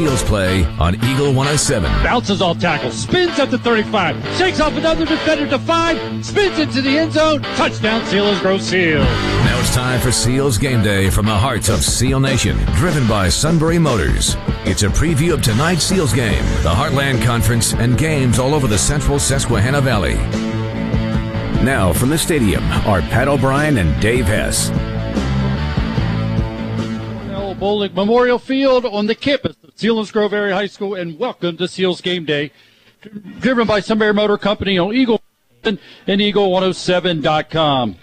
Seals play on Eagle 107. Bounces all tackles, spins at the 35, shakes off another defender to five, spins into the end zone. Touchdown, Selinsgrove Seals. Now it's time for Seals Game Day from the hearts of Seal Nation, driven by Sunbury Motors. It's a preview of tonight's Seals game, the Heartland Conference, and games all over the central Susquehanna Valley. Now, from the stadium are Pat O'Brien and Dave Hess. Bolick Memorial Field on the campus of Selinsgrove Area High School, and welcome to Seals Game Day, driven by Sunbury Motor Company on Eagle and Eagle107.com.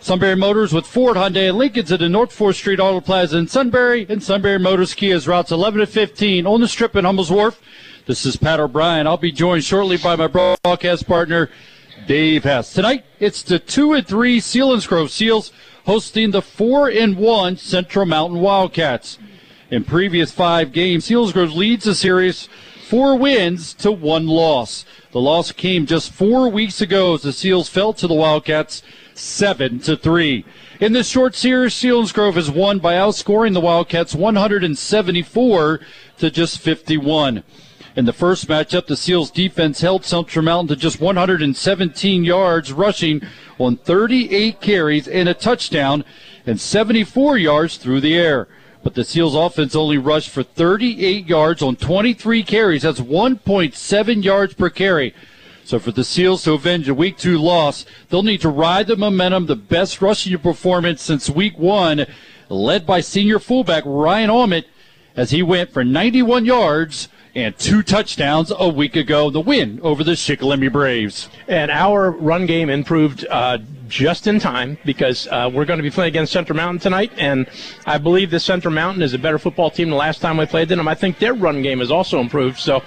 Sunbury Motors with Ford, Hyundai, and Lincoln's at the North 4th Street Auto Plaza in Sunbury, and Sunbury Motors Kia's routes 11 to 15 on the strip in Hummel's Wharf. This is Pat O'Brien. I'll be joined shortly by my broadcast partner, Dave Hess. Tonight, it's the 2 and 3 Selinsgrove Seals hosting the 4 and 1 Central Mountain Wildcats. In previous five games, Selinsgrove leads the series four wins to one loss. The loss came just four weeks ago as the Seals fell to the Wildcats seven to three. In this short series, Selinsgrove has won by outscoring the Wildcats 174 to just 51. In the first matchup, the Seals defense held Central Mountain to just 117 yards rushing on 38 carries and a touchdown and 74 yards through the air. But the Seals offense only rushed for 38 yards on 23 carries. That's 1.7 yards per carry. So for the Seals to avenge a week two loss, they'll need to ride the momentum, the best rushing performance since week one, led by senior fullback Ryan Almond as he went for 91 yards and two touchdowns a week ago. The win over the Shikellamy Braves. And our run game improved uh, just in time because uh, we're going to be playing against Central Mountain tonight, and I believe the Central Mountain is a better football team the last time we played them. I think their run game has also improved. So,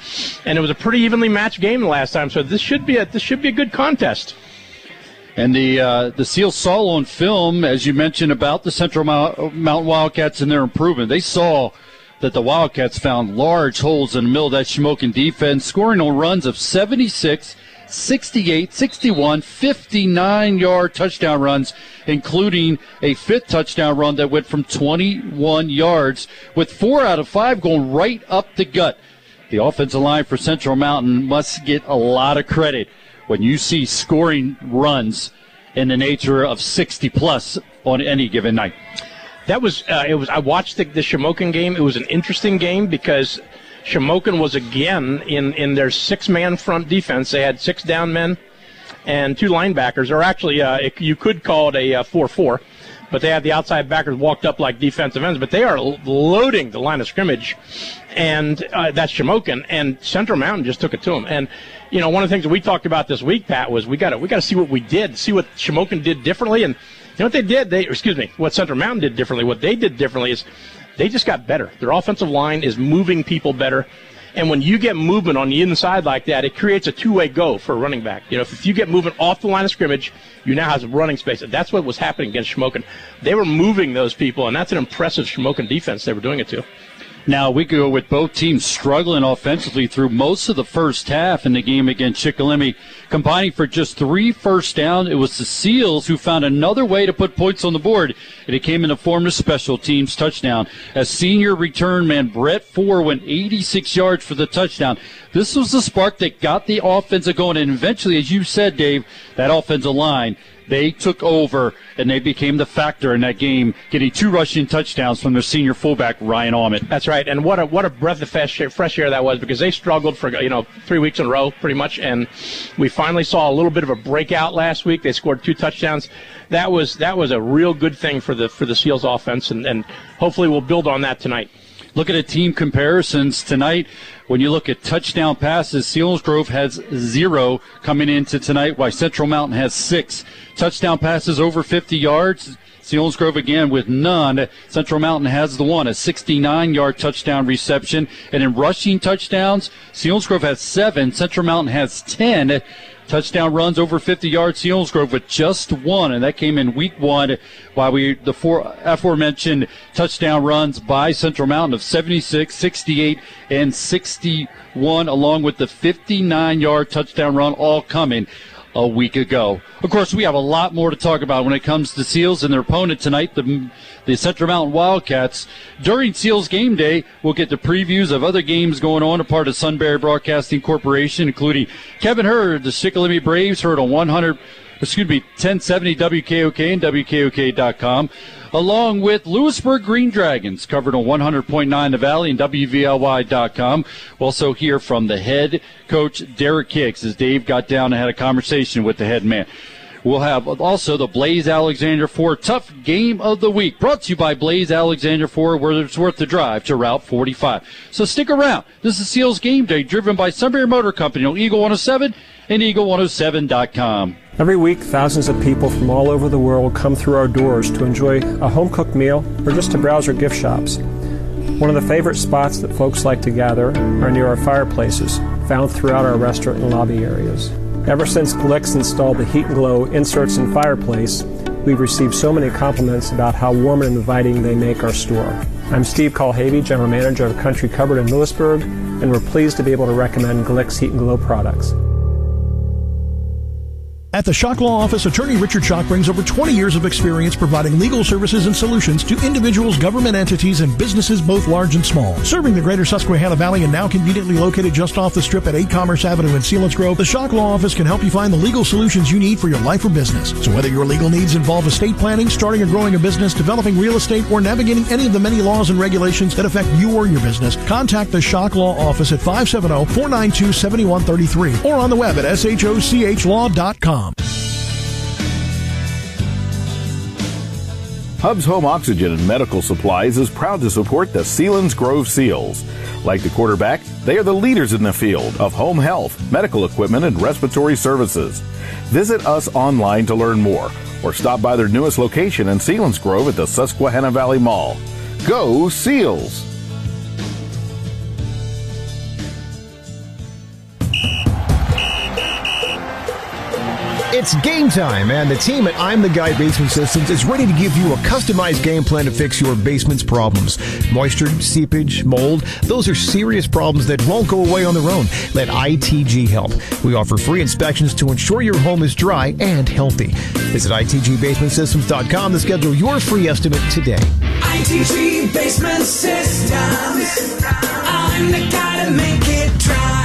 and it was a pretty evenly matched game the last time. So this should be a this should be a good contest. And the uh, the Seals saw on film, as you mentioned, about the Central Mountain Wildcats and their improvement. They saw that the Wildcats found large holes in the middle of that Shamokin defense, scoring on runs of 76, 68, 61, 59 yard touchdown runs, including a fifth touchdown run that went from 21 yards, with four out of five going right up the gut. The offensive line for Central Mountain must get a lot of credit when you see scoring runs in the nature of 60 plus on any given night that was uh, it was I watched the, the Shamokin game. It was an interesting game because Shamokin was again in in their six man front defense. They had six down men and two linebackers, or actually uh, it, you could call it a uh, four four. But they had the outside backers walked up like defensive ends, but they are loading the line of scrimmage, and uh, that's Shamokin. And Central Mountain just took it to them. And you know, one of the things that we talked about this week, Pat, was we got to we got to see what we did, see what Shamokin did differently, and you know what they did? They excuse me. What Central Mountain did differently. What they did differently is they just got better. Their offensive line is moving people better. And when you get movement on the inside like that, it creates a two-way go for a running back. You know, if, if you get movement off the line of scrimmage, you now have running space. And that's what was happening against Shamokin. They were moving those people, and that's an impressive Shamokin defense they were doing it to. Now we go with both teams struggling offensively through most of the first half in the game against Shikellamy, combining for just three first down. It was the Seals who found another way to put points on the board, and it came in the form of special teams touchdown. As senior return man Brett Ford went 86 yards for the touchdown. This was the spark that got the offensive going, and eventually, as you said, Dave, that offensive line they took over and they became the factor in that game, getting two rushing touchdowns from their senior fullback Ryan Almond. That's right, and what a what a breath of fresh air, fresh air that was because they struggled for you know three weeks in a row pretty much, and we finally saw a little bit of a breakout last week. They scored two touchdowns. That was that was a real good thing for the for the Seals offense, and, and hopefully we'll build on that tonight. Look at the team comparisons tonight. When you look at touchdown passes, Selinsgrove has zero coming into tonight, while Central Mountain has six. Touchdown passes over 50 yards. Selinsgrove again with none. Central Mountain has the one, a 69 yard touchdown reception. And in rushing touchdowns, Selinsgrove has seven. Central Mountain has 10. Touchdown runs over 50 yards. Selinsgrove with just one, and that came in week one. While we the four aforementioned touchdown runs by Central Mountain of 76, 68, and 61, along with the 59 yard touchdown run, all coming a week ago. Of course, we have a lot more to talk about when it comes to Seals and their opponent tonight, the, the Central Mountain Wildcats. During Seals game day, we'll get the previews of other games going on, a part of Sunbury Broadcasting Corporation, including Kevin Hurd, the Shikellamy Braves, heard on 100- excuse me, 1070 WKOK and WKOK.com, along with Lewisburg Green Dragons, covered on 100.9 The Valley and WVLY.com. We'll also hear from the head coach, Derek Hicks, as Dave got down and had a conversation with the head man. We'll have also the Blaze Alexander Ford Tough Game of the Week, brought to you by Blaze Alexander Ford, where it's worth the drive to Route 45. So stick around. This is Seals Game Day, driven by Sunbury Motor Company on Eagle 107 and Eagle107.com. Every week, thousands of people from all over the world come through our doors to enjoy a home cooked meal or just to browse our gift shops. One of the favorite spots that folks like to gather are near our fireplaces, found throughout our restaurant and lobby areas. Ever since Glick's installed the Heat and Glow inserts in fireplace, we've received so many compliments about how warm and inviting they make our store. I'm Steve Colhavy, General Manager of Country Cupboard in Lewisburg, and we're pleased to be able to recommend Glick's Heat and Glow products. At the Shock Law Office, attorney Richard Shock brings over 20 years of experience providing legal services and solutions to individuals, government entities, and businesses both large and small. Serving the greater Susquehanna Valley and now conveniently located just off the strip at 8 Commerce Avenue in Selinsgrove, the Shock Law Office can help you find the legal solutions you need for your life or business. So whether your legal needs involve estate planning, starting or growing a business, developing real estate, or navigating any of the many laws and regulations that affect you or your business, contact the Shock Law Office at 570-492-7133 or on the web at shochlaw.com. Hubs Home Oxygen and Medical Supplies is proud to support the Selinsgrove Seals. Like the quarterback, they are the leaders in the field of home health, medical equipment, and respiratory services. Visit us online to learn more or stop by their newest location in Selinsgrove at the Susquehanna Valley Mall. Go Seals! It's game time, and the team at I'm the Guy Basement Systems is ready to give you a customized game plan to fix your basement's problems. Moisture, seepage, mold, those are serious problems that won't go away on their own. Let ITG help. We offer free inspections to ensure your home is dry and healthy. Visit ITGBasementSystems.com to schedule your free estimate today. ITG Basement Systems. I'm the guy to make it dry.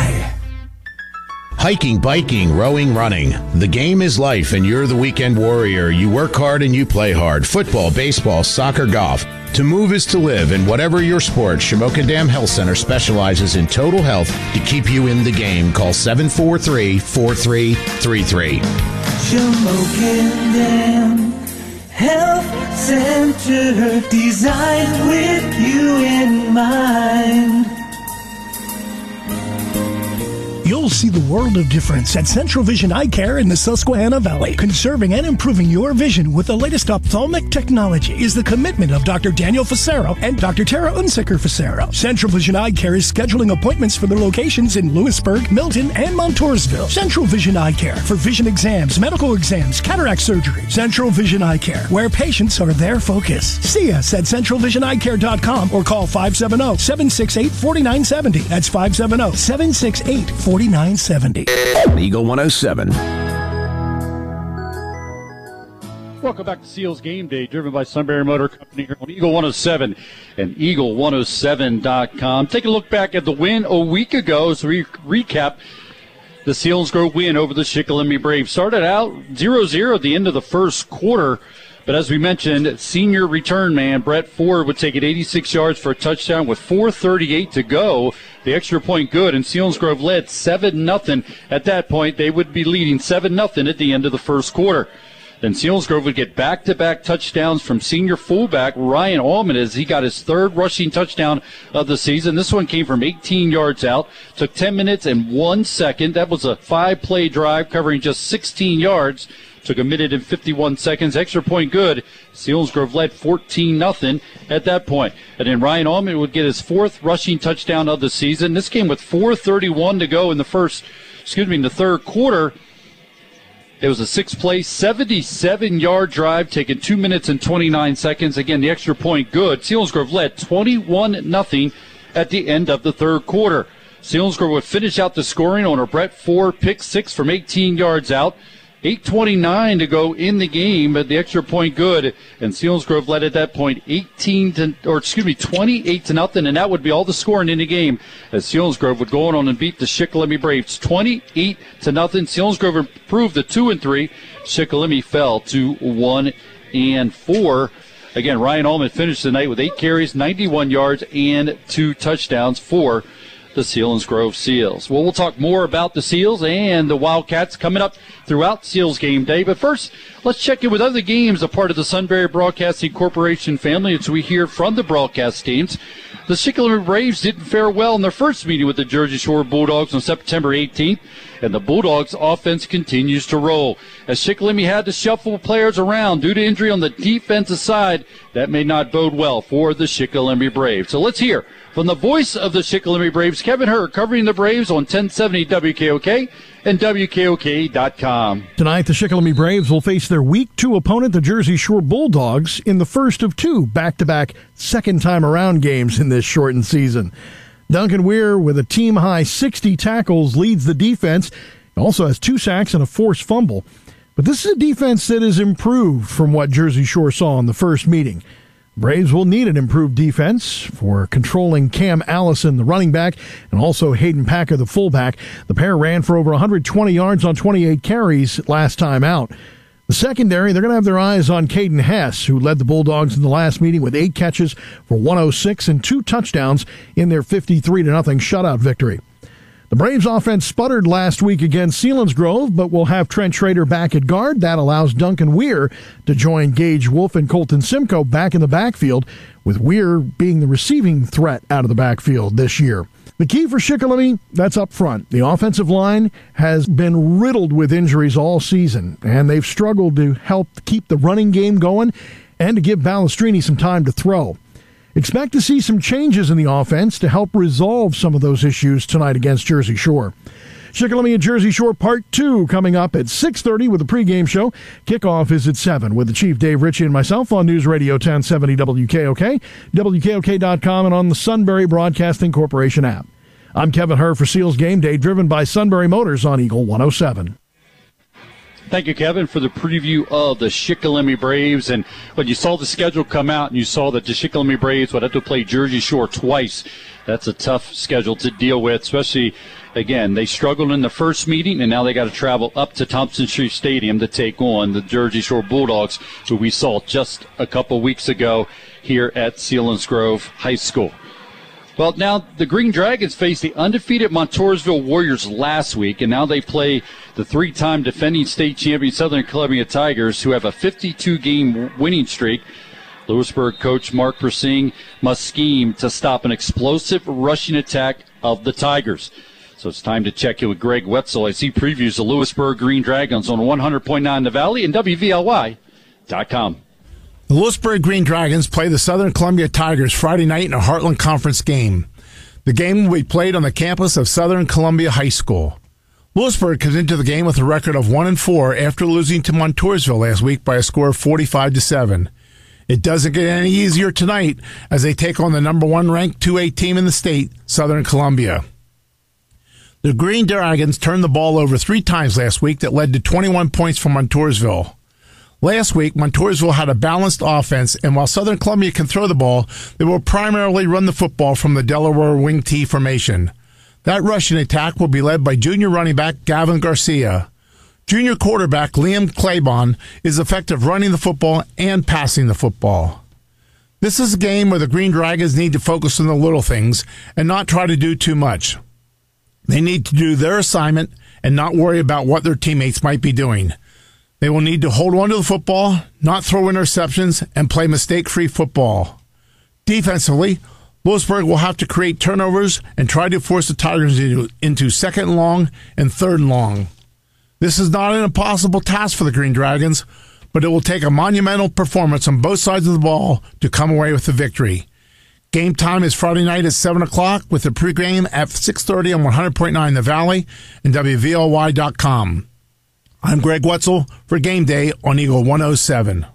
Hiking, biking, rowing, running. The game is life, and you're the weekend warrior. You work hard and you play hard. Football, baseball, soccer, golf. To move is to live, and whatever your sport, Shamokin Dam Health Center specializes in total health to keep you in the game. Call 743 4333. Shamokin Dam Health Center designed with you in mind. You'll see the world of difference at Central Vision Eye Care in the Susquehanna Valley. Conserving and improving your vision with the latest ophthalmic technology is the commitment of Dr. Daniel Facero and Dr. Tara Unsicker Facero. Central Vision Eye Care is scheduling appointments for their locations in Lewisburg, Milton, and Montoursville. Central Vision Eye Care for vision exams, medical exams, cataract surgery. Central Vision Eye Care, where patients are their focus. See us at centralvisioneyecare.com or call 570 768 4970. That's 570 768 4970. 4970. Eagle 107. Welcome back to Seals Game Day, driven by Sunbury Motor Company here on Eagle 107 and Eagle107.com. Take a look back at the win a week ago as we recap the Seals Selinsgrove win over the Shikellamy Braves. Started out 0 0 at the end of the first quarter. But as we mentioned, senior return man Brett Ford would take it 86 yards for a touchdown with 4:38 to go. The extra point good, and Seals Selinsgrove led seven nothing. At that point, they would be leading seven nothing at the end of the first quarter. Then Seals Selinsgrove would get back-to-back touchdowns from senior fullback Ryan Allman as he got his third rushing touchdown of the season. This one came from 18 yards out. Took 10 minutes and one second. That was a five-play drive covering just 16 yards. Took a minute and 51 seconds. Extra point good. Selinsgrove led 14 nothing at that point. And then Ryan Allman would get his fourth rushing touchdown of the season. This game with 4:31 to go in the first, excuse me, in the third quarter. It was a six play, 77 yard drive, taking two minutes and 29 seconds. Again, the extra point good. Selinsgrove led 21 nothing at the end of the third quarter. Selinsgrove would finish out the scoring on a Brett Ford pick six from 18 yards out. 8:29 to go in the game, but the extra point good, and Selinsgrove led at that point 18 to, or excuse me, 28 to nothing, and that would be all the scoring in the game. As Selinsgrove would go on and beat the Shikellamy Braves 28 to nothing. Selinsgrove improved to two and three. Shikellamy fell to one and four. Again, Ryan Allman finished the night with eight carries, 91 yards, and two touchdowns for the Selinsgrove Seals. Well, we'll talk more about the Seals and the Wildcats coming up throughout Seals game day. But first, let's check in with other games, a part of the Sunbury Broadcasting Corporation family, as we hear from the broadcast teams. The Shikellamy Braves didn't fare well in their first meeting with the Jersey Shore Bulldogs on September 18th, and the Bulldogs' offense continues to roll. As Shikellamy had to shuffle players around due to injury on the defensive side, that may not bode well for the Shikellamy Braves. So let's hear from the voice of the Shikellamy Braves, Kevin Hurd, covering the Braves on 1070 WKOK and WKOK.com. Tonight, the Shikellamy Braves will face their Week 2 opponent, the Jersey Shore Bulldogs, in the first of two back to back second time around games in this shortened season. Duncan Weir, with a team high 60 tackles, leads the defense. He also has two sacks and a forced fumble. But this is a defense that has improved from what Jersey Shore saw in the first meeting. Braves will need an improved defense for controlling Cam Allison, the running back, and also Hayden Packer, the fullback. The pair ran for over 120 yards on 28 carries last time out. The secondary, they're going to have their eyes on Caden Hess, who led the Bulldogs in the last meeting with eight catches for 106 and two touchdowns in their 53 0 shutout victory. The Braves offense sputtered last week against Selinsgrove, but will have Trent Schrader back at guard. That allows Duncan Weir to join Gage Wolf and Colton Simcoe back in the backfield, with Weir being the receiving threat out of the backfield this year. The key for Shikellamy, that's up front. The offensive line has been riddled with injuries all season, and they've struggled to help keep the running game going and to give Balestrini some time to throw. Expect to see some changes in the offense to help resolve some of those issues tonight against Jersey Shore. Shikellamy and Jersey Shore Part 2 coming up at 6.30 with the pregame show. Kickoff is at 7 with the Chief Dave Ritchie and myself on News Radio 1070 WKOK, WKOK.com, and on the Sunbury Broadcasting Corporation app. I'm Kevin Hurd for Seals Game Day, driven by Sunbury Motors on Eagle 107. Thank you, Kevin, for the preview of the Shikellamy Braves. And when you saw the schedule come out and you saw that the Shikellamy Braves would have to play Jersey Shore twice, that's a tough schedule to deal with, especially, again, they struggled in the first meeting and now they got to travel up to Thompson Street Stadium to take on the Jersey Shore Bulldogs, who we saw just a couple weeks ago here at Selinsgrove High School. Well, now the Green Dragons faced the undefeated Montoursville Warriors last week, and now they play the three time defending state champion Southern Columbia Tigers, who have a 52 game winning streak. Lewisburg coach Mark Persing must scheme to stop an explosive rushing attack of the Tigers. So it's time to check in with Greg Wetzel as he previews the Lewisburg Green Dragons on 100.9 The Valley and WVLY.com. The Lewisburg Green Dragons play the Southern Columbia Tigers Friday night in a Heartland Conference game. The game will be played on the campus of Southern Columbia High School. Lewisburg comes into the game with a record of 1 and 4 after losing to Montoursville last week by a score of 45 to 7. It doesn't get any easier tonight as they take on the number 1 ranked 2A team in the state, Southern Columbia. The Green Dragons turned the ball over 3 times last week that led to 21 points for Montoursville. Last week, Montoursville had a balanced offense, and while Southern Columbia can throw the ball, they will primarily run the football from the Delaware wing T formation. That rushing attack will be led by junior running back Gavin Garcia. Junior quarterback Liam Klebon is effective running the football and passing the football. This is a game where the Green Dragons need to focus on the little things and not try to do too much. They need to do their assignment and not worry about what their teammates might be doing. They will need to hold on to the football, not throw interceptions, and play mistake free football. Defensively, Lewisburg will have to create turnovers and try to force the Tigers into, into second long and third long. This is not an impossible task for the Green Dragons, but it will take a monumental performance on both sides of the ball to come away with the victory. Game time is Friday night at 7 o'clock with the pregame at 6.30 on 100.9 The Valley and WVLY.com. I'm Greg Wetzel for Game Day on Eagle 107.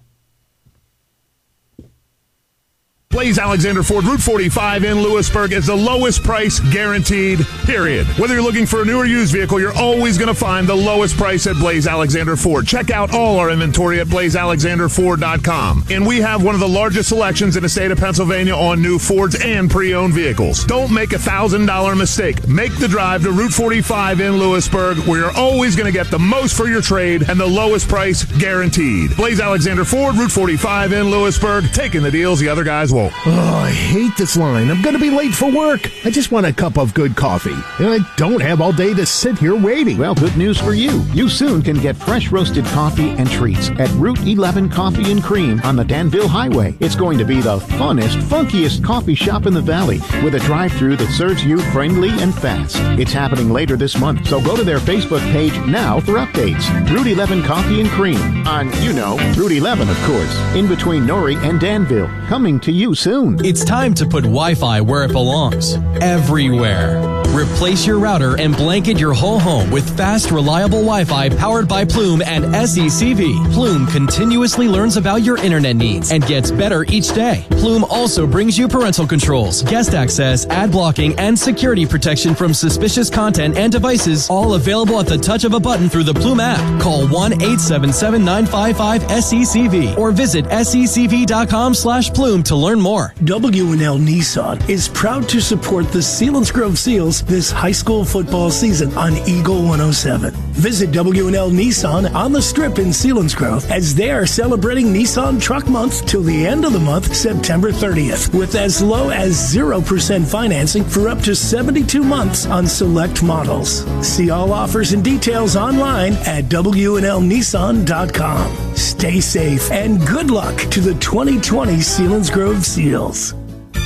Blaze Alexander Ford Route 45 in Lewisburg is the lowest price guaranteed, period. Whether you're looking for a new or used vehicle, you're always going to find the lowest price at Blaze Alexander Ford. Check out all our inventory at blazealexanderford.com. And we have one of the largest selections in the state of Pennsylvania on new Fords and pre-owned vehicles. Don't make a $1,000 mistake. Make the drive to Route 45 in Lewisburg where you're always going to get the most for your trade and the lowest price guaranteed. Blaze Alexander Ford, Route 45 in Lewisburg, taking the deals the other guys won't. Oh, I hate this line. I'm going to be late for work. I just want a cup of good coffee. And I don't have all day to sit here waiting. Well, good news for you. You soon can get fresh roasted coffee and treats at Route 11 Coffee and Cream on the Danville Highway. It's going to be the funnest, funkiest coffee shop in the valley with a drive-through that serves you friendly and fast. It's happening later this month, so go to their Facebook page now for updates. Route 11 Coffee and Cream on, you know, Route 11, of course, in between Norrie and Danville. Coming to you soon. It's time to put Wi Fi where it belongs everywhere. Replace your router and blanket your whole home with fast, reliable Wi Fi powered by Plume and SECV. Plume continuously learns about your internet needs and gets better each day. Plume also brings you parental controls, guest access, ad blocking, and security protection from suspicious content and devices, all available at the touch of a button through the Plume app. Call 1 877 955 SECV or visit secv.com slash plume to learn more. W&L Nissan is proud to support the Selinsgrove Seals this high school football season on Eagle 107. Visit W&L Nissan on the strip in Selinsgrove as they are celebrating Nissan Truck Month till the end of the month, September 30th, with as low as 0% financing for up to 72 months on select models. See all offers and details online at WNLNissan.com. Stay safe and good luck to the 2020 Selinsgrove Seals.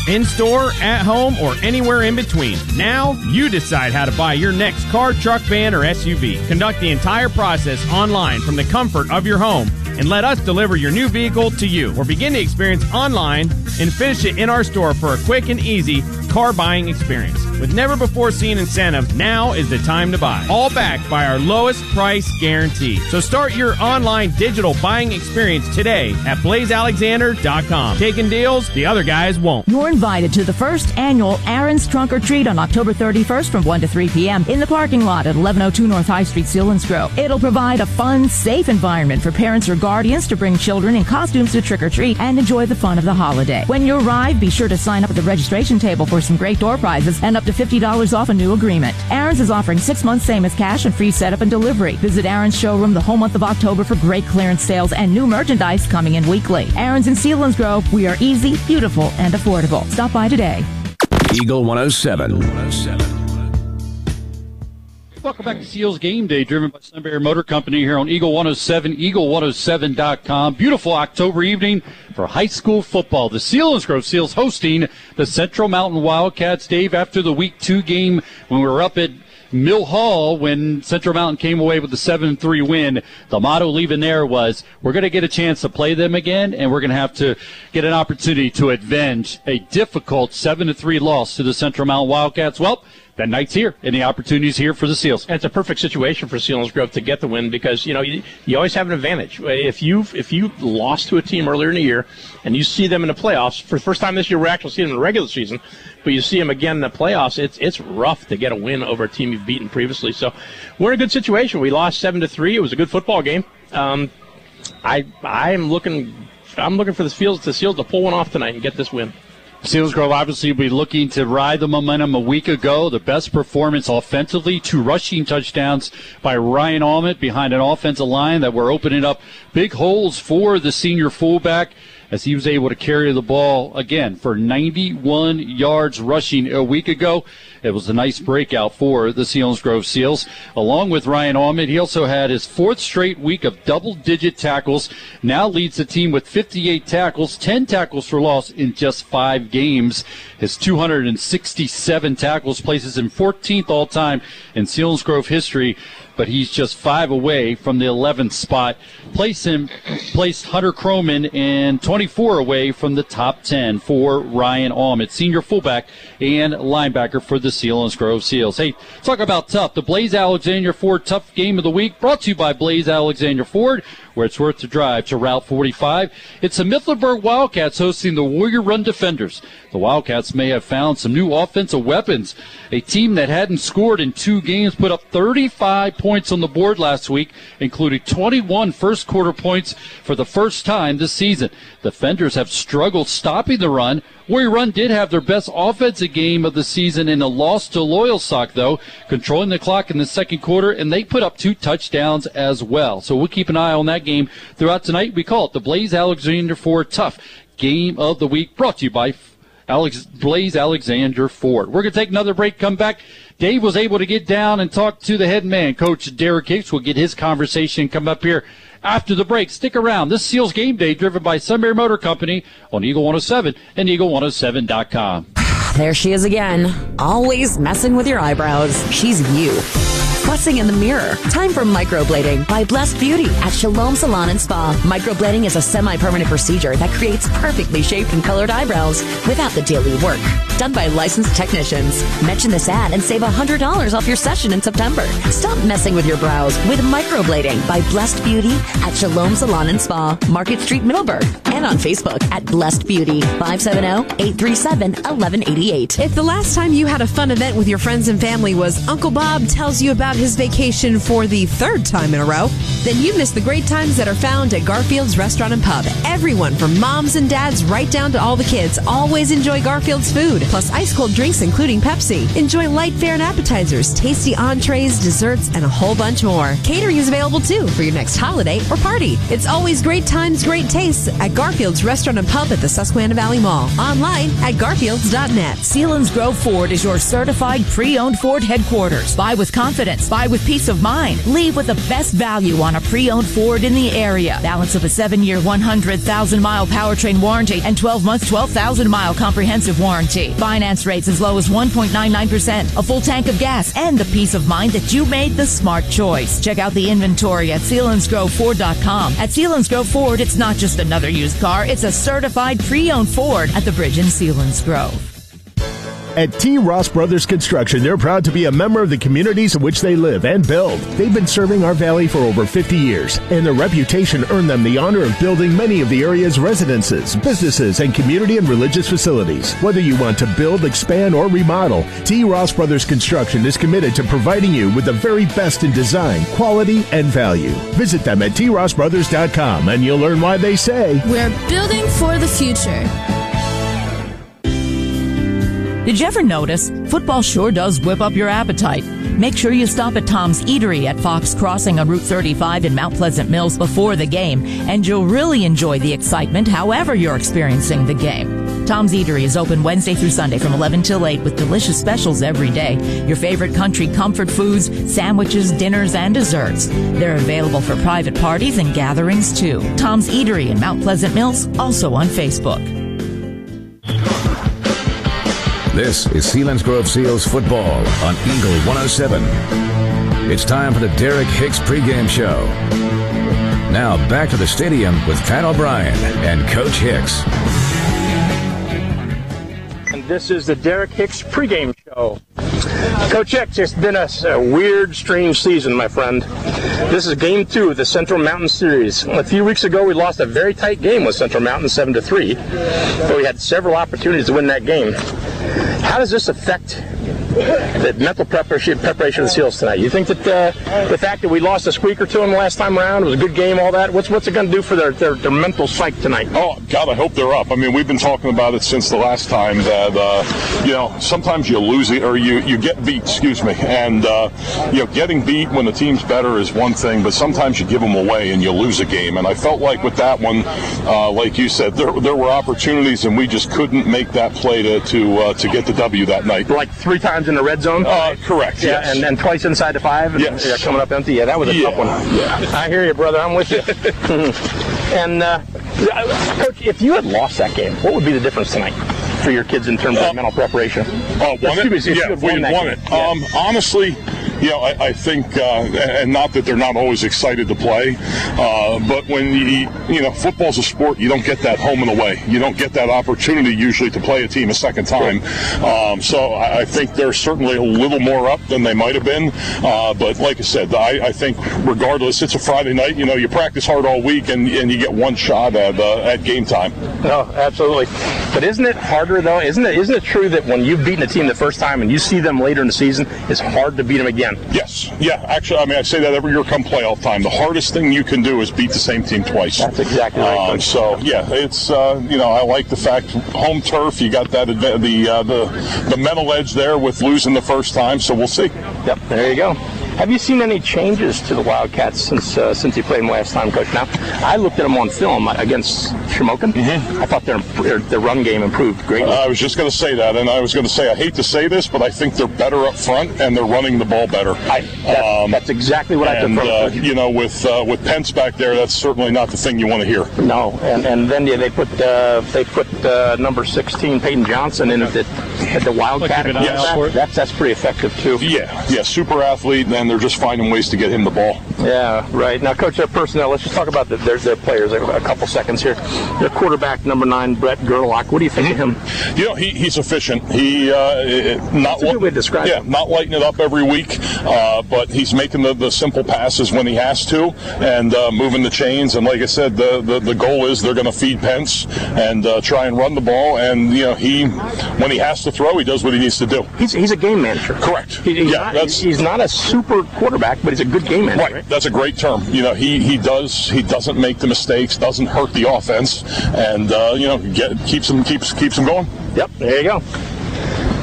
In store, at home, or anywhere in between. Now, you decide how to buy your next car, truck, van, or SUV. Conduct the entire process online from the comfort of your home and let us deliver your new vehicle to you. Or begin the experience online and finish it in our store for a quick and easy car buying experience. With never before seen incentives, now is the time to buy. All backed by our lowest price guarantee. So start your online digital buying experience today at blazealexander.com. Taking deals the other guys won't. You're invited to the first annual Aaron's Trunk or Treat on October 31st from 1 to 3 p.m. in the parking lot at 1102 North High Street, Selinsgrove. It'll provide a fun, safe environment for parents or guardians to bring children in costumes to trick or treat and enjoy the fun of the holiday. When you arrive, be sure to sign up at the registration table for some great door prizes and up to $50 off a new agreement. Aaron's is offering six months same as cash and free setup and delivery. Visit Aaron's showroom the whole month of October for great clearance sales and new merchandise coming in weekly. Aaron's in Selinsgrove, we are easy, beautiful, and affordable. Stop by today. Eagle 107. Welcome back to Seals Game Day, driven by Sunbury Motor Company here on Eagle 107, eagle107.com. Beautiful October evening for high school football. The Selinsgrove Seals hosting the Central Mountain Wildcats. Dave, after the week two game when we were up at Mill Hall when Central Mountain came away with the 7-3 win, the motto leaving there was, we're going to get a chance to play them again, and we're going to have to get an opportunity to avenge a difficult 7-3 loss to the Central Mountain Wildcats. Well, that night's here, and the opportunity's here for the Seals. And it's a perfect situation for Selinsgrove to get the win because you know you, you always have an advantage. If you if you lost to a team earlier in the year and you see them in the playoffs for the first time this year, we're actually seeing them in the regular season, but you see them again in the playoffs. It's it's rough to get a win over a team you've beaten previously. So we're in a good situation. We lost seven to three. It was a good football game. Um, I I'm looking I'm looking for the Seals the Seals to pull one off tonight and get this win. Selinsgrove obviously will be looking to ride the momentum a week ago. The best performance offensively, two rushing touchdowns by Ryan Almond behind an offensive line that were opening up big holes for the senior fullback as he was able to carry the ball again for 91 yards rushing a week ago. It was a nice breakout for the Selinsgrove Seals. Along with Ryan Almond, he also had his fourth straight week of double digit tackles. Now leads the team with 58 tackles, 10 tackles for loss in just five games. His 267 tackles places him 14th all time in Selinsgrove history but he's just five away from the 11th spot. Place him, placed Hunter Croman and 24 away from the top 10 for Ryan Almond, senior fullback and linebacker for the Selinsgrove Seals. Hey, talk about tough. The Blaze Alexander Ford Tough Game of the Week brought to you by Blaze Alexander Ford, where it's worth the drive to Route 45. It's the Mifflinburg Wildcats hosting the Warrior Run Defenders. The Wildcats may have found some new offensive weapons. A team that hadn't scored in two games put up 35 points on the board last week, including 21 first quarter points for the first time this season. Defenders have struggled stopping the run. Warrior Run did have their best offensive game of the season in a loss to Loyalsock, though, controlling the clock in the second quarter, and they put up two touchdowns as well. So we'll keep an eye on that game throughout tonight. We call it the Blaze Alexander Ford Tough Game of the Week, brought to you by Alex Blaze Alexander Ford. We're going to take another break, come back. Dave was able to get down and talk to the head man, Coach Derek Hicks. We'll get his conversation come up here after the break. Stick around. This Seals Game Day driven by Sunbury Motor Company on Eagle 107 and Eagle107.com. There she is again, always messing with your eyebrows. She's you. Fussing in the mirror. Time for microblading by Blessed Beauty at Shalom Salon and Spa. Microblading is a semi-permanent procedure that creates perfectly shaped and colored eyebrows without the daily work. Done by licensed technicians. Mention this ad and save $100 off your session in September. Stop messing with your brows with microblading by Blessed Beauty at Shalom Salon and Spa, Market Street, Middleburg, and on Facebook at Blessed Beauty 570-837-1188. If the last time you had a fun event with your friends and family was Uncle Bob tells you about his vacation for the third time in a row, then you missed the great times that are found at Garfield's Restaurant and Pub. Everyone from moms and dads right down to all the kids always enjoy Garfield's food, plus ice cold drinks including Pepsi. Enjoy light fare and appetizers, tasty entrees, desserts, and a whole bunch more. Catering is available too for your next holiday or party. It's always great times, great tastes at Garfield's Restaurant and Pub at the Susquehanna Valley Mall. Online at garfields.net. Sealands Grove Ford is your certified pre-owned Ford headquarters. Buy with confidence. Buy with peace of mind. Leave with the best value on a pre-owned Ford in the area. Balance of a seven-year, 100,000-mile powertrain warranty and 12-month, 12,000-mile comprehensive warranty. Finance rates as low as 1.99%. A full tank of gas and the peace of mind that you made the smart choice. Check out the inventory at SelinsgroveFord.com. At Selinsgrove Ford, it's not just another used car. It's a certified pre-owned Ford at the bridge in Selinsgrove. At T. Ross Brothers Construction, they're proud to be a member of the communities in which they live and build. They've been serving our valley for over 50 years, and their reputation earned them the honor of building many of the area's residences, businesses, and community and religious facilities. Whether you want to build, expand, or remodel, T. Ross Brothers Construction is committed to providing you with the very best in design, quality, and value. Visit them at trossbrothers.com and you'll learn why they say, We're building for the future. Did you ever notice? Football sure does whip up your appetite. Make sure you stop at Tom's Eatery at Fox Crossing on Route 35 in Mount Pleasant Mills before the game, and you'll really enjoy the excitement however you're experiencing the game. Tom's Eatery is open Wednesday through Sunday from 11 till 8 with delicious specials every day. Your favorite country comfort foods, sandwiches, dinners, and desserts. They're available for private parties and gatherings too. Tom's Eatery in Mount Pleasant Mills, also on Facebook. This is Selinsgrove Seals football on Eagle 107. It's time for the Derek Hicks pregame show. Now back to the stadium with Pat O'Brien and Coach Hicks. And this is the Derek Hicks pregame show. Coach Hicks, it's been a, a weird, strange season, my friend. This is game two of the Central Mountain Series. A few weeks ago, we lost a very tight game with Central Mountain, seven to three, but we had several opportunities to win that game. How does this affect the mental preparation, preparation of the Seals tonight? You think that uh, the fact that we lost a squeaker to them last time around was a good game, all that? What's what's it going to do for their, their, their mental psyche tonight? Oh God, I hope they're up. I mean, we've been talking about it since the last time that uh, you know sometimes you lose it or you you get beat. Excuse me, and uh, you know getting beat when the team's better is one thing, but sometimes you give them away and you lose a game. And I felt like with that one, uh, like you said, there there were opportunities and we just couldn't make that play to to uh, to get the W that night. Like three times in the red zone. Uh, correct. Yeah, yes. and, and twice inside the five. And, Yes. Yeah, coming up empty. Yeah, that was a Yeah, tough one. yeah. I hear you, brother. I'm with you. and uh, coach, if you had lost that game, what would be the difference tonight for your kids in terms of mental preparation? Oh, won it? yeah, we won won it. Um, honestly, know, I, I think, uh, and not that they're not always excited to play, uh, but when you, you know, football's a sport, you don't get that home and away. You don't get that opportunity usually to play a team a second time. Um, so I, I think they're certainly a little more up than they might have been. Uh, but like I said, I, I think regardless, it's a Friday night. You know, you practice hard all week and, and you get one shot at, uh, at game time. No, absolutely. But isn't it harder though? Isn't it isn't it true that when you've beaten a team the first time and you see them later in the season, it's hard to beat them again? Yes. Yeah. Actually, I mean, I say that every year come playoff time. The hardest thing you can do is beat the same team twice. That's exactly right. Um, so yeah, it's uh, you know I like the fact home turf. You got that adva- the uh, the the mental edge there with losing the first time. So we'll see. Yep. There you go. Have you seen any changes to the Wildcats since uh, since you played them last time, Coach? Now, I looked at them on film against Shamokin. I thought their, their their run game improved greatly. I was just going to say that, and I was going to say I hate to say this, but I think they're better up front and they're running the ball better. I, that, that's exactly what I took and, from it, uh, you know, with uh, with Pence back there, that's certainly not the thing you want to hear. No, and and then yeah, they put uh, they put uh, number 16 Peyton Johnson in at the, at the Wildcat. Keep an eye out cornerback. for it. That's that's pretty effective too. Yeah, yeah, super athlete, and they're just finding ways to get him the ball. Yeah, right. Now, coach, their personnel. Let's just talk about the, their their players. A, couple seconds here. Their quarterback, number nine, Brett Gerlach. What do you think of him? You know, he, he's efficient. He uh, not That's a good way to describe yeah, not lighting it up every week, uh, but he's making the, the simple passes when he has to and uh, moving the chains. And like I said, the the, the goal is they're going to feed Pence and uh, try and run the ball. And you know, he when he has to throw, he does what he needs to do. He's he's a game manager. Correct. He, he's, yeah, not, that's he's not a super quarterback, but he's a good game manager. Right, that's a great term. You know, he, he does he doesn't make the mistakes, doesn't hurt the offense, and uh, you know get, keeps him keeps keeps him going. Yep, there you go.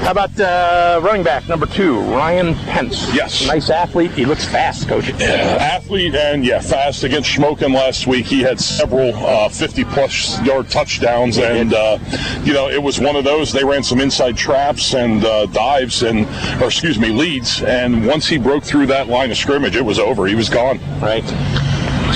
How about uh, running back number two, Ryan Pence? Yes. Nice athlete. He looks fast, coach. athlete and yeah, fast against Shamokin last week. He had several uh, 50 plus yard touchdowns, and uh, you know it was one of those. They ran some inside traps and uh, dives, and or excuse me, leads. And once he broke through that line of scrimmage, it was over. He was gone. Right.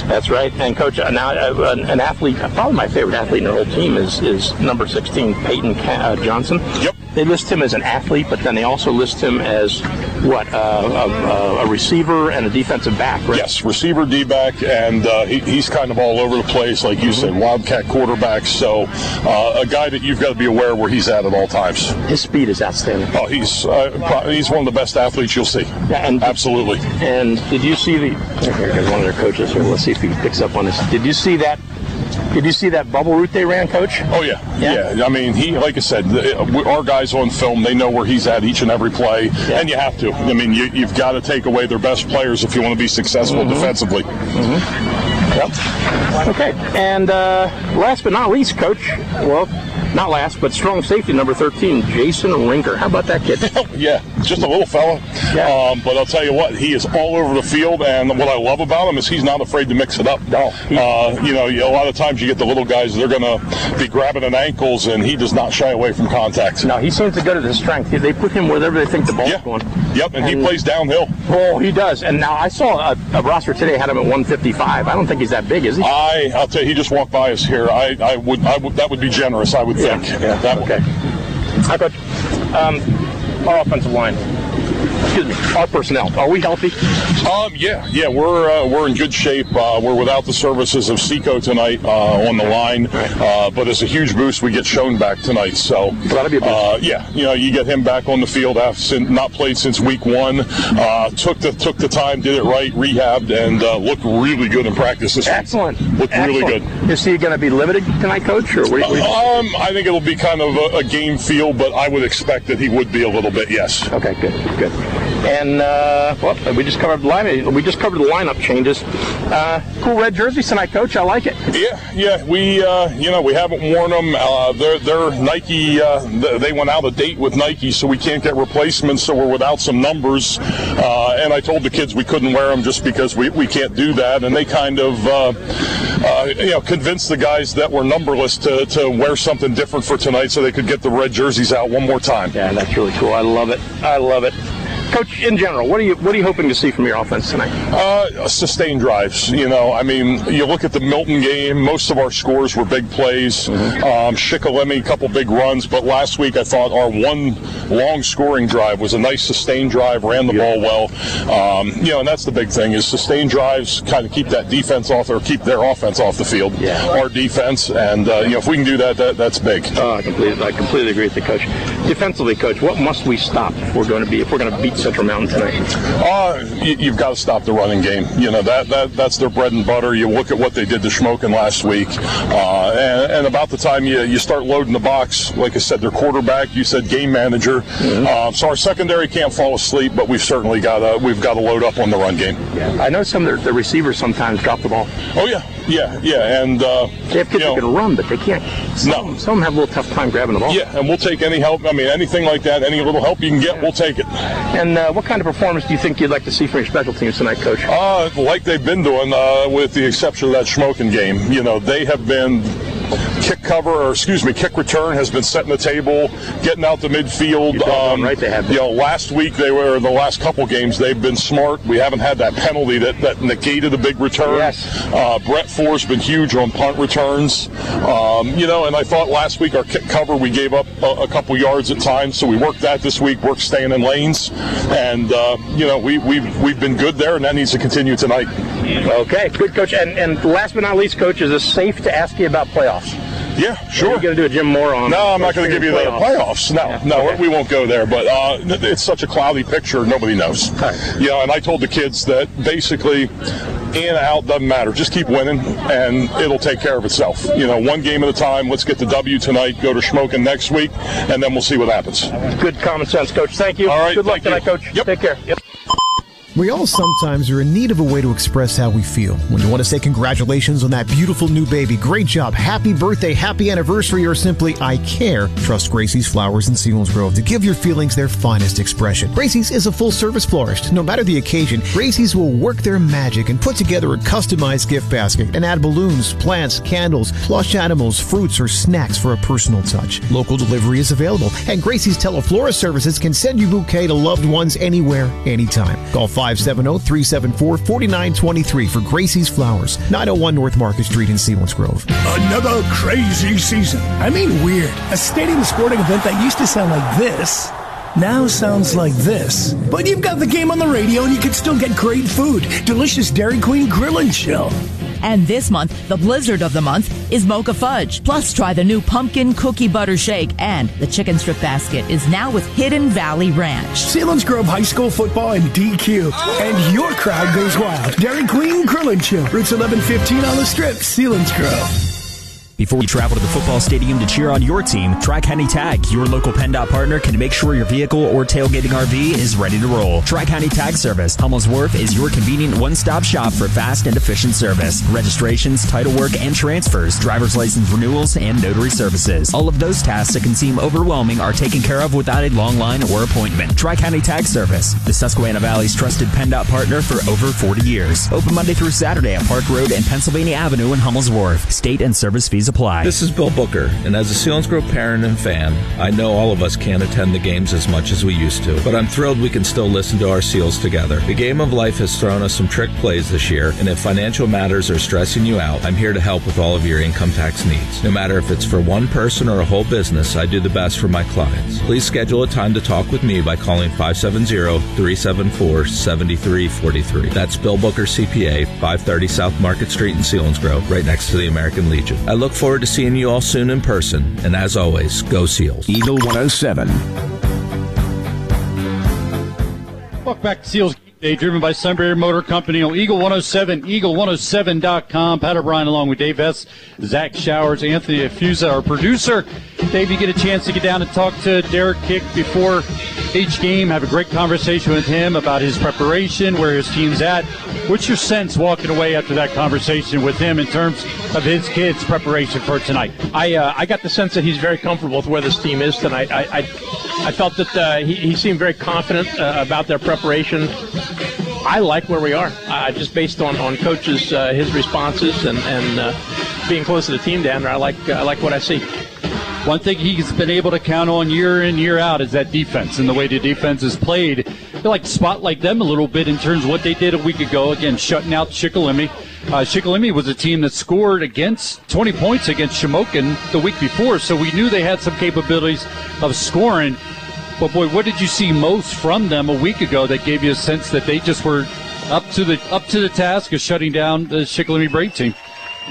That's right. And coach, uh, now uh, an, an athlete, probably my favorite athlete in the whole team is is number 16, Peyton uh, Johnson. Yep. They list him as an athlete, but then they also list him as what uh, a, a, receiver and a defensive back, right? Yes, receiver, D back, and uh, he, he's kind of all over the place, like you said, Wildcat quarterback. So uh, a guy that you've got to be aware where he's at at all times. His speed is outstanding. Oh, he's uh, he's one of the best athletes you'll see. Yeah, and absolutely. And did you see the? Here goes one of their coaches here. Let's see if he picks up on this. Did you see that? Did you see that bubble route they ran, Coach? Oh yeah, yeah. I mean, he, like I said, our guys on film, they know where he's at each and every play, and you have to. I mean, you, you've got to take away their best players if you want to be successful Mhm. defensively. Yep. Okay. And uh, last but not least, Coach. Well, not last, but strong safety number 13, Jason Rinker. How about that kid? yeah, just a little fella. Um, but I'll tell you what, he is all over the field, and what I love about him is he's not afraid to mix it up. No. Uh, you know, a lot of times you get the little guys, they're going to be grabbing at ankles, and he does not shy away from contact. No, he seems to go to the strength. They put him wherever they think the ball's going. Yep, and, he plays downhill. Oh, he does. And now I saw a, a roster today had him at 155. I don't think he's that big, is he? I, I'll tell you, he just walked by us here. I, I would, I would, that would be generous, I would Yeah, yeah, okay. Hi, Coach. Um, our offensive line. Excuse me. Our personnel. Are we healthy? Um, yeah, yeah, we're uh, we're in good shape. Uh, we're without the services of Seco tonight uh, on the line, uh, but it's a huge boost. We get shown back tonight, so that'll be a boost. Uh, yeah, you know, you get him back on the field after not played since week one. Uh, took the took the time, did it right, rehabbed, and uh, looked really good in practice this Excellent. week. Looked really good. Is he going to be limited tonight, Coach? Or what what Um, I think it'll be kind of a, a game feel, but I would expect that he would be a little bit. Yes. Okay, good, good. And uh, well, we just covered the line. We just covered the lineup changes. Uh, cool red jerseys tonight, Coach. I like it. Yeah, yeah. We, uh, you know, we haven't worn them. Uh, they're, they're Nike. Uh, they went out of date with Nike, so we can't get replacements. So we're without some numbers. Uh, and I told the kids we couldn't wear them just because we, we can't do that. And they kind of, uh, uh, you know, convinced the guys that were numberless to, to wear something different for tonight, so they could get the red jerseys out one more time. Yeah, that's really cool. I love it. I love it. Coach, in general, what are you what are you hoping to see from your offense tonight? Uh, sustained drives. You know, I mean, you look at the Milton game. Most of our scores were big plays. Mm-hmm. Um, Shikellamy, a couple big runs, but last week I thought our one long scoring drive was a nice sustained drive. Ran the ball well. Um, you know, and that's the big thing is sustained drives. Kind of keep that defense off or keep their offense off the field. Yeah. Our defense, and uh, you know, if we can do that, that that's big. Uh, I completely, I completely agree with the coach. Defensively, coach, what must we stop if we're going to be if we're going to beat Central Mountain tonight? Uh, you, you've got to stop the running game. You know that, that that's their bread and butter. You look at what they did to Shamokin last week, uh, and, and about the time you, you start loading the box, like I said, their quarterback, you said game manager. Uh, so our secondary can't fall asleep, but we've certainly got to we've got to load up on the run game. I know some of the, the receivers sometimes drop the ball. Oh yeah, yeah, yeah, and uh, They have kids who can run, but they can't. Some, some have a little tough time grabbing the ball. yeah, and we'll take any help. I mean, anything like that, any little help you can get, we'll take it. And uh, what kind of performance do you think you'd like to see from your special teams tonight, Coach? Uh, like they've been doing, uh, with the exception of that Shamokin game. You know, they have been kick cover, or excuse me, kick return has been setting the table, getting out the midfield. Um, right, they have. You know, last week they were the last couple games they've been smart. We haven't had that penalty that, that negated the big return. Yes. Uh, Brett Ford's been huge on punt returns. Um, you know, and I thought last week our kick cover we gave up a, a couple yards at times, so we worked that this week. Worked staying in lanes, and uh, you know we we've we've been good there, and that needs to continue tonight. Okay, good, Coach. And, and last but not least, Coach, is it safe to ask you about playoffs? Yeah, sure. You're going to do a Jim Moore on. No, I'm not going to give you the playoffs. No, no, we won't go there. But uh, it's such a cloudy picture, nobody knows. You know, and I told the kids that basically in out doesn't matter. Just keep winning, and it'll take care of itself. You know, one game at a time. Let's get the W tonight. Go to Shamokin next week, and then we'll see what happens. Good common sense, Coach. Thank you. All right. Good luck tonight, you. Coach. Take care. Yep. We all sometimes are in need of a way to express how we feel. When you want to say congratulations on that beautiful new baby, great job, happy birthday, happy anniversary, or simply I care, trust Gracie's Flowers in grove to give your feelings their finest expression. Gracie's is a full service florist. No matter the occasion, Gracie's will work their magic and put together a customized gift basket and add balloons, plants, candles, plush animals, fruits, or snacks for a personal touch. Local delivery is available, and Gracie's Teleflora services can send you bouquet to loved ones anywhere, anytime. Call 570-374-4923 for Gracie's Flowers, 901 North Market Street in Selinsgrove. Another crazy season. I mean, weird. A stadium sporting event that used to sound like this now sounds like this. But you've got the game on the radio and you can still get great food. Delicious Dairy Queen Grill and Chill. And this month, the blizzard of the month is Mocha Fudge. Plus, try the new pumpkin cookie butter shake. And the chicken strip basket is now with Hidden Valley Ranch. Selinsgrove High School football and DQ. And your crowd goes wild. Dairy Queen Grill and Chill. Routes 1115 on the strip, Selinsgrove. Before you travel to the football stadium to cheer on your team, Tri County Tag, your local PennDOT partner, can make sure your vehicle or tailgating RV is ready to roll. Tri County Tag Service, Hummel's is your convenient one stop shop for fast and efficient service. Registrations, title work, and transfers, driver's license renewals, and notary services. All of those tasks that can seem overwhelming are taken care of without a long line or appointment. Tri County Tag Service, the Susquehanna Valley's trusted PennDOT partner for over 40 years. Open Monday through Saturday at Park Road and Pennsylvania Avenue in Hummel's. State and service fees apply. This is Bill Booker, and as a Selinsgrove parent and fan, I know all of us can't attend the games as much as we used to, but I'm thrilled we can still listen to our Seals together. The game of life has thrown us some trick plays this year, and if financial matters are stressing you out, I'm here to help with all of your income tax needs. No matter if it's for one person or a whole business, I do the best for my clients. Please schedule a time to talk with me by calling 570-374-7343. That's Bill Booker CPA, 530 South Market Street in Selinsgrove, right next to the American Legion. I look forward to seeing you all soon in person, and as always, go Seals. Eagle 107. Welcome back to Seals Day, driven by Sunbury Motor Company on Eagle 107, eagle107.com. Pat O'Brien along with Dave Hess, Zach Showers, Anthony Fusa, our producer. Dave, you get a chance to get down and talk to Derek Kick before each game, have a great conversation with him about his preparation, where his team's at. What's your sense walking away after that conversation with him in terms of his kids' preparation for tonight? I uh, I got the sense that he's very comfortable with where this team is tonight. I I, I felt that uh, he, he seemed very confident uh, about their preparation. I like where we are, uh, just based on on coaches uh, his responses and and uh, being close to the team down there. I like I like what I see. one thing he's been able to count on year in, year out is that defense and the way the defense is played. I like spotlight them a little bit in terms of what they did a week ago. Again, shutting out Shikellamy. Uh, was a team that scored against 20 points against Shamokin the week before, so we knew they had some capabilities of scoring. But boy, what did you see most from them a week ago that gave you a sense that they just were up to the up to the task of shutting down the Shikellamy Brave team?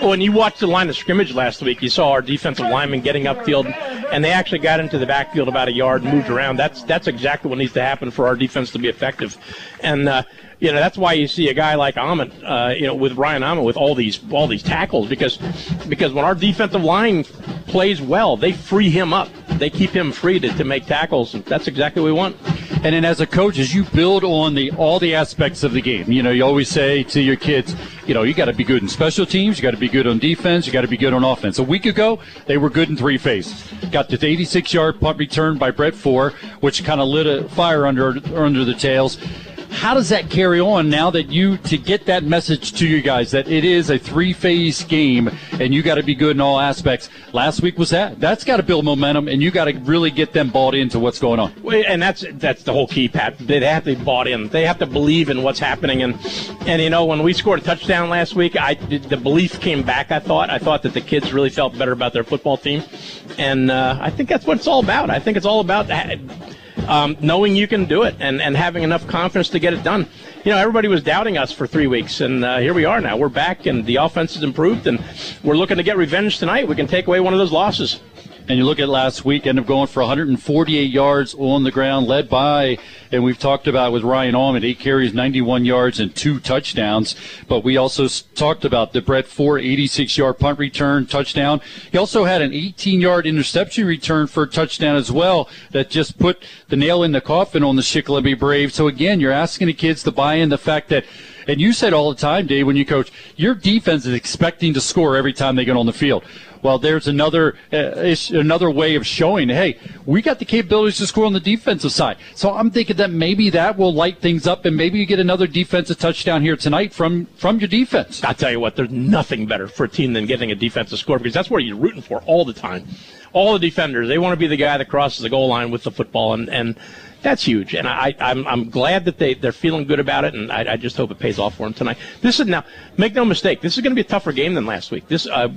When you watched the line of scrimmage last week, you saw our defensive linemen getting upfield, and they actually got into the backfield about a yard and moved around. That's that's exactly what needs to happen for our defense to be effective, and uh, you know that's why you see a guy like Ahmed, uh, you know, with Ryan Ahmed with all these all these tackles because because when our defensive line plays well, they free him up, they keep him free to, to make tackles, that's exactly what we want. And then as a coach, as you build on the all the aspects of the game, you know, you always say to your kids, you know, you got to be good in special teams, you got to be good on defense, you got to be good on offense. A week ago, they were good in three phases. Got the 86-yard punt return by Brett Ford, which kind of lit a fire under under the tails. How does that carry on now that you to get that message to you guys that it is a three-phase game and you got to be good in all aspects? Last week was that. That's got to build momentum and you got to really get them bought into what's going on. And that's that's the whole key, Pat. They have to be bought in. They have to believe in what's happening. And and you know, when we scored a touchdown last week, I the belief came back. I thought I thought that the kids really felt better about their football team, and uh, I think that's what it's all about. I think it's all about. Um, knowing you can do it and, and having enough confidence to get it done. You know, everybody was doubting us for three weeks, and uh, here we are now. We're back, and the offense has improved, and we're looking to get revenge tonight. We can take away one of those losses. And you look at last week, end up going for 148 yards on the ground, led by, and we've talked about with Ryan Almond, eight carries, 91 yards, and two touchdowns. But we also talked about the Brett Ford 86 yard punt return touchdown. He also had an 18 yard interception return for a touchdown as well that just put the nail in the coffin on the Shikellamy Braves. So again, you're asking the kids to buy in the fact that and you said all the time, Dave, when you coach, your defense is expecting to score every time they get on the field. Well, there's another uh, another way of showing, hey, we got the capabilities to score on the defensive side. So I'm thinking that maybe that will light things up, and maybe you get another defensive touchdown here tonight from from your defense. I tell you what, there's nothing better for a team than getting a defensive score because that's what you're rooting for all the time. All the defenders, they want to be the guy that crosses the goal line with the football, and and that's huge. And I, I'm I'm glad that they they're feeling good about it, and I, I just hope it pays off for them tonight. This is now make no mistake, this is going to be a tougher game than last week. This uh,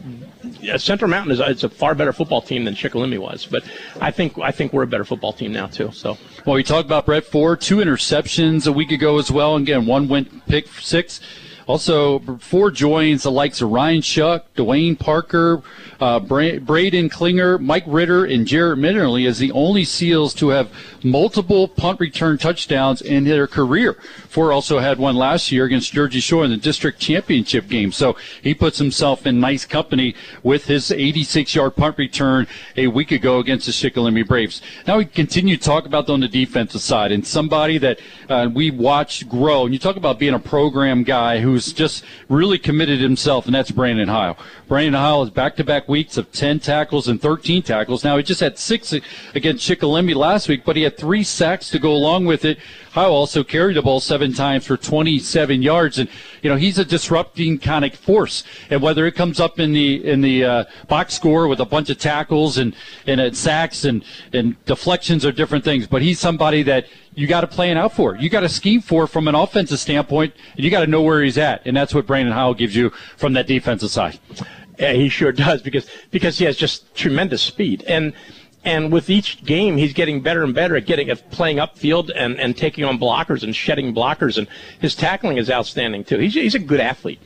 uh, Central Mountain is it's a far better football team than Shikellamy was, but I think I think we're a better football team now too. So. Well, we talked about Brett Ford, two interceptions a week ago as well. And again, one went pick six. Also, Ford joins the likes of Ryan Shuck, Dwayne Parker, uh, Bra- Braden Klinger, Mike Ritter, and Jarrett Minnerly as the only SEALs to have multiple punt return touchdowns in their career. Ford also had one last year against Jersey Shore in the district championship game. So he puts himself in nice company with his 86 yard punt return a week ago against the Shikellamy Braves. Now we continue to talk about on the defensive side and somebody that uh, we watched grow. And you talk about being a program guy who's just really committed himself, and that's Brandon Heil. Brandon Heil has back to back weeks of 10 tackles and 13 tackles. Now he just had six against Shikellamy last week, but he had three sacks to go along with it. Heil also carried the ball seven times for 27 yards, and you know he's a disrupting kind of force. And whether it comes up in the in the uh, box score with a bunch of tackles and and sacks and and deflections are different things, but he's somebody that you got to plan out for. You got to scheme for from an offensive standpoint, and you got to know where he's at, and that's what Brandon Howell gives you from that defensive side. Yeah, he sure does because because he has just tremendous speed and. And with each game, he's getting better and better at getting at playing upfield and, and taking on blockers and shedding blockers. And his tackling is outstanding too. He's, he's a good athlete.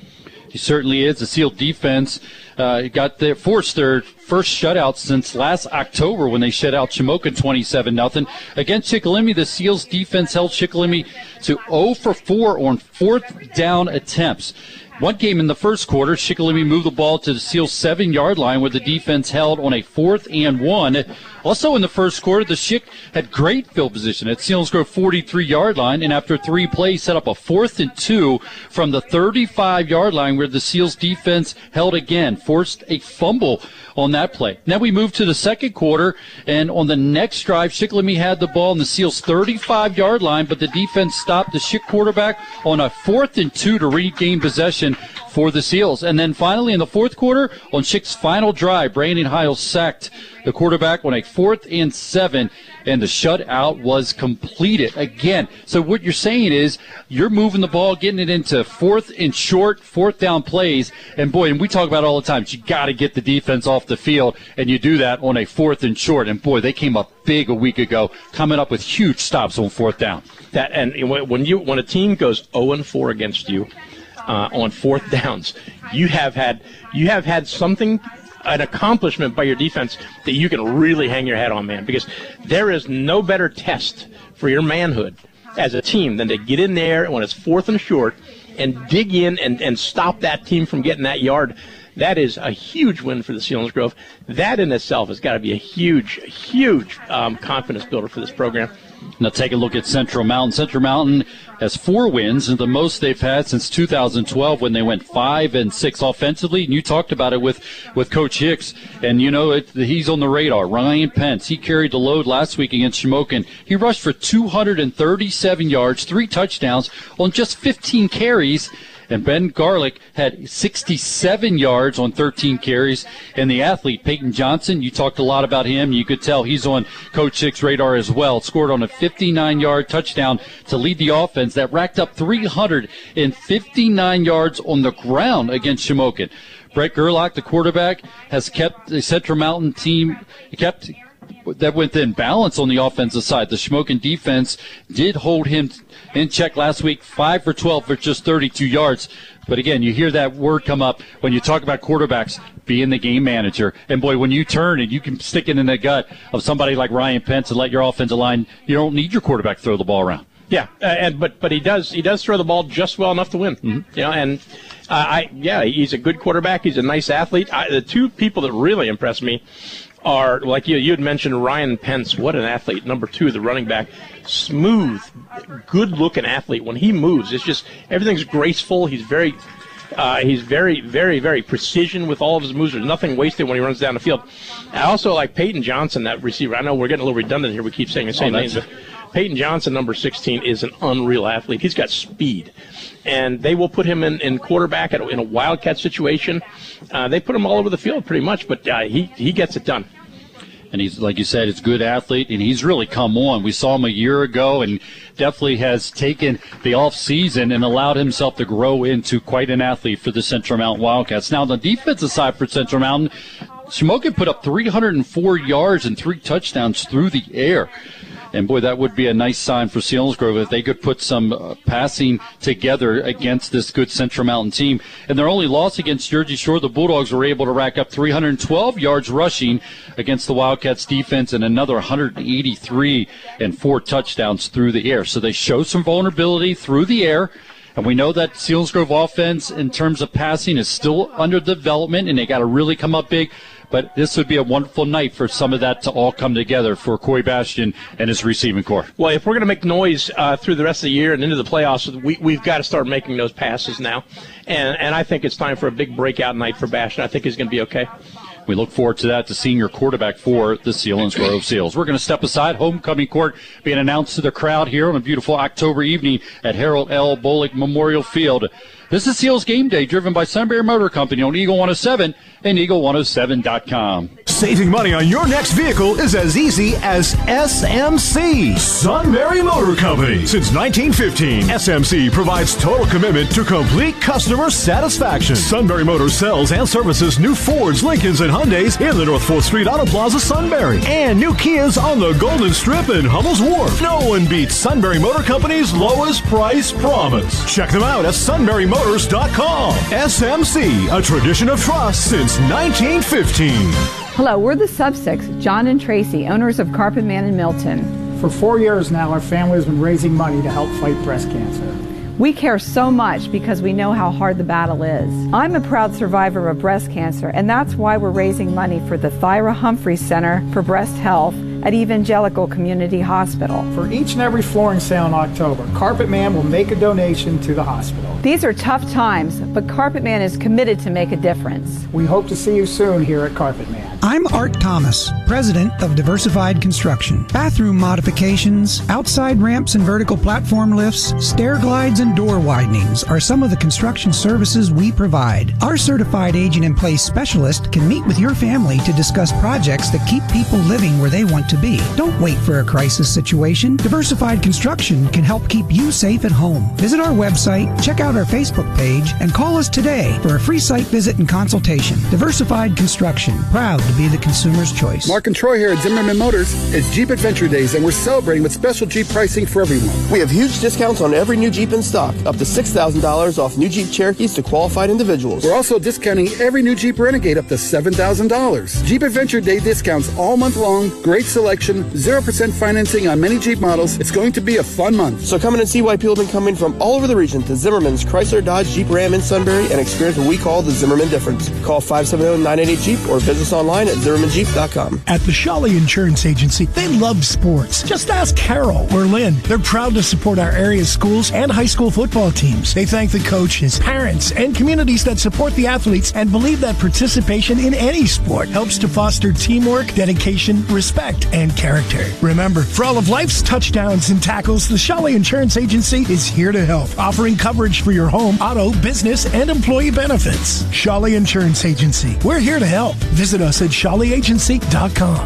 Certainly is. The SEAL defense uh, got their forced their first shutout since last October when they shut out Shamokin 27 nothing against Shikellamy. The SEALs defense held Shikellamy to 0 for 4 on fourth down attempts. One game in the first quarter, Shikellamy moved the ball to the Seals seven yard line where the defense held on a fourth and one. Also in the first quarter, the Schick had great field position at Selinsgrove 43 yard line and after three plays set up a fourth and two from the 35 yard line where the Seals defense held again, forced a fumble on that play. Now we move to the second quarter and on the next drive, Shikellamy had the ball in the Seals 35 yard line, but the defense stopped the Schick quarterback on a fourth and two to regain possession for the Seals. And then finally in the fourth quarter, on Chick's final drive, Brandon Hiles sacked the quarterback on a fourth and seven, and the shutout was completed again. So what you're saying is you're moving the ball, getting it into fourth and short, fourth down plays, and boy, and we talk about all the time. You got to get the defense off the field, and you do that on a fourth and short. And boy, they came up big a week ago, coming up with huge stops on fourth down. That and when you when a team goes 0 and 4 against you uh, on fourth downs, you have had you have had something an accomplishment by your defense that you can really hang your head on, man. Because there is no better test for your manhood as a team than to get in there when it's fourth and short and dig in and, and stop that team from getting that yard. That is a huge win for the Selinsgrove. That in itself has got to be a huge, huge um, confidence builder for this program. Now take a look at Central Mountain. Central Mountain has four wins and the most they've had since 2012 when they went five and six offensively. And you talked about it with, with Coach Hicks, and you know it, he's on the radar. Ryan Pence, he carried the load last week against Shamokin. He rushed for 237 yards, three touchdowns on just 15 carries. And Ben Garlick had 67 yards on 13 carries. And the athlete, Peyton Johnson, you talked a lot about him. You could tell he's on Coach Hicks' radar as well. Scored on a 59 yard touchdown to lead the offense that racked up 359 yards on the ground against Shamokin. Brett Gerlach, the quarterback, has kept the Central Mountain team kept that went within balance on the offensive side. The Shamokin defense did hold him in check last week, five for 12 for just 32 yards. But again, you hear that word come up when you talk about quarterbacks being the game manager. And boy, when you turn and you can stick it in the gut of somebody like Ryan Pence and let your offensive line, you don't need your quarterback to throw the ball around. Yeah, uh, and but but he does he does throw the ball just well enough to win. Mm-hmm. You know, and uh, I yeah, he's a good quarterback. He's a nice athlete. I, the two people that really impressed me are like you you had mentioned Ryan Pence. What an athlete! Number two, the running back, smooth, good looking athlete. When he moves, it's just everything's graceful. He's very. Uh, he's very, very, very precision with all of his moves. There's nothing wasted when he runs down the field. I also like Peyton Johnson, that receiver. I know we're getting a little redundant here. We keep saying the same Oh, names. but Peyton Johnson, number 16, is an unreal athlete. He's got speed. And they will put him in, in quarterback a- in a wildcat situation. Uh, they put him all over the field pretty much, but uh, he, he gets it done. And he's, like you said, he's a good athlete, and he's really come on. We saw him a year ago, and definitely has taken the off season and allowed himself to grow into quite an athlete for the Central Mountain Wildcats. Now, the defensive side for Central Mountain, Shamokin put up 304 yards and three touchdowns through the air. And boy, that would be a nice sign for Selinsgrove if they could put some uh, passing together against this good Central Mountain team. And their only loss against Jersey Shore, the Bulldogs were able to rack up 312 yards rushing against the Wildcats defense and another 183 and four touchdowns through the air. So they show some vulnerability through the air. And we know that Selinsgrove offense, in terms of passing, is still under development, and they got to really come up big. But this would be a wonderful night for some of that to all come together for Corey Bastion and his receiving core. Well, if we're going to make noise uh, through the rest of the year and into the playoffs, we, we've got to start making those passes now. And, and I think it's time for a big breakout night for Bastion. I think he's going to be okay. We look forward to that, the senior quarterback for the Selinsgrove Seals. We're going to step aside. Homecoming court being announced to the crowd here on a beautiful October evening at Harold L. Bolick Memorial Field. This is Seals Game Day, driven by Sunbury Motor Company on Eagle 107 and Eagle107.com. Saving money on your next vehicle is as easy as SMC. Sunbury Motor Company. Since 1915, SMC provides total commitment to complete customer satisfaction. Sunbury Motors sells and services new Fords, Lincolns, and Hyundais in the North 4th Street Auto Plaza, Sunbury. And new Kias on the Golden Strip in Hummel's Wharf. No one beats Sunbury Motor Company's lowest price promise. Check them out at sunburymotors.com. SMC, a tradition of trust since 1915. Hello, we're the Sub Six, John and Tracy, owners of Carpet Man in Milton. For four years now, our family has been raising money to help fight breast cancer. We care so much because we know how hard the battle is. I'm a proud survivor of breast cancer, and that's why we're raising money for the Thyra Humphreys Center for Breast Health at Evangelical Community Hospital. For each and every flooring sale in October, Carpet Man will make a donation to the hospital. These are tough times, but Carpet Man is committed to make a difference. We hope to see you soon here at Carpet Man. I'm Art Thomas, president of Diversified Construction. Bathroom modifications, outside ramps and vertical platform lifts, stair glides, and door widenings are some of the construction services we provide. Our certified aging in place specialist can meet with your family to discuss projects that keep people living where they want to be. Don't wait for a crisis situation. Diversified Construction can help keep you safe at home. Visit our website, check out our Facebook page, and call us today for a free site visit and consultation. Diversified Construction, proud to be the consumer's choice. Mark and Troy here at Zimmerman Motors. It's Jeep Adventure Days, and we're celebrating with special Jeep pricing for everyone. We have huge discounts on every new Jeep in stock, up to $6,000 off new Jeep Cherokees to qualified individuals. We're also discounting every new Jeep Renegade up to $7,000. Jeep Adventure Day discounts all month long, great selection, 0% financing on many Jeep models. It's going to be a fun month. So come in and see why people have been coming from all over the region to Zimmerman's Chrysler Dodge Jeep Ram in Sunbury and experience what we call the Zimmerman difference. Call 570-988-JEEP or visit us online at zimmermanjeep.com. At the Shawley Insurance Agency, they love sports. Just ask Carol or Lynn. They're proud to support our area's schools and high school football teams. They thank the coaches, parents, and communities that support the athletes and believe that participation in any sport helps to foster teamwork, dedication, respect, and character. Remember, for all of life's touchdowns and tackles, the Shawley Insurance Agency is here to help, offering coverage for your home, auto, business, and employee benefits. Shawley Insurance Agency. We're here to help. Visit us at shawleyagency.com.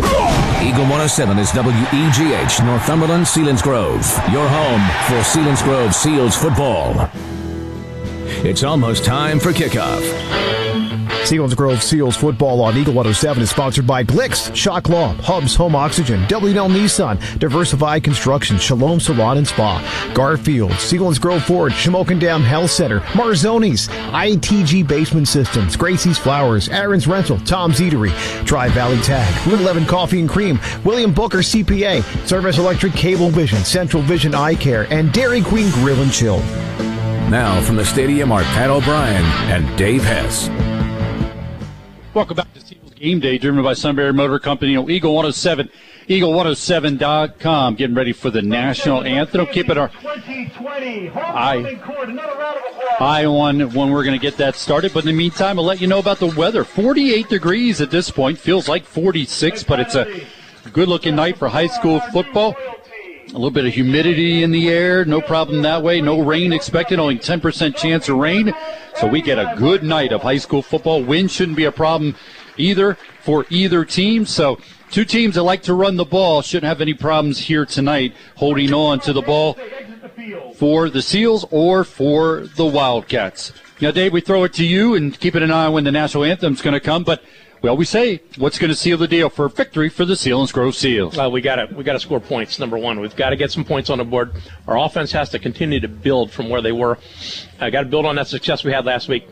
Eagle 107 is WEGH, Northumberland, Selinsgrove. Your home for Selinsgrove Seals football. It's almost time for kickoff. Selinsgrove Seals football on Eagle 107 is sponsored by Glicks, Shock Law, Hubs Home Oxygen, WL Nissan, Diversified Construction, Shalom Salon and Spa, Garfield, Selinsgrove Ford, Shamokin Dam Health Center, Marzoni's, ITG Basement Systems, Gracie's Flowers, Aaron's Rental, Tom's Eatery, Tri Valley Tag, Route 11 Coffee and Cream, William Booker CPA, Service Electric Cable Vision, Central Vision Eye Care, and Dairy Queen Grill and Chill. Now from the stadium are Pat O'Brien and Dave Hess. Welcome back to Seals Game Day, driven by Sunbury Motor Company. Know, Eagle 107, Eagle107.com, getting ready for the national anthem. Keeping our eye, eye on when we're going to get that started. But in the meantime, I'll let you know about the weather. 48 degrees at this point. Feels like 46, but it's a good looking night for high school football. A little bit of humidity in the air, no problem that way. No rain expected, only 10% chance of rain. So we get a good night of high school football. Wind shouldn't be a problem either for either team. So two teams that like to run the ball shouldn't have any problems here tonight holding on to the ball for the Seals or for the Wildcats. Now, Dave, we throw it to you and keeping an eye on when the national anthem's going to come, but we always say what's going to seal the deal for victory for the Selinsgrove Seals. Well, we got to we got to score points. Number one, we've got to get some points on the board. Our offense has to continue to build from where they were. I got to build on that success we had last week.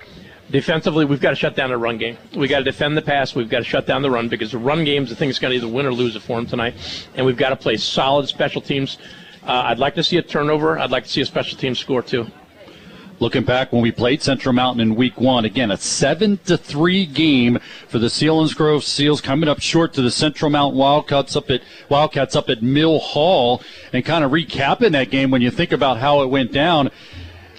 Defensively, we've got to shut down the run game. We got to defend the pass. We've got to shut down the run because the run game is the thing that's going to either win or lose it for them tonight. And we've got to play solid special teams. Uh, I'd like to see a turnover. I'd like to see a special team score too. Looking back when we played Central Mountain in week one, again, a seven to three game for the Selinsgrove Seals coming up short to the Central Mountain Wildcats up at Wildcats up at Mill Hall and kind of recapping that game when you think about how it went down.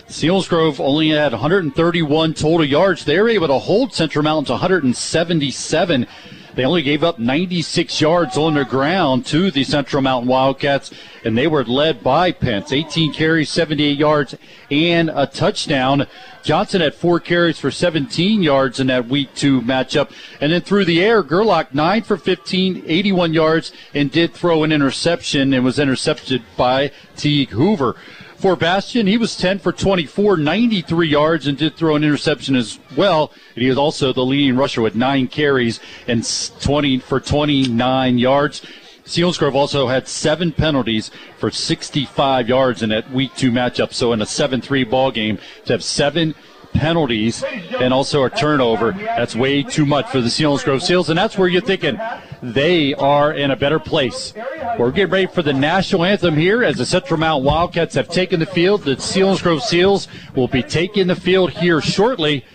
Selinsgrove only had 131 total yards. They were able to hold Central Mountain to 177. They only gave up 96 yards on the ground to the Central Mountain Wildcats, and they were led by Pence. 18 carries, 78 yards, and a touchdown. Johnson had four carries for 17 yards in that week two matchup. And then through the air, Gerlach 9 for 15, 81 yards, and did throw an interception and was intercepted by Teague Hoover. For Bastion, he was 10 for 24, 93 yards, and did throw an interception as well. And he was also the leading rusher with nine carries and 20 for 29 yards. Selinsgrove also had seven penalties for 65 yards in that week two matchup. So in a 7-3 ball game, to have seven penalties and also a turnover, that's way too much for the Selinsgrove Seals. And that's where you're thinking they are in a better place. We're getting ready for the national anthem here as the Central Mount Wildcats have taken the field. The Selinsgrove Seals will be taking the field here shortly.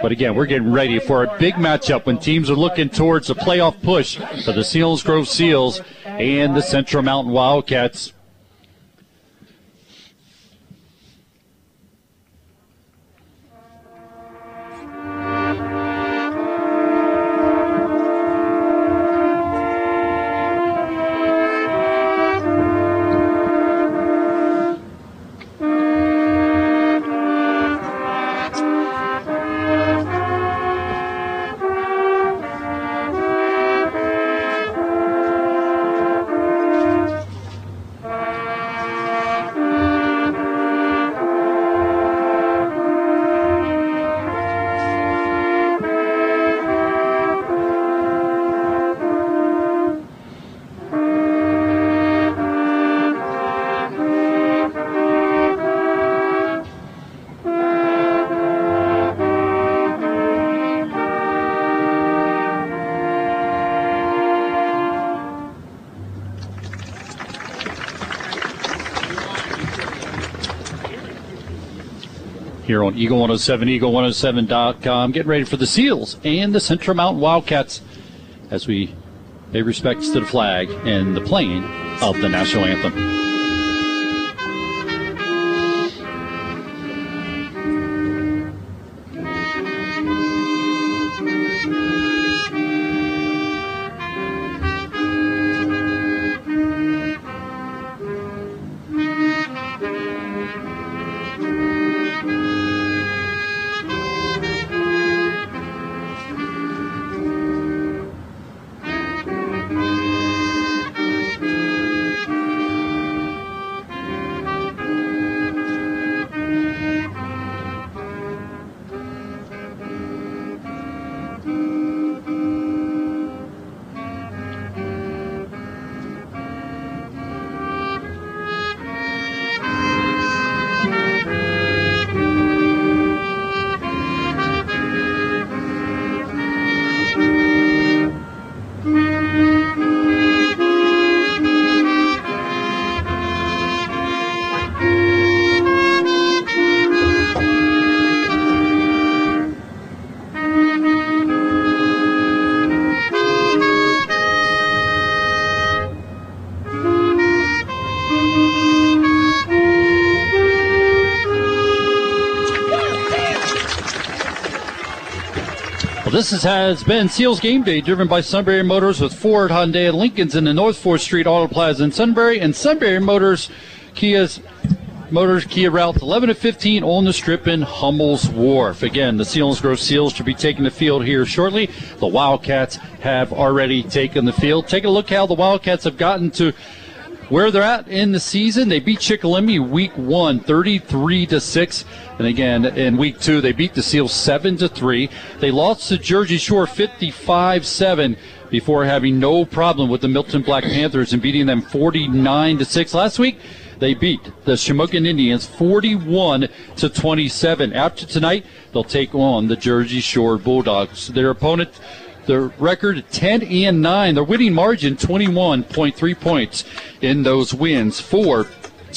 But again, we're getting ready for a big matchup when teams are looking towards a playoff push for the Selinsgrove Seals and the Central Mountain Wildcats. On Eagle 107, Eagle107.com. Getting ready for the Seals and the Central Mountain Wildcats as we pay respects to the flag and the playing of the national anthem. Has been Seals Game Day, driven by Sunbury Motors with Ford, Hyundai, and Lincolns in the North 4th Street Auto Plaza in Sunbury, and Sunbury Motors, Kia's Motors Kia routes 11 to 15 on the strip in Hummel's Wharf. Again, the Selinsgrove Seals should be taking the field here shortly. The Wildcats have already taken the field. Take a look how the Wildcats have gotten to where they're at in the season. They beat Shikellamy week one, 33 to 6. And again, in week two, they beat the Seals 7 to 3. They lost to Jersey Shore 55 7 before having no problem with the Milton Black Panthers and beating them 49 to 6 last week. They beat the Shamokin Indians 41 to 27. After tonight, they'll take on the Jersey Shore Bulldogs. Their opponent the record 10 and 9. Their winning margin 21.3 points in those wins for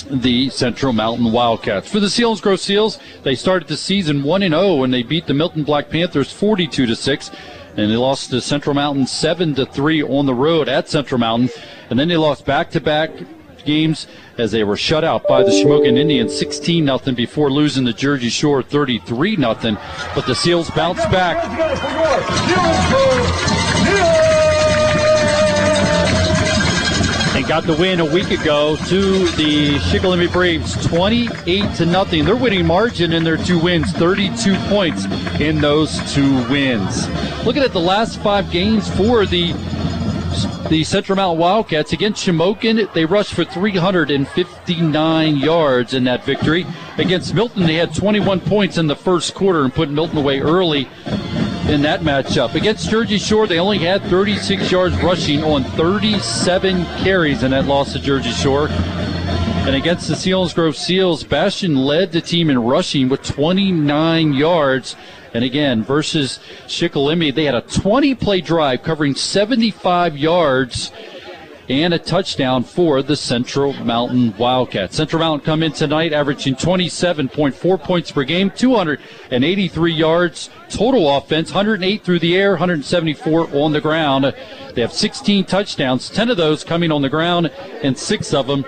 the Central Mountain Wildcats. For the Selinsgrove Seals, they started the season 1 and 0 when they beat the Milton Black Panthers 42 to 6 and they lost to Central Mountain 7 to 3 on the road at Central Mountain and then they lost back-to-back games as they were shut out by the Shamokin Indians 16 0 before losing the Jersey Shore 33 0. But the Seals bounced back. And got the win a week ago to the Shikellamy Braves 28 to nothing. Their winning margin in their two wins 32 points in those two wins. Looking at the last five games for the the Central Mountain Wildcats against Shamokin. They rushed for 359 yards in that victory. Against Milton, they had 21 points in the first quarter and put Milton away early in that matchup. Against Jersey Shore, they only had 36 yards rushing on 37 carries in that loss to Jersey Shore. And against the Selinsgrove Seals, Bastion led the team in rushing with 29 yards. And again, versus Shikellamy, they had a 20 play drive covering 75 yards and a touchdown for the Central Mountain Wildcats. Central Mountain come in tonight averaging 27.4 points per game, 283 yards total offense, 108 through the air, 174 on the ground. They have 16 touchdowns, 10 of those coming on the ground, and six of them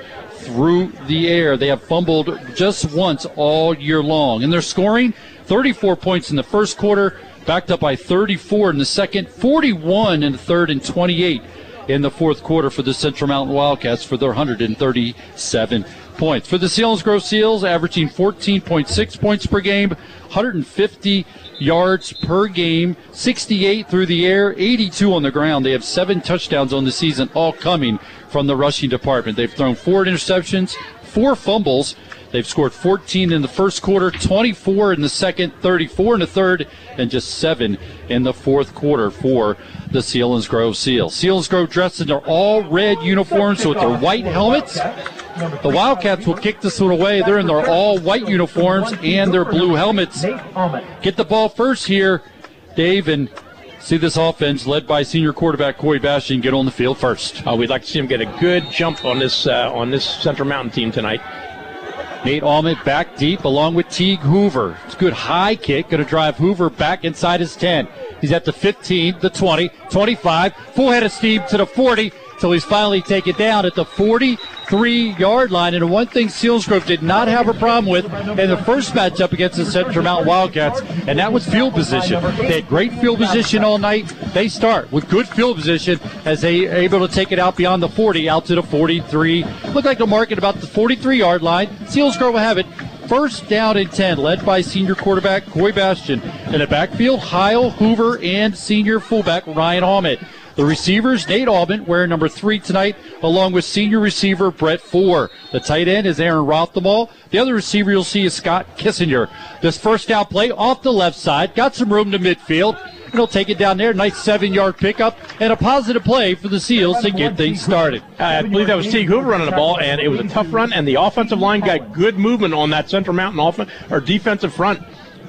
through the air. They have fumbled just once all year long. And they're scoring 34 points in the first quarter, backed up by 34 in the second, 41 in the third, and 28 in the fourth quarter for the Central Mountain Wildcats for their 137 points. For the Selinsgrove Seals, averaging 14.6 points per game, 150 yards per game, 68 through the air, 82 on the ground. They have seven touchdowns on the season, all coming from the rushing department. They've thrown four interceptions, four fumbles, They've scored 14 in the first quarter, 24 in the second, 34 in the third, and just seven in the fourth quarter for the Selinsgrove Seals. Selinsgrove dressed in their all red uniforms with their white helmets. The Wildcats will kick this one away. They're in their all white uniforms and their blue helmets. Get the ball first here, Dave, and see this offense led by senior quarterback Corey Bastion get on the field first. Uh, we'd like to see him get a good jump on this uh, on this Central Mountain team tonight. Nate Allman back deep along with Teague Hoover. It's a good high kick. Going to drive Hoover back inside his 10. He's at the 15, the 20, 25. Full head of steam to the 40 till he's finally taken down at the 43 yard line. And one thing Selinsgrove did not have a problem with in the first matchup against the Central Mountain Wildcats, and that was field position. They had great field position all night. They start with good field position as they are able to take it out beyond the 40, out to the 43. Look like they'll mark it about the 43 yard line. Selinsgrove will have it. First down and 10, led by senior quarterback Coy Bastion. In the backfield, Heil, Hoover, and senior fullback Ryan Ahmed. The receivers, Nate Allman, wearing number three tonight, along with senior receiver Brett Ford. The tight end is Aaron Roththal. The other receiver you'll see is Scott Kissinger. This first down play off the left side, got some room to midfield. And he'll take it down there. Nice seven yard pickup and a positive play for the Seals to get things started. I believe that was Teague Hoover running the ball, and it was a tough run, and the offensive line got good movement on that Central Mountain offense or defensive front.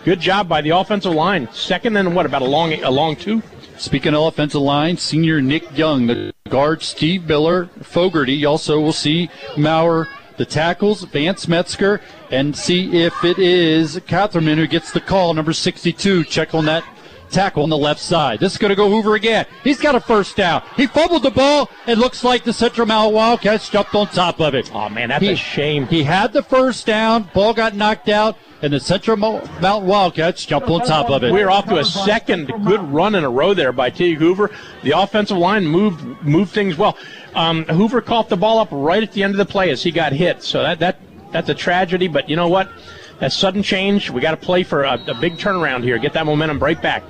Good job by the offensive line. Second and what about a long a long two? Speaking of offensive line, senior Nick Young, the guard Steve Miller, Fogarty. You also will see Maurer, the tackles, Vance Metzger, and see if it is Catherman who gets the call, number 62. Check on that tackle on the left side. This is going to go Hoover again. He's got a first down. He fumbled the ball. It looks like the Central Mountain Wildcats jumped on top of it. Oh, man, that's he, a shame. He had the first down. Ball got knocked out and the Central Mountain Wildcats jump on top of it. We're off to a second good run in a row there by T. Hoover. The offensive line moved moved things well. Um, Hoover caught the ball up right at the end of the play as he got hit. So that that that's a tragedy. But you know what? That sudden change. We got to play for a, a big turnaround here. Get that momentum right back.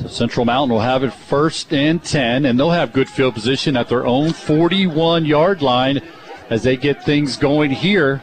So Central Mountain will have it first and 10, and they'll have good field position at their own 41 yard line as they get things going here.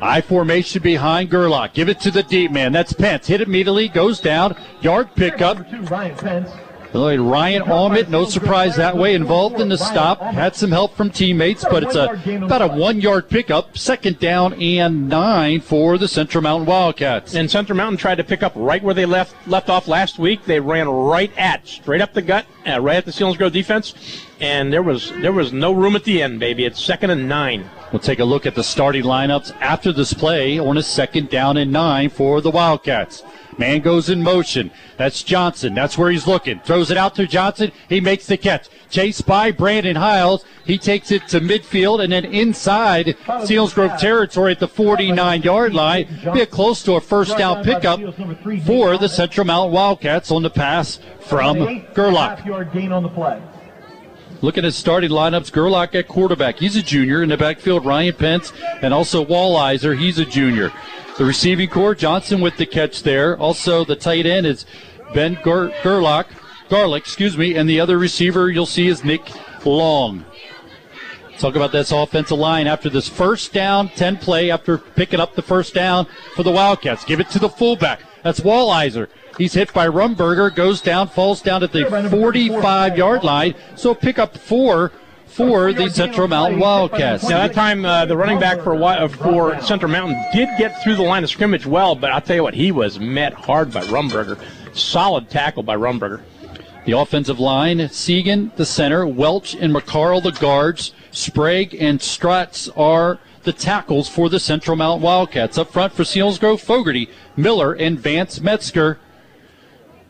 I formation behind Gerlach. Give it to the deep man. That's Pence. Hit immediately. Goes down. Yard pickup. Ryan Pence. Ryan Almit, no surprise that way, involved in the stop. Had some help from teammates, but it's a about a one yard pickup. Second down and nine for the Central Mountain Wildcats. And Central Mountain tried to pick up right where they left left off last week. They ran right at, straight up the gut, uh, right at the Selinsgrove defense, and there was there was no room at the end, baby. It's second and nine. We'll take a look at the starting lineups after this play on a second down and nine for the Wildcats. Man goes in motion. That's Johnson. That's where he's looking. Throws it out to Johnson. He makes the catch. Chased by Brandon Hiles. He takes it to midfield and then inside Selinsgrove territory at the 49 yard line. Be close to a first down pickup for the Central Mountain Wildcats on the pass from Gerlach. Yard gain on the play. Looking at starting lineups, Gerlach at quarterback. He's a junior. In the backfield, Ryan Pence and also Wallizer. He's a junior. The receiving core, Johnson with the catch there. Also, the tight end is Ben Ger- Gerlach, Garlic, excuse me, and the other receiver you'll see is Nick Long. Talk about this offensive line after this first down, 10 play after picking up the first down for the Wildcats. Give it to the fullback. That's Wallizer. He's hit by Rumberger, goes down, falls down at the 45 yard line. So pick up four for the Central Mountain Wildcats. Now that time, uh, the running back for uh, for Central Mountain did get through the line of scrimmage well, but I'll tell you what, he was met hard by Rumberger. Solid tackle by Rumberger. The offensive line, Segan, the center, Welch and McCarl, the guards, Sprague and Stratz are the tackles for the Central Mountain Wildcats. Up front for Selinsgrove, Fogarty, Miller, and Vance Metzger.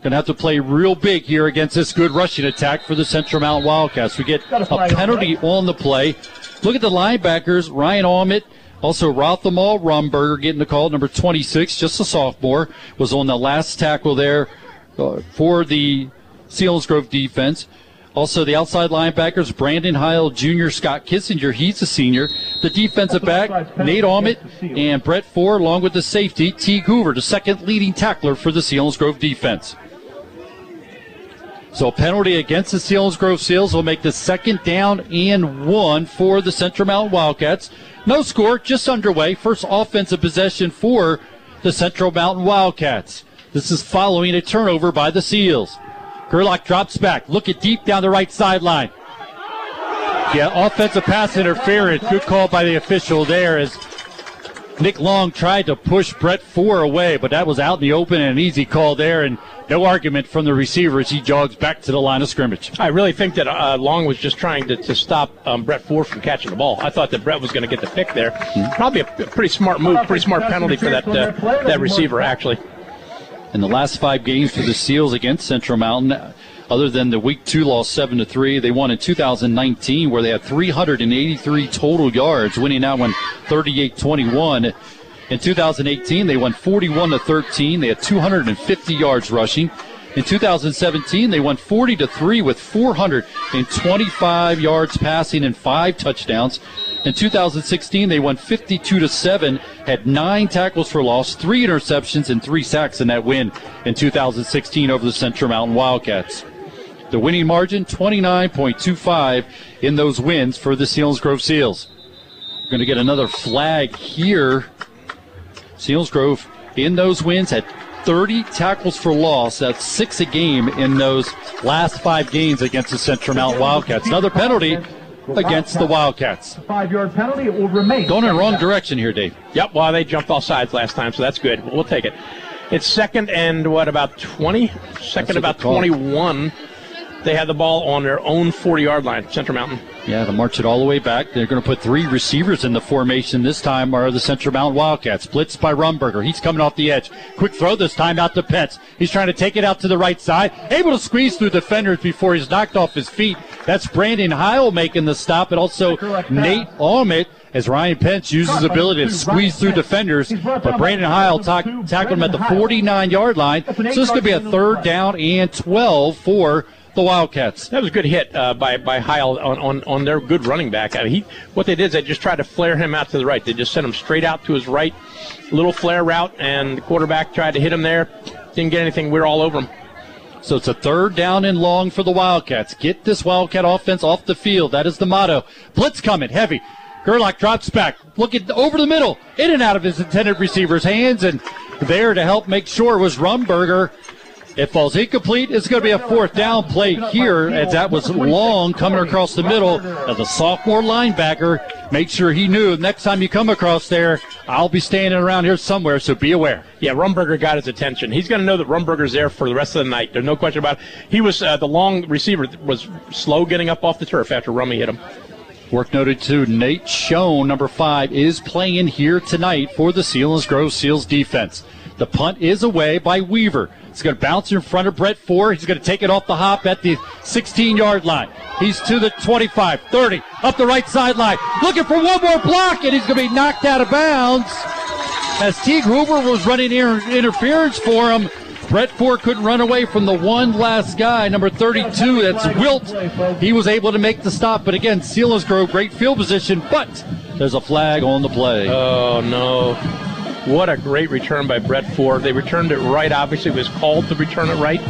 Going to have to play real big here against this good rushing attack for the Central Mountain Wildcats. We get a penalty on the play. Look at the linebackers, Ryan Almit, also Rothamal Rumberger getting the call, number 26, just a sophomore, was on the last tackle there uh, for the Selinsgrove defense. Also, the outside linebackers, Brandon Heil Jr., Scott Kissinger, he's a senior. The defensive back, Nate Almit, and Brett Ford, along with the safety, T. Hoover, the second leading tackler for the Selinsgrove defense. So penalty against the Selinsgrove Seals will make the second down and one for the Central Mountain Wildcats. No score, just underway. First offensive possession for the Central Mountain Wildcats. This is following a turnover by the Seals. Gerlach drops back. Look at deep down the right sideline. Yeah, offensive pass interference. Good call by the official there as Nick Long tried to push Brett Ford away, but that was out in the open and an easy call there, and no argument from the receiver as he jogs back to the line of scrimmage. I really think that uh, Long was just trying to, to stop um, Brett Ford from catching the ball. I thought that Brett was going to get the pick there. Probably a, a pretty smart move, pretty smart penalty for that uh, that receiver actually. In the last five games for the Seals against Central Mountain, other than the week two loss seven to three, they won in 2019 where they had 383 total yards, winning that one 38-21. In 2018, they won 41 to 13. They had 250 yards rushing. In 2017, they won 40 to 3 with 425 yards passing and five touchdowns. In 2016, they won 52 to 7, had nine tackles for loss, three interceptions, and three sacks in that win in 2016 over the Central Mountain Wildcats. The winning margin 29.25 in those wins for the Selinsgrove Seals. We're going to get another flag here. Selinsgrove in those wins had 30 tackles for loss. That's six a game in those last five games against the Central Mountain Wildcats. Another penalty against the Wildcats. Five yard penalty. It will remain. Going in the wrong direction here, Dave. Yep, well, they jumped off sides last time, so that's good. We'll take it. It's second and what, about 20? Second, about 21. They had the ball on their own 40 yard line, Central Mountain. Yeah, to march it all the way back. They're going to put three receivers in the formation this time are the Central Mountain Wildcats. Blitzed by Rumberger. He's coming off the edge. Quick throw this time out to Pence. He's trying to take it out to the right side. Able to squeeze through defenders before he's knocked off his feet. That's Brandon Heil making the stop and also Nate Almit as Ryan Pence uses his ability to squeeze through defenders. But Brandon Heil ta- tackled him at the 49 yard line. So this could be a third down and 12 for the Wildcats. That was a good hit uh, by by Heil on, on, on their good running back. I mean, he what they did is they just tried to flare him out to the right. They just sent him straight out to his right, little flare route, and the quarterback tried to hit him there. Didn't get anything. We are all over him. So it's a third down and long for the Wildcats. Get this Wildcat offense off the field. That is the motto. Blitz coming heavy. Gerlach drops back, looking over the middle, in and out of his intended receiver's hands, and there to help make sure was Rumberger. It falls incomplete. It's going to be a fourth down play here, as that was long coming across the middle as a sophomore linebacker. Make sure he knew next time you come across there, I'll be standing around here somewhere, so be aware. Yeah, Rumberger got his attention. He's going to know that Rumberger's there for the rest of the night. There's no question about it. He was uh, the long receiver was slow getting up off the turf after Rummy hit him. Work noted too. Nate Schoen, number five, is playing here tonight for the Selinsgrove Seals defense. The punt is away by Weaver. He's going to bounce in front of Brett Ford. He's going to take it off the hop at the 16 yard line. He's to the 25, 30, up the right sideline. Looking for one more block, and he's going to be knocked out of bounds. As Teague Hoover was running inter- interference for him, Brett Ford couldn't run away from the one last guy, number 32, that's Wilt. He was able to make the stop, but again, Selinsgrove, great field position, but there's a flag on the play. Oh, no. What a great return by Brett Ford. They returned it right. Obviously, it was called to return it right.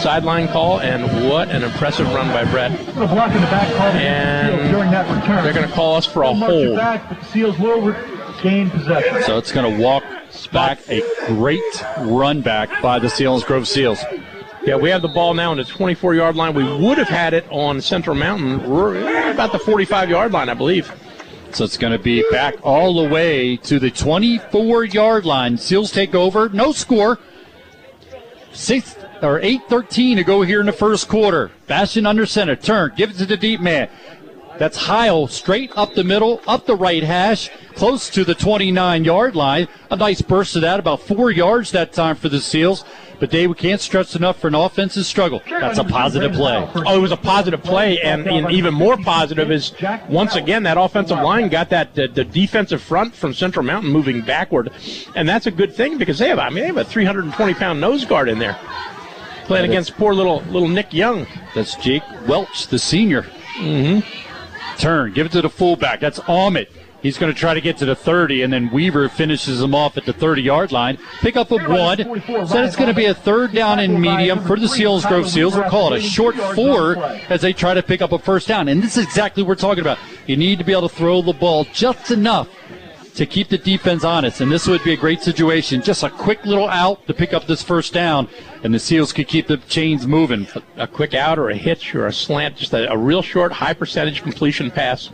Sideline call, and what an impressive run by Brett. The block in the back called And during that return. They're going to call us for a They'll march it hold. back, but the Seals will re- gain possession. So it's going to walk back a great run back by the Selinsgrove Seals. Yeah, we have the ball now on the 24 yard line. We would have had it on Central Mountain, about the 45 yard line, I believe. So it's going to be back all the way to the 24 yard line. Seals take over. No score. Six or 8-13 to go here in the first quarter. Bastion under center. Turn. Give it to the deep man. That's Heil straight up the middle, up the right hash, close to the 29 yard line. A nice burst of that, about four yards that time for the Seals. But Dave, we can't stress enough for an offensive struggle. That's a positive play. Oh, it was a positive play, and, and even more positive is once again that offensive line got that the, the defensive front from Central Mountain moving backward, and that's a good thing because they have I mean they have a 320 pound nose guard in there playing against poor little little Nick Young. That's Jake Welch, the senior. Mm-hmm. Turn, give it to the fullback. That's Ahmed. He's going to try to get to the 30, and then Weaver finishes him off at the 30 yard line. Pick up a one. So it's going to be a third down and medium for the Selinsgrove Seals. We'll call it a short four as they try to pick up a first down. And this is exactly what we're talking about. You need to be able to throw the ball just enough to keep the defense honest. And this would be a great situation. Just a quick little out to pick up this first down, and the Seals could keep the chains moving. A quick out or a hitch or a slant, just a, a real short, high percentage completion pass.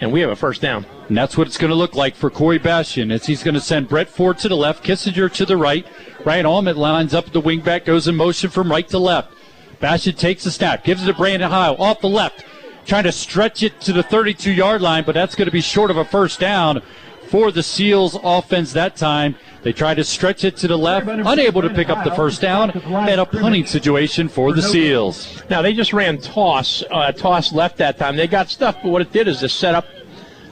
And we have a first down. And that's what it's going to look like for Corey Bastian as he's going to send Brett Ford to the left, Kissinger to the right. Ryan Almond lines up the wingback, goes in motion from right to left. Bastian takes the snap, gives it to Brandon Heil off the left, trying to stretch it to the 32 yard line, but that's going to be short of a first down for the Seals offense that time. They try to stretch it to the left, unable to pick up the first down, and a punting situation for the Seals. Now they just ran toss, uh, toss left that time. They got stuff, but what it did is to set up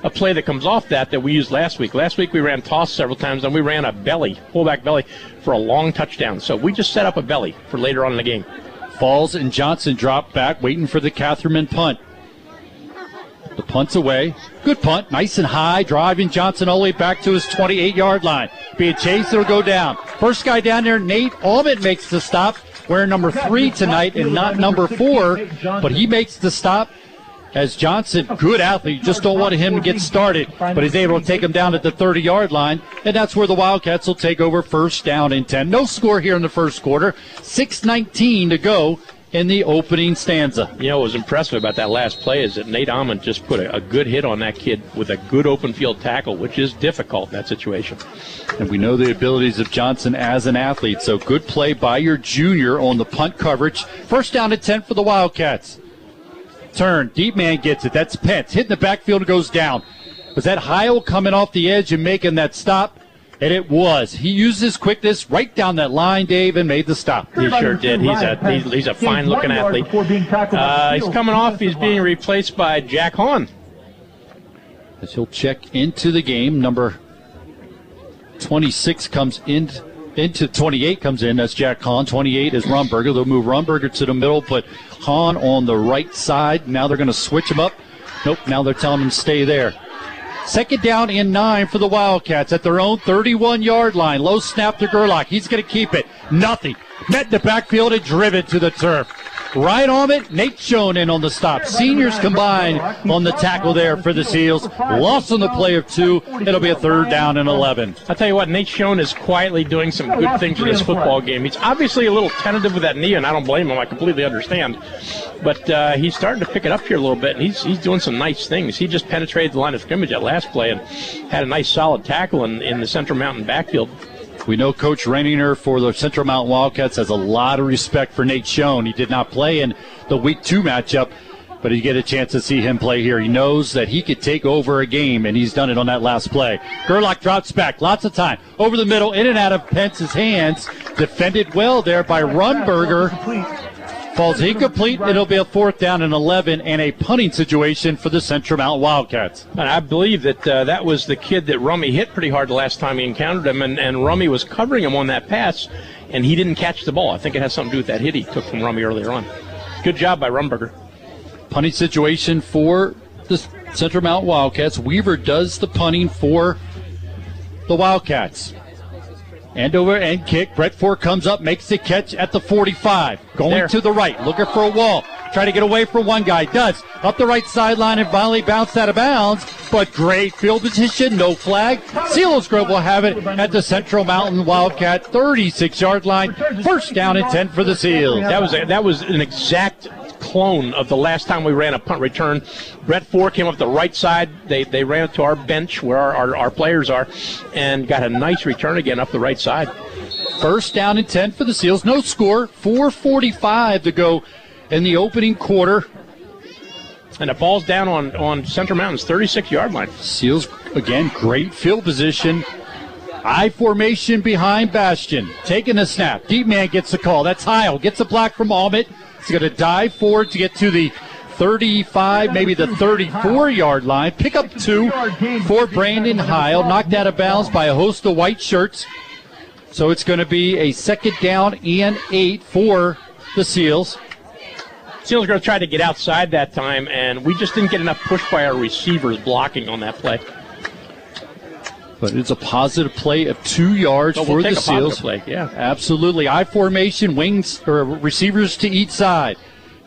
a play that comes off that that we used last week. Last week we ran toss several times, and we ran a belly, fullback belly, for a long touchdown. So we just set up a belly for later on in the game. Falls and Johnson drop back, waiting for the Catherman punt. The punt's away. Good punt. Nice and high. Driving Johnson all the way back to his 28 yard line. Being chased, it'll go down. First guy down there, Nate Almond makes the stop. Wearing number three tonight and not number four, but he makes the stop as Johnson, good athlete, just don't want him to get started, but he's able to take him down at the 30 yard line, and that's where the Wildcats will take over first down and 10. No score here in the first quarter. 6.19 to go in the opening stanza. You know what was impressive about that last play is that Nate Almond just put a, a, good hit on that kid with a good open field tackle, which is difficult in that situation. And we know the abilities of Johnson as an athlete, so good play by your junior on the punt coverage. First down at 10 for the Wildcats. Turn, deep man gets it. That's Pence. Hitting the backfield and goes down. Was that Heil coming off the edge and making that stop? And it was. He used his quickness right down that line, Dave, and made the stop. He sure did. He's a he's, he's a fine looking athlete. Uh, he's coming off. He's being replaced by Jack Hahn. As he'll check into the game, number 26 comes in into 28 comes in. That's Jack Hahn. 28 is Rumberger. They'll move Rumberger to the middle, put Hahn on the right side. Now they're going to switch him up. Nope. Now they're telling him to stay there. Second down in nine for the Wildcats at their own 31 yard line. Low snap to Gerlach. He's going to keep it. Nothing. Met in the backfield and driven to the turf. Right on it, Nate Schoen in on the stop. Seniors combined on the tackle there for the Seals. Lost on the play of two. It'll be a third down and 11. I'll tell you what, Nate Schoen is quietly doing some good things in this football game. He's obviously a little tentative with that knee, and I don't blame him. I completely understand. But uh, he's starting to pick it up here a little bit, and he's, he's doing some nice things. He just penetrated the line of scrimmage at last play and had a nice solid tackle in, in the Central Mountain backfield. We know Coach Reininger for the Central Mountain Wildcats has a lot of respect for Nate Schoen. He did not play in the Week 2 matchup, but you get a chance to see him play here. He knows that he could take over a game, and he's done it on that last play. Gerlach drops back, lots of time. Over the middle, in and out of Pence's hands. Defended well there by Rumberger. Falls incomplete. It'll be a fourth down and 11 and a punting situation for the Central Mountain Wildcats. And I believe that uh, that was the kid that Rummy hit pretty hard the last time he encountered him, and, and Rummy was covering him on that pass, and he didn't catch the ball. I think it has something to do with that hit he took from Rummy earlier on. Good job by Rumberger. Punting situation for the Central Mountain Wildcats. Weaver does the punting for the Wildcats. End over end kick. Brett Ford comes up, makes the catch at the 45. Going there. to the right, looking for a wall. Try to get away from one guy. Does. Up the right sideline and finally bounced out of bounds. But great field position. No flag. Selinsgrove will have it at the Central Mountain Wildcat 36 yard line. First down and 10 for the Seals. That was a, that was an exact clone of the last time we ran a punt return. Brett Ford came up the right side. They, they ran to our bench where our, our, our players are and got a nice return again up the right side. First down and 10 for the Seals. No score. 4.45 to go in the opening quarter. And it falls down on, on Central Mountain's 36 yard line. Seals, again, great field position. I formation behind Bastion. Taking the snap. Deep man gets the call. That's Heil. Gets a block from Almit. He's going to dive forward to get to the 35, maybe the 34 yard line. Pick up two for Brandon Heil. Knocked out of bounds by a host of white shirts. So it's going to be a second down and eight for the Seals. Seals going to try to get outside that time, and we just didn't get enough push by our receivers blocking on that play. But it's a positive play of two yards we'll for the Seals. Play. Yeah, absolutely. I formation, wings or receivers to each side.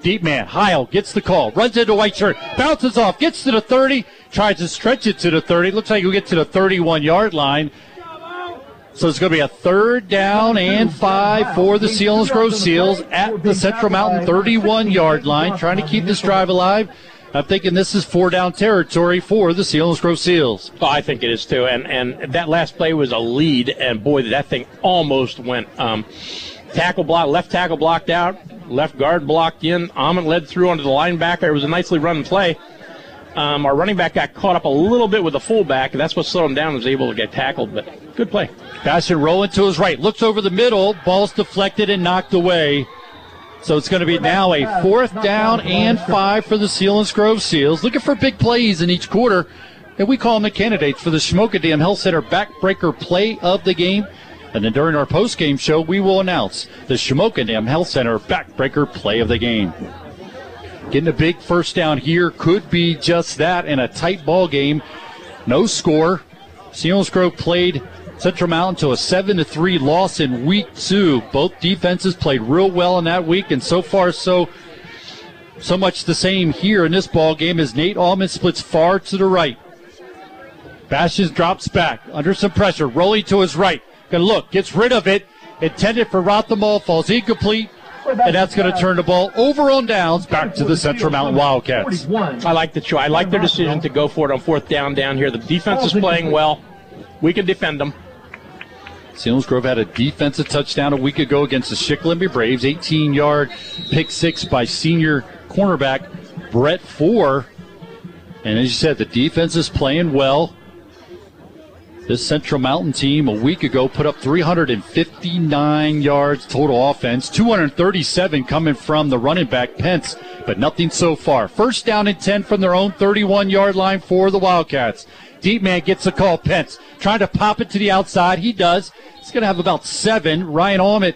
Deep man, Heil gets the call, runs into white shirt, bounces off, gets to the 30, tries to stretch it to the 30. Looks like he'll get to the 31 yard line. So it's going to be a third down and five for the Selinsgrove Seals at the Central Mountain 31 yard line, trying to keep this drive alive. I'm thinking this is four down territory for the Selinsgrove Seals. Oh, I think it is too. And and that last play was a lead, and boy, that thing almost went. Um, tackle block, left tackle blocked out, left guard blocked in. Amon led through onto the linebacker. It was a nicely run play. Um, our running back got caught up a little bit with the fullback, and that's what slowed him down. Was able to get tackled, but good play. Bastion rolling to his right, looks over the middle, ball's deflected and knocked away. So it's going to be now a fourth down and five for the Selinsgrove Seals. Looking for big plays in each quarter. And we call them the candidates for the Shamokin Dam Health Center backbreaker play of the game. And then during our post-game show, we will announce the Shamokin Dam Health Center backbreaker play of the game. Getting a big first down here could be just that in a tight ball game. No score. Selinsgrove played Central Mountain to a 7 to 3 loss in week two. Both defenses played real well in that week, and so far, so so much the same here in this ball game as Nate Allman splits far to the right. Bastions drops back under some pressure, rolling to his right. Gonna look, gets rid of it. Intended for Rothamall, falls incomplete, and that's going to turn the ball over on downs back to the Central Mountain Wildcats. I like the choice. I like their decision to go for it on fourth down down here. The defense is playing well. We can defend them. Selinsgrove had a defensive touchdown a week ago against the Shikellamy Braves. 18 yard pick six by senior cornerback Brett Ford. And as you said, the defense is playing well. This Central Mountain team a week ago put up 359 yards total offense, 237 coming from the running back Pence, but nothing so far. First down and 10 from their own 31 yard line for the Wildcats. Deep man gets the call. Pence trying to pop it to the outside. He does. He's going to have about seven. Ryan Almond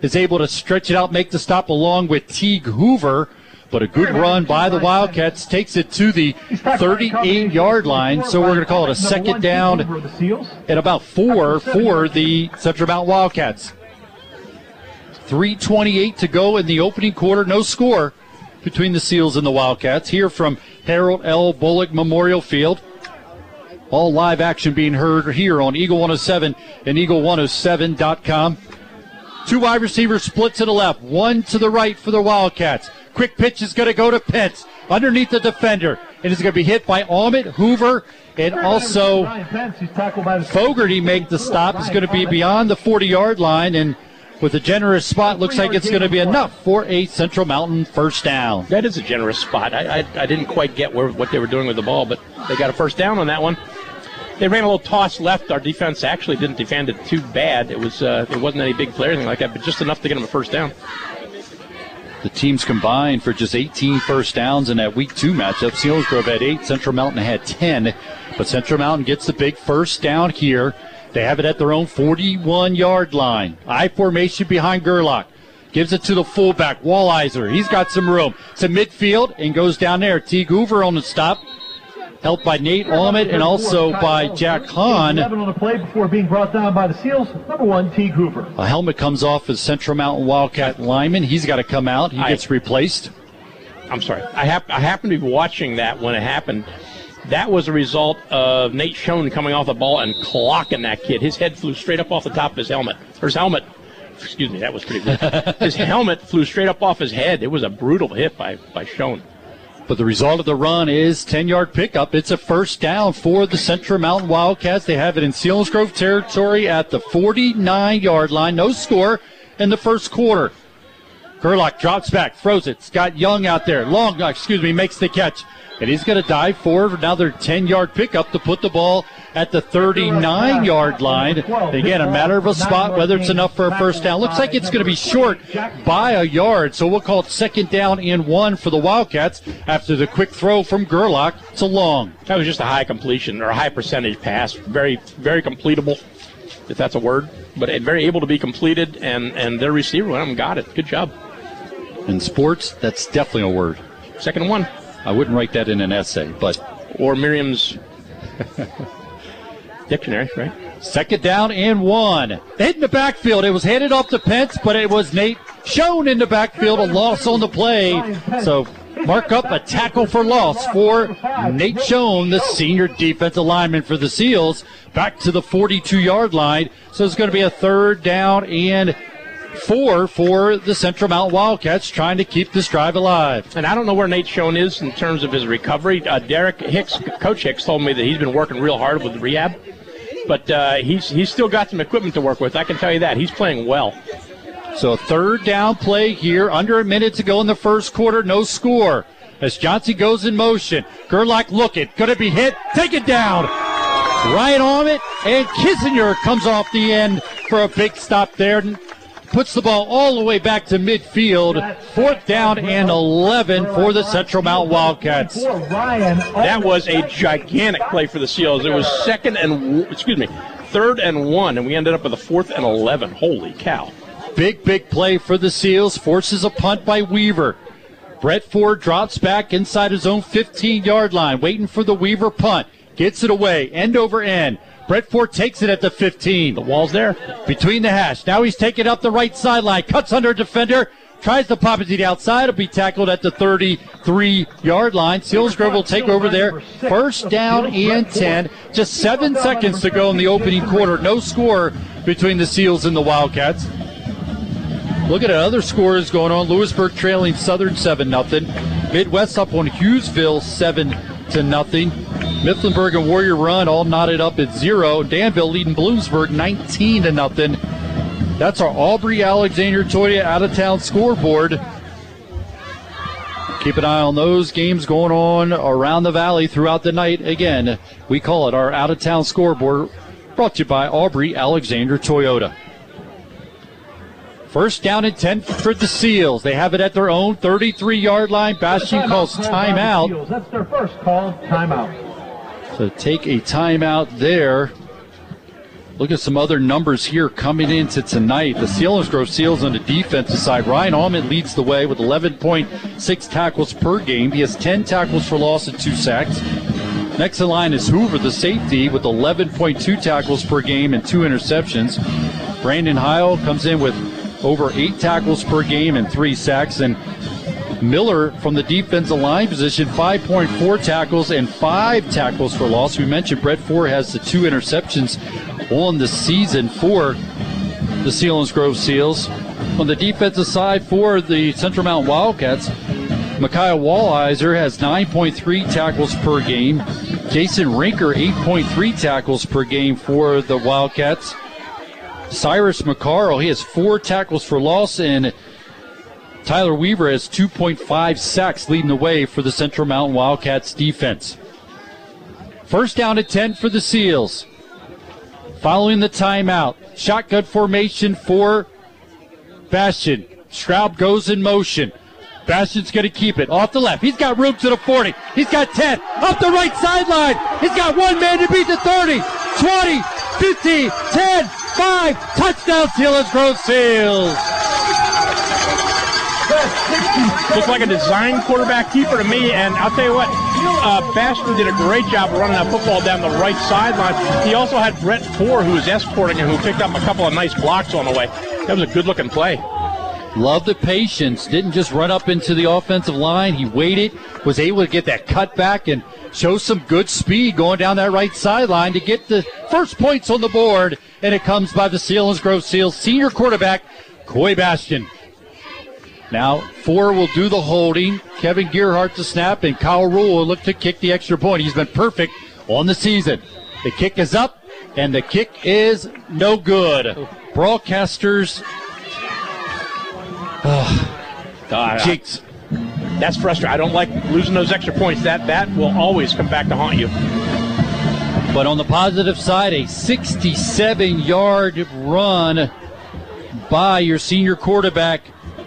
is able to stretch it out, make the stop along with Teague Hoover. But a good run by the Wildcats takes it to the 38 yard line. So we're going to call it a second down at about four for the Central Mountain Wildcats. 328 to go in the opening quarter. No score between the Seals and the Wildcats. Here from Harold L. Bullock Memorial Field. All live action being heard here on Eagle 107 and Eagle107.com. Two wide receivers split to the left, one to the right for the Wildcats. Quick pitch is going to go to Pence underneath the defender. And It is going to be hit by Ahmed Hoover and also Fogarty make the stop. It's going to be beyond the 40 yard line and with a generous spot, looks like it's going to be enough for a Central Mountain first down. That is a generous spot. I, I, I didn't quite get where, what they were doing with the ball, but they got a first down on that one. They ran a little toss left. Our defense actually didn't defend it too bad. It was uh, it wasn't any big play or anything like that, but just enough to get them a first down. The teams combined for just 18 first downs in that week two matchup. Selinsgrove had eight, Central Mountain had 10, but Central Mountain gets the big first down here. They have it at their own 41 yard line. I formation behind Gerlach. Gives it to the fullback, Wallizer. He's got some room. To midfield and goes down there. T. Hoover on the stop. Helped by Nate Almond and also by Jack Hahn. Seven on the play before being brought down by the Seals. Number one, T. Hoover. A helmet comes off as Central Mountain Wildcat lineman. He's got to come out. He gets replaced. I'm sorry. I, hap- I happened to be watching that when it happened. That was a result of Nate Schoen coming off the ball and clocking that kid. His head flew straight up off the top of his helmet. Or his helmet. Excuse me, that was pretty good. his helmet flew straight up off his head. It was a brutal hit by, by Schoen. But the result of the run is 10 yard pickup. It's a first down for the Central Mountain Wildcats. They have it in Seals Selinsgrove territory at the 49 yard line. No score in the first quarter. Gerlach drops back, throws it. Scott Young out there. Long, uh, excuse me, makes the catch. And he's going to dive forward. Another 10 yard pickup to put the ball at the 39 yard line. Again, a matter of a spot, whether it's enough for a first down. Looks like it's going to be short by a yard. So we'll call it second down and one for the Wildcats after the quick throw from Gerlach to Long. That was just a high completion or a high percentage pass. Very, very completable, if that's a word. But very able to be completed, and, and their receiver went and got it. Good job. In sports, that's definitely a word. Second one. I wouldn't write that in an essay, but. Or Merriam's dictionary, right? Second down and one. Hit in the backfield. It was handed off to Pence, but it was Nate Schoen in the backfield. A loss on the play. So mark up a tackle for loss for Nate Schoen, the senior defensive lineman for the Seals, back to the 42 yard line. So it's going to be a third down and four for the Central Mountain Wildcats trying to keep this drive alive. And I don't know where Nate Schoen is in terms of his recovery. Uh, Derek Hicks, Coach Hicks, told me that he's been working real hard with rehab, but uh, he's he's still got some equipment to work with. I can tell you that he's playing well. So third down play here, under a minute to go in the first quarter, no score. As Johnson goes in motion, Gerlach looking, gonna be hit, take it down. Right on it, and Kissinger comes off the end for a big stop there puts the ball all the way back to midfield. Fourth down and 11 for the Central Mount Wildcats. That was a gigantic play for the Seals. It was second and, excuse me, third and one, and we ended up with a fourth and 11. Holy cow. Big, big play for the Seals. Forces a punt by Weaver. Brett Ford drops back inside his own 15 yard line, waiting for the Weaver punt. Gets it away, end over end. Brett Ford takes it at the 15. The wall's there. Between the hash. Now he's taking up the right sideline. Cuts under a defender. Tries to pop it to the outside. Will be tackled at the 33 yard line. Selinsgrove will take over there. First down and 10. Just seven seconds to go in the opening quarter. No score between the Seals and the Wildcats. Look at other scores going on. Lewisburg trailing Southern 7 0. Midd-West up on Hughesville 7 to nothing. Mifflinburg and Warrior Run all knotted up at zero. Danville leading Bloomsburg 19 to nothing. That's our Aubrey Alexander Toyota out of town scoreboard. Keep an eye on those games going on around the valley throughout the night. Again, we call it our out of town scoreboard brought to you by Aubrey Alexander Toyota. First down and 10 for the Seals. They have it at their own 33 yard line. Bastian calls timeout. That's their first call, timeout. So take a timeout there. Look at some other numbers here coming into tonight. The Selinsgrove Seals on the defensive side. Ryan Allman leads the way with 11.6 tackles per game. He has 10 tackles for loss and two sacks. Next in line is Hoover, the safety, with 11.2 tackles per game and two interceptions. Brandon Heil comes in with over eight tackles per game and three sacks. And Miller from the defensive line position, 5.4 tackles and five tackles for loss. We mentioned Brett Ford has the two interceptions on the season for the Selinsgrove Seals. On the defensive side for the Central Mountain Wildcats, Micaiah Wallizer has 9.3 tackles per game. Jason Rinker, 8.3 tackles per game for the Wildcats. Cyrus McCarl, he has four tackles for loss, and Tyler Weaver has 2.5 sacks leading the way for the Central Mountain Wildcats defense. First down at 10 for the Seals. Following the timeout, shotgun formation for Bastion. Straub goes in motion. Bastion's going to keep it off the left. He's got room to the 40. He's got 10 up the right sideline. He's got one man to beat the 30, 20, 15, 10, 5. Touchdown, Selinsgrove Seals. Looks like a design quarterback keeper to me, and I'll tell you what, uh, Bastion did a great job running that football down the right sideline. He also had Brett Ford, who was escorting him, who picked up a couple of nice blocks on the way. That was a good looking play. Love the patience. Didn't just run up into the offensive line. He waited, was able to get that cut back and show some good speed going down that right sideline to get the first points on the board. And it comes by the Selinsgrove Seals senior quarterback, Coy Bastion. Now, four will do the holding. Kevin Gearhart to snap, and Kyle Rule will look to kick the extra point. He's been perfect on the season. The kick is up, and the kick is no good. Broadcasters. God, Jinx. That's frustrating. I don't like losing those extra points. That that will always come back to haunt you. But on the positive side, a 67 yard run by your senior quarterback,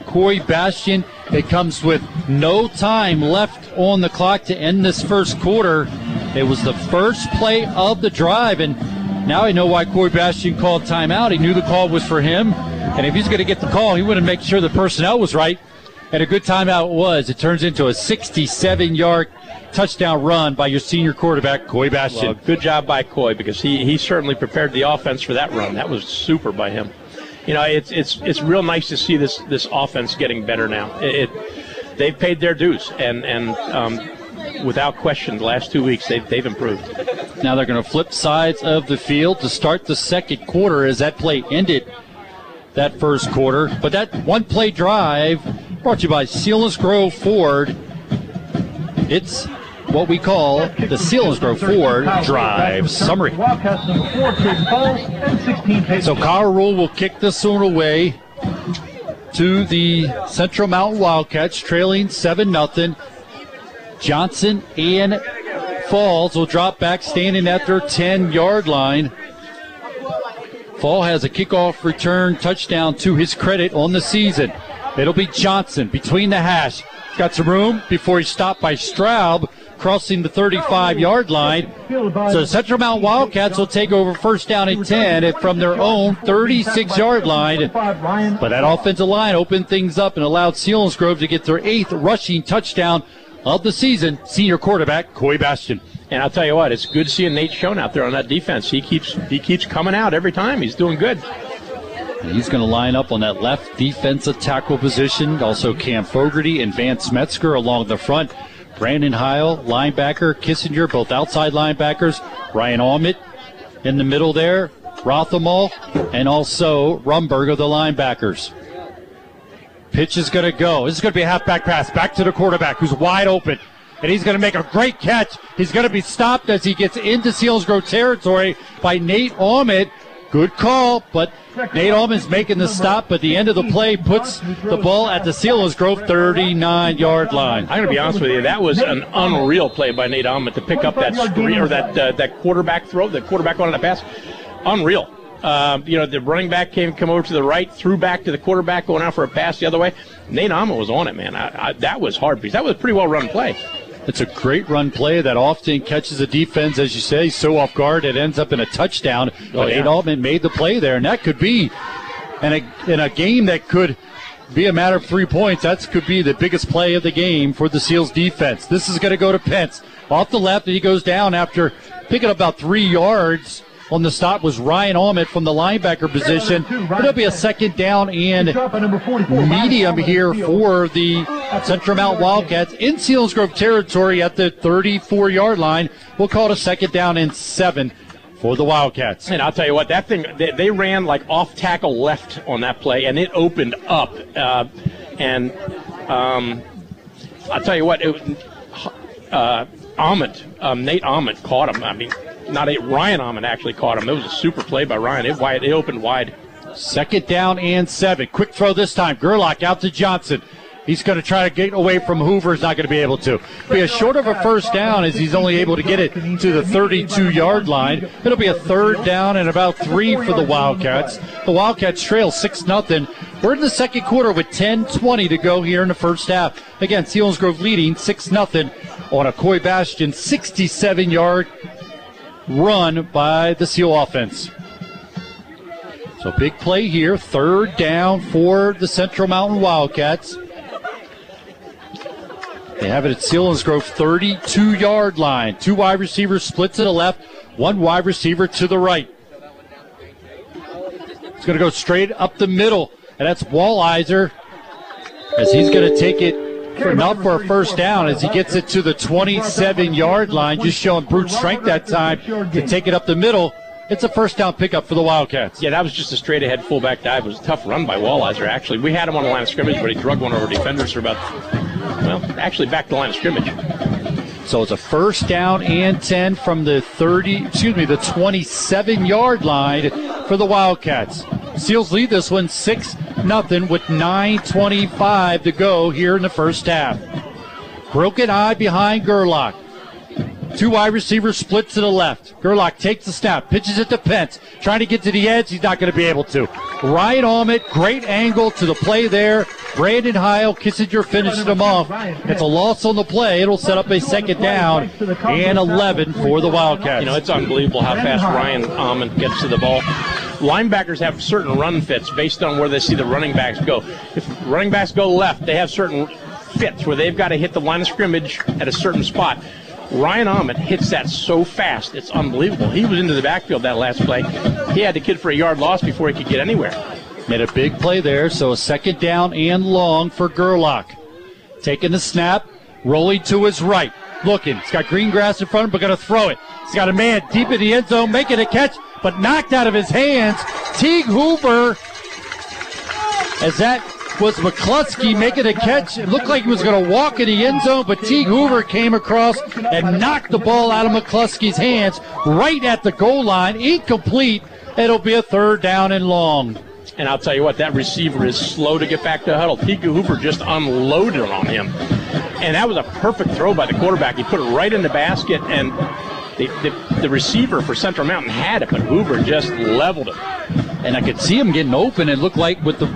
Corey Bastion. It comes with no time left on the clock to end this first quarter. It was the first play of the drive, and now I know why Corey Bastion called timeout. He knew the call was for him, and if he's going to get the call, he would have make sure the personnel was right. And a good timeout was. It turns into a 67 yard touchdown run by your senior quarterback, Coy Bastion. Well, good job by Coy because he, he certainly prepared the offense for that run. That was super by him. You know, it's it's it's real nice to see this this offense getting better now. It, it they've paid their dues, and and um, without question, the last two weeks they've they've improved. Now they're going to flip sides of the field to start the second quarter as that play ended that first quarter. But that one play drive brought to you by Selinsgrove Ford. It's what we call the Selinsgrove Ford Drive Summary. Wildcats number four, Caden Falls, and 16 Peyton. So Kyle Rule will kick this one away to the Central Mountain Wildcats, trailing 7 0. Johnson and Falls will drop back, standing at their 10 yard line. Fall has a kickoff return touchdown to his credit on the season. It'll be Johnson between the hash. Got some room before he's stopped by Straub crossing the 35 yard line. So Central Mount Wildcats will take over first down and 10 from their own 36 yard line. But that offensive line opened things up and allowed Selinsgrove to get their eighth rushing touchdown of the season. Senior quarterback Coy Bastion. And I'll tell you what, it's good seeing Nate Schoen out there on that defense. He keeps he keeps coming out every time. He's doing good. He's going to line up on that left defensive tackle position. Also, Cam Fogarty and Vance Metzger along the front. Brandon Heil, linebacker. Kissinger, both outside linebackers. Ryan Almit in the middle there. Rothamal, and also Rumberg of the linebackers. Pitch is going to go. This is going to be a halfback pass back to the quarterback who's wide open. And he's going to make a great catch. He's going to be stopped as he gets into Selinsgrove territory by Nate Almond. Good call, but Nate Almond's making the stop, but the end of the play puts the ball at the Selinsgrove 39 yard line. I'm going to be honest with you. That was an unreal play by Nate Almond to pick up that screen or that uh, that quarterback throw, the quarterback on that pass. Unreal. Uh, you know, the running back came come over to the right, threw back to the quarterback, going out for a pass the other way. Nate Almond was on it, man. I, I, that was hard because that was a pretty well run play. It's a great run play that often catches the defense, as you say, so off guard it ends up in a touchdown. But Oh, yeah. Nate Altman made the play there, and that could be in a, in a game that could be a matter of three points. That could be the biggest play of the game for the Seals defense. This is going to go to Pence. Off the left, and he goes down after picking up about three yards. On the stop was Ryan Almond from the linebacker position. It'll be a second down and medium here for the Central Mount Wildcats in Selinsgrove territory at the 34 yard line. We'll call it a second down and seven for the Wildcats. And I'll tell you what, that thing, they, they ran like off tackle left on that play, and it opened up. Uh, and um, I'll tell you what, it, uh, Ahmed, um, Nate Ahmed caught him. I mean, not a, Ryan Ahmed actually caught him. It was a super play by Ryan. It, wide, it opened wide. Second down and seven. Quick throw this time. Gerlach out to Johnson. He's going to try to get away from Hoover. He's not going to be able to. Be a short of a first down as he's only able to get it to the 32 yard line. It'll be a third down and about three for the Wildcats. The Wildcats trail 6 0. We're in the second quarter with 10 20 to go here in the first half. Again, Selinsgrove leading 6 0 on a Coy Bastion 67 yard run by the Seal offense. So big play here, third down for the Central Mountain Wildcats. They have it at Selinsgrove 32 yard line. Two wide receivers split to the left, one wide receiver to the right. It's going to go straight up the middle, and that's Wallizer as he's going to take it for not for a first down as he gets it to the 27 yard line, just showing brute strength that time to take it up the middle. It's a first down pickup for the Wildcats. Yeah, that was just a straight ahead fullback dive. It was a tough run by Wallizer, actually. We had him on the line of scrimmage, but he drug one over defenders for about, well, actually back to the line of scrimmage. So it's a first down and 10 from the 30, excuse me, the 27 yard line for the Wildcats. Seals lead this one 6 nothing with 9.25 to go here in the first half. Broken I behind Gerlach. Two wide receivers split to the left. Gerlach takes the snap, pitches it to Pence, trying to get to the edge. He's not going to be able to. Ryan Almond, great angle to the play there. Brandon Heil, Kissinger finished him off. It's a loss on the play. It'll set up a second down and 11 for the Wildcats. You know, it's unbelievable how fast Ryan Almond gets to the ball. Linebackers have certain run fits based on where they see the running backs go. If running backs go left, they have certain fits where they've got to hit the line of scrimmage at a certain spot. Ryan Almond hits that so fast, it's unbelievable. He was into the backfield that last play. He had the kid for a yard loss before he could get anywhere. Made a big play there, so a second down and long for Gerlach. Taking the snap, rolling to his right. Looking. He's got green grass in front of him, but going to throw it. He's got a man deep in the end zone making a catch, but knocked out of his hands. Teague Hoover as that was McCluskey making a catch. It looked like he was going to walk in the end zone, but Teague Hoover came across and knocked the ball out of McCluskey's hands right at the goal line, incomplete. It'll be a third down and long. And I'll tell you what, that receiver is slow to get back to the huddle. Teague Hoover just unloaded on him. And that was a perfect throw by the quarterback. He put it right in the basket, and the, the, the receiver for Central Mountain had it, but Hoover just leveled it. And I could see him getting open. It looked like with the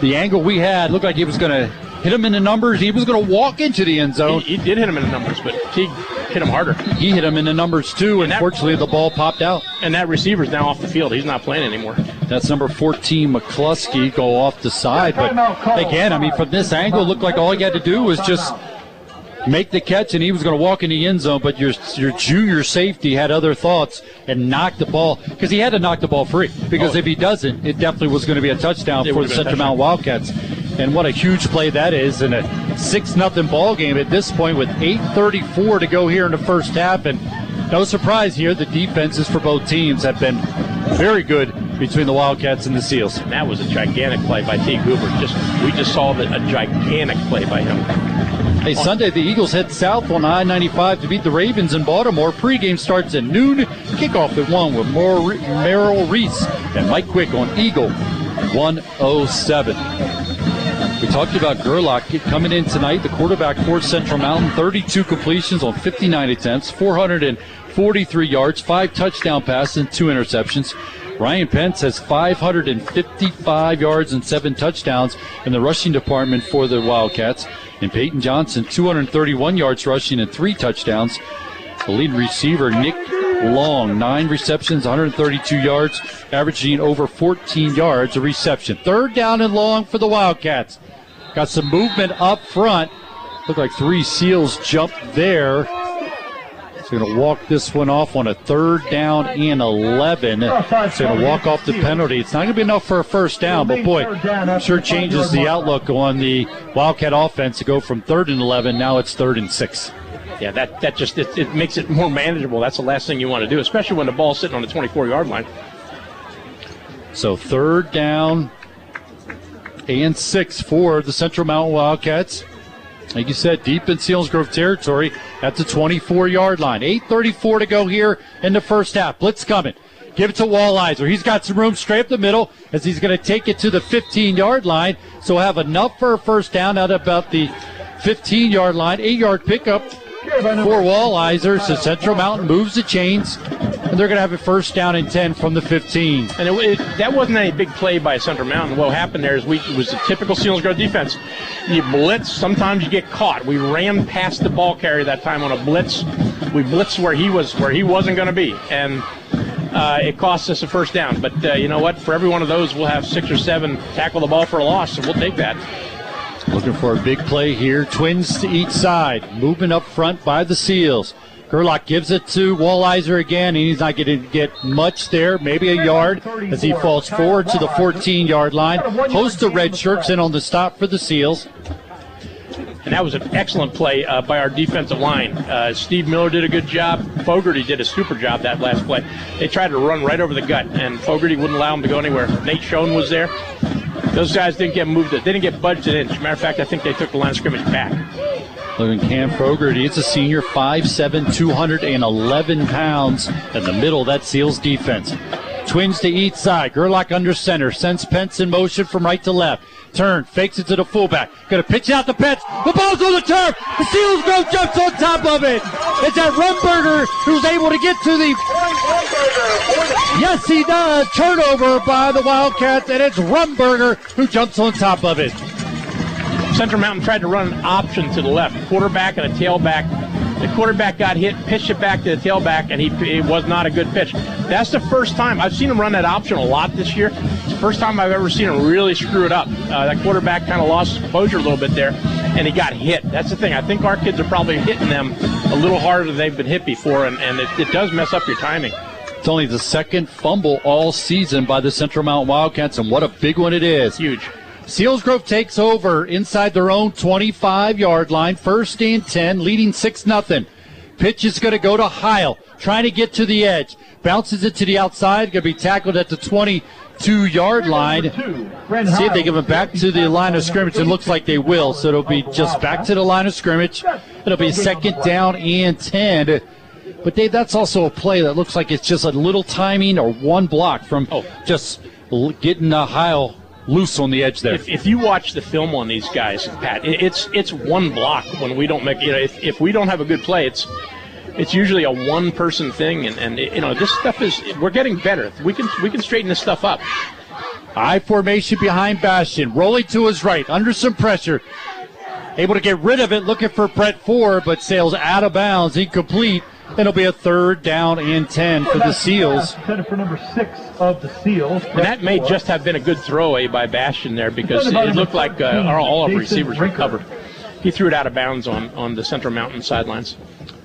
the angle we had, looked like he was going to hit him in the numbers. He was going to walk into the end zone. He, he, did hit him in the numbers, but he hit him harder. He hit him in the numbers too. And unfortunately, that, the ball popped out. And that receiver's now off the field. He's not playing anymore. That's number 14, McCluskey, go off the side. But again, I mean, from this angle, looked like all he had to do was just make the catch, and he was going to walk in the end zone. But your your junior safety had other thoughts and knocked the ball because he had to knock the ball free. Because oh. if he doesn't, it definitely was going to be a touchdown it for the Central Mountain Wildcats. And what a huge play that is in a six nothing ball game at this point with 8:34 to go here in the first half. And no surprise here, the defenses for both teams have been very good between the Wildcats and the Seals. And that was a gigantic play by T. Hoover. Just we just saw the, a gigantic play by him. Hey, Sunday the Eagles head south on I-95 to beat the Ravens in Baltimore. Pregame starts at noon. Kickoff at one with Merrill Reese and Mike Quick on Eagle 107. We talked about Gerlach coming in tonight, the quarterback for Central Mountain, 32 completions on 59 attempts, 443 yards, five touchdown passes, and two interceptions. Ryan Pence has 555 yards and seven touchdowns in the rushing department for the Wildcats. And Peyton Johnson, 231 yards rushing and three touchdowns. The lead receiver, Nick Long, nine receptions, 132 yards, averaging over 14 yards a reception. Third down and long for the Wildcats. Got some movement up front. Look like three Seals jumped there. He's going to walk this one off on a third down and 11. He's going to walk off the penalty. It's not going to be enough for a first down, but boy, sure changes the outlook on the Wildcat offense to go from third and 11. Now it's third and six. Yeah, that, that just it, it makes it more manageable. That's the last thing you want to do, especially when the ball's sitting on the 24 yard line. So third down and six for the Central Mountain Wildcats like you said, deep in Selinsgrove territory at the 24 yard line. 8.34 to go here in the first half. Blitz coming. Give it to Wallizer. He's got some room straight up the middle as he's going to take it to the 15 yard line. So have enough for a first down at about the 15 yard line. Eight yard pickup for Wallizer. So Central Mountain moves the chains, and they're going to have a first down and 10 from the 15. And it, it, that wasn't any big play by Central Mountain. What happened there is we it was a typical Selinsgrove defense. You blitz, sometimes you get caught. We ran past the ball carrier that time on a blitz. We blitzed where he was where he wasn't going to be, and uh, it cost us a first down. But uh, you know what? For every one of those, we'll have six or seven tackle the ball for a loss, so we'll take that. Looking for a big play here. Twins to each side. Moving up front by the Seals. Gerlach gives it to Wallizer again, he's not going to get much there, maybe a yard, as he falls forward to the 14 yard line. Host of red shirts in on the stop for the Seals. And that was an excellent play uh, by our defensive line. Uh, Steve Miller did a good job. Fogarty did a super job that last play. They tried to run right over the gut, and Fogarty wouldn't allow him to go anywhere. Nate Schoen was there. Those guys didn't get moved. They didn't get budged an inch. Matter of fact, I think they took the line of scrimmage back. Look at Cam Fogarty. It's a senior, 5'7", 211 pounds. In the middle, that seals defense. Twins to each side. Gerlach under center. Sends Pence in motion from right to left. Turn, fakes it to the fullback. Gonna pitch out the Pence. The ball's on the turf. The Seals go jumps on top of it. It's that Rumberger who's able to get to the. Yes, he does. Turnover by the Wildcats, and it's Rumberger who jumps on top of it. Central Mountain tried to run an option to the left, quarterback and a tailback the quarterback got hit, pitched it back to the tailback, and he it was not a good pitch. That's the first time I've seen him run that option a lot this year. It's the first time I've ever seen him really screw it up. Uh, that quarterback kind of lost his composure a little bit there, and he got hit. That's the thing. I think our kids are probably hitting them a little harder than they've been hit before, and, and it, it does mess up your timing. It's only the second fumble all season by the Central Mountain Wildcats, and what a big one it is. Huge. Selinsgrove takes over inside their own 25 yard line. First and 10, leading 6 0. Pitch is going to go to Heil, trying to get to the edge. Bounces it to the outside, going to be tackled at the 22 yard line. See if they give it back to the line of scrimmage. It looks like they will, so it'll be just back to the line of scrimmage. It'll be second down and 10. But Dave, that's also a play that looks like it's just a little timing or one block from just getting uh, Heil loose on the edge there. If, if you watch the film on these guys, Pat, it- it's it's one block when we don't make you know if, if we don't have a good play, it's it's usually a one person thing, and, and you know this stuff is we're getting better. We can we can straighten this stuff up. I formation behind Bastion, rolling to his right, under some pressure. Able to get rid of it, looking for Brett Ford, but sails out of bounds, incomplete. It'll be a third down and 10 for the Seals. Center for number six of the Seals. And that may just have been a good throwaway by Bastion there because it looked like uh, all of our receivers were covered. He threw it out of bounds on, on the Central Mountain sidelines.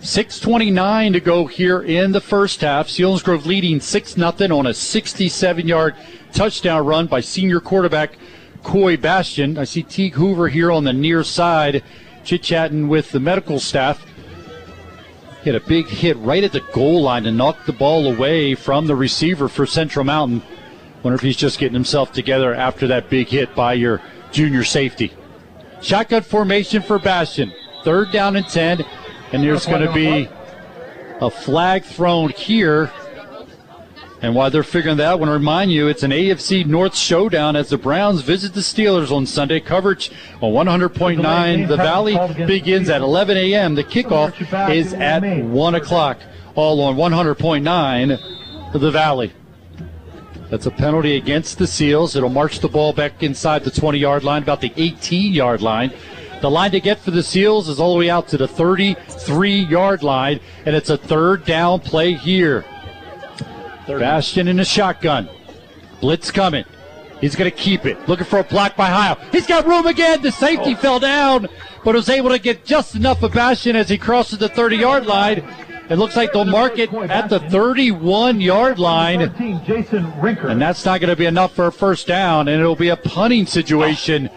6.29 to go here in the first half. Selinsgrove leading 6 0 on a 67 yard touchdown run by senior quarterback Coy Bastion. I see Teague Hoover here on the near side chit chatting with the medical staff. Hit a big hit right at the goal line and knocked the ball away from the receiver for Central Mountain. Wonder if he's just getting himself together after that big hit by your junior safety. Shotgun formation for Bastion. Third down and 10. And there's going to be a flag thrown here. And while they're figuring that out, I want to remind you it's an AFC North showdown as the Browns visit the Steelers on Sunday. Coverage on 100.9. The Valley begins at 11 a.m. The kickoff is at 1 o'clock. All on 100.9. The Valley. That's a penalty against the Seals. It'll march the ball back inside the 20 yard line, about the 18 yard line. The line to get for the Seals is all the way out to the 33 yard line, and it's a third down play here. Bastion in the shotgun. Blitz coming. He's going to keep it. Looking for a block by Heil. He's got room again. The safety fell down, but was able to get just enough of Bastion as he crosses the 30 yard line. It looks like they'll mark it at the 31 yard line. And that's not going to be enough for a first down, and it'll be a punting situation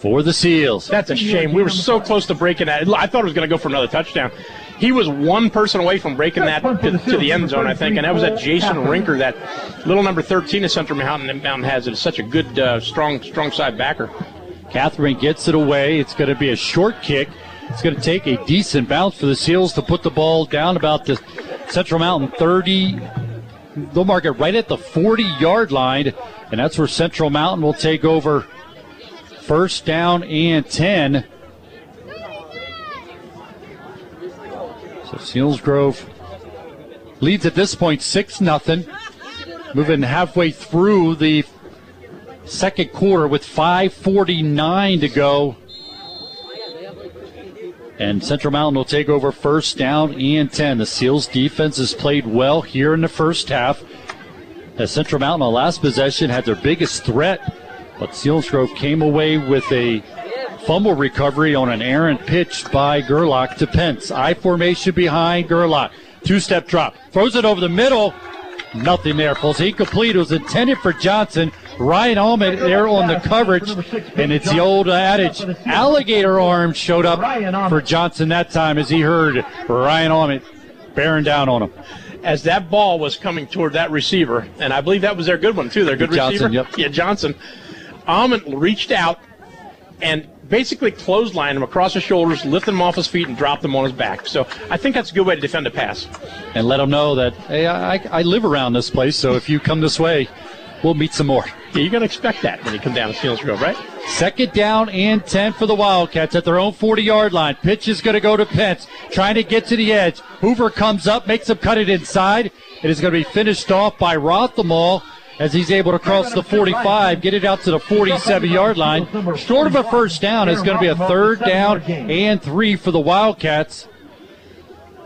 for the Seals. That's a shame. We were so close to breaking that. I thought it was going to go for another touchdown. He was one person away from breaking that to, to the end zone, I think, and that was that Jason Rinker, that little number 13 of Central Mountain, Mountain has. It's such a good, uh, strong, strong side backer. Catherine gets it away. It's going to be a short kick. It's going to take a decent bounce for the Seals to put the ball down about the Central Mountain 30. They'll mark it right at the 40 yard line, and that's where Central Mountain will take over first down and 10. So Selinsgrove leads at this point 6 0. Moving halfway through the second quarter with 5.49 to go. And Central Mountain will take over first down and 10. The Seals defense has played well here in the first half. As Central Mountain on last possession had their biggest threat, but Selinsgrove came away with a fumble recovery on an errant pitch by Gerlach to Pence. I formation behind Gerlach. Two step drop. Throws it over the middle. Nothing there. Pulls incomplete. It was intended for Johnson. Ryan Allman there on the coverage. And it's the old adage alligator arm showed up for Johnson that time as he heard Ryan Allman bearing down on him. As that ball was coming toward that receiver, and I believe that was their good one too, their good Johnson, receiver. yep. Yeah, Johnson. Almond reached out and basically clotheslined him across his shoulders, lift him off his feet, and drop him on his back. So I think that's a good way to defend a pass. And let him know that, hey, I, I live around this place, so if you come this way, we'll meet some more. Yeah, you're going to expect that when you come down to Selinsgrove, right? Second down and 10 for the Wildcats at their own 40 yard line. Pitch is going to go to Pence, trying to get to the edge. Hoover comes up, makes him cut it inside. It is going to be finished off by Rothamall as he's able to cross the 45, get it out to the 47 yard line. Short of a first down, it's going to be a third down and three for the Wildcats.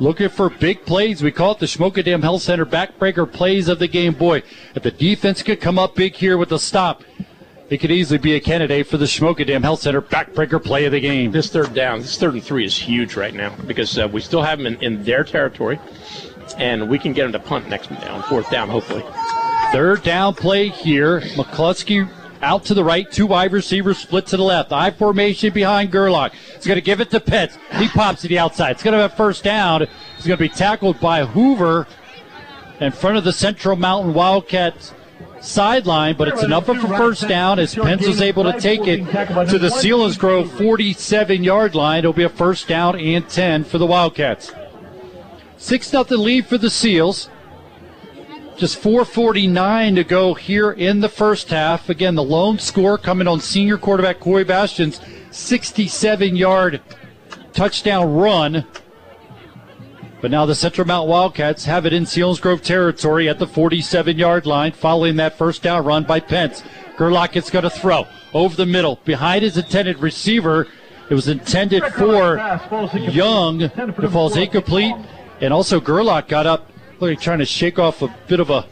Looking for big plays. We call it the Shamokin Dam Health Center backbreaker plays of the game. Boy, if the defense could come up big here with a stop, it could easily be a candidate for the Shamokin Dam Health Center backbreaker play of the game. This third down, this third and three is huge right now because uh, we still have them in, in their territory, and we can get them to punt next down, fourth down, hopefully. Third down play here. McCluskey out to the right, two wide receivers split to the left. I formation behind Gerlach. It's going to give it to Pitts. He pops to the outside. It's going to have a first down. He's going to be tackled by Hoover in front of the Central Mountain Wildcats sideline, but it's enough of a first down as Pence was able to take it to the Selinsgrove 47 yard line. It'll be a first down and 10 for the Wildcats. 6 0 lead for the Seals. Just 4.49 to go here in the first half. Again, the lone score coming on senior quarterback Corey Bastion's 67 yard touchdown run. But now the Central Mount Wildcats have it in Selinsgrove territory at the 47 yard line following that first down run by Pence. Gerlach is going to throw over the middle behind his intended receiver. It was intended for Young. It falls incomplete. And also Gerlach got up like trying to shake off a bit of a,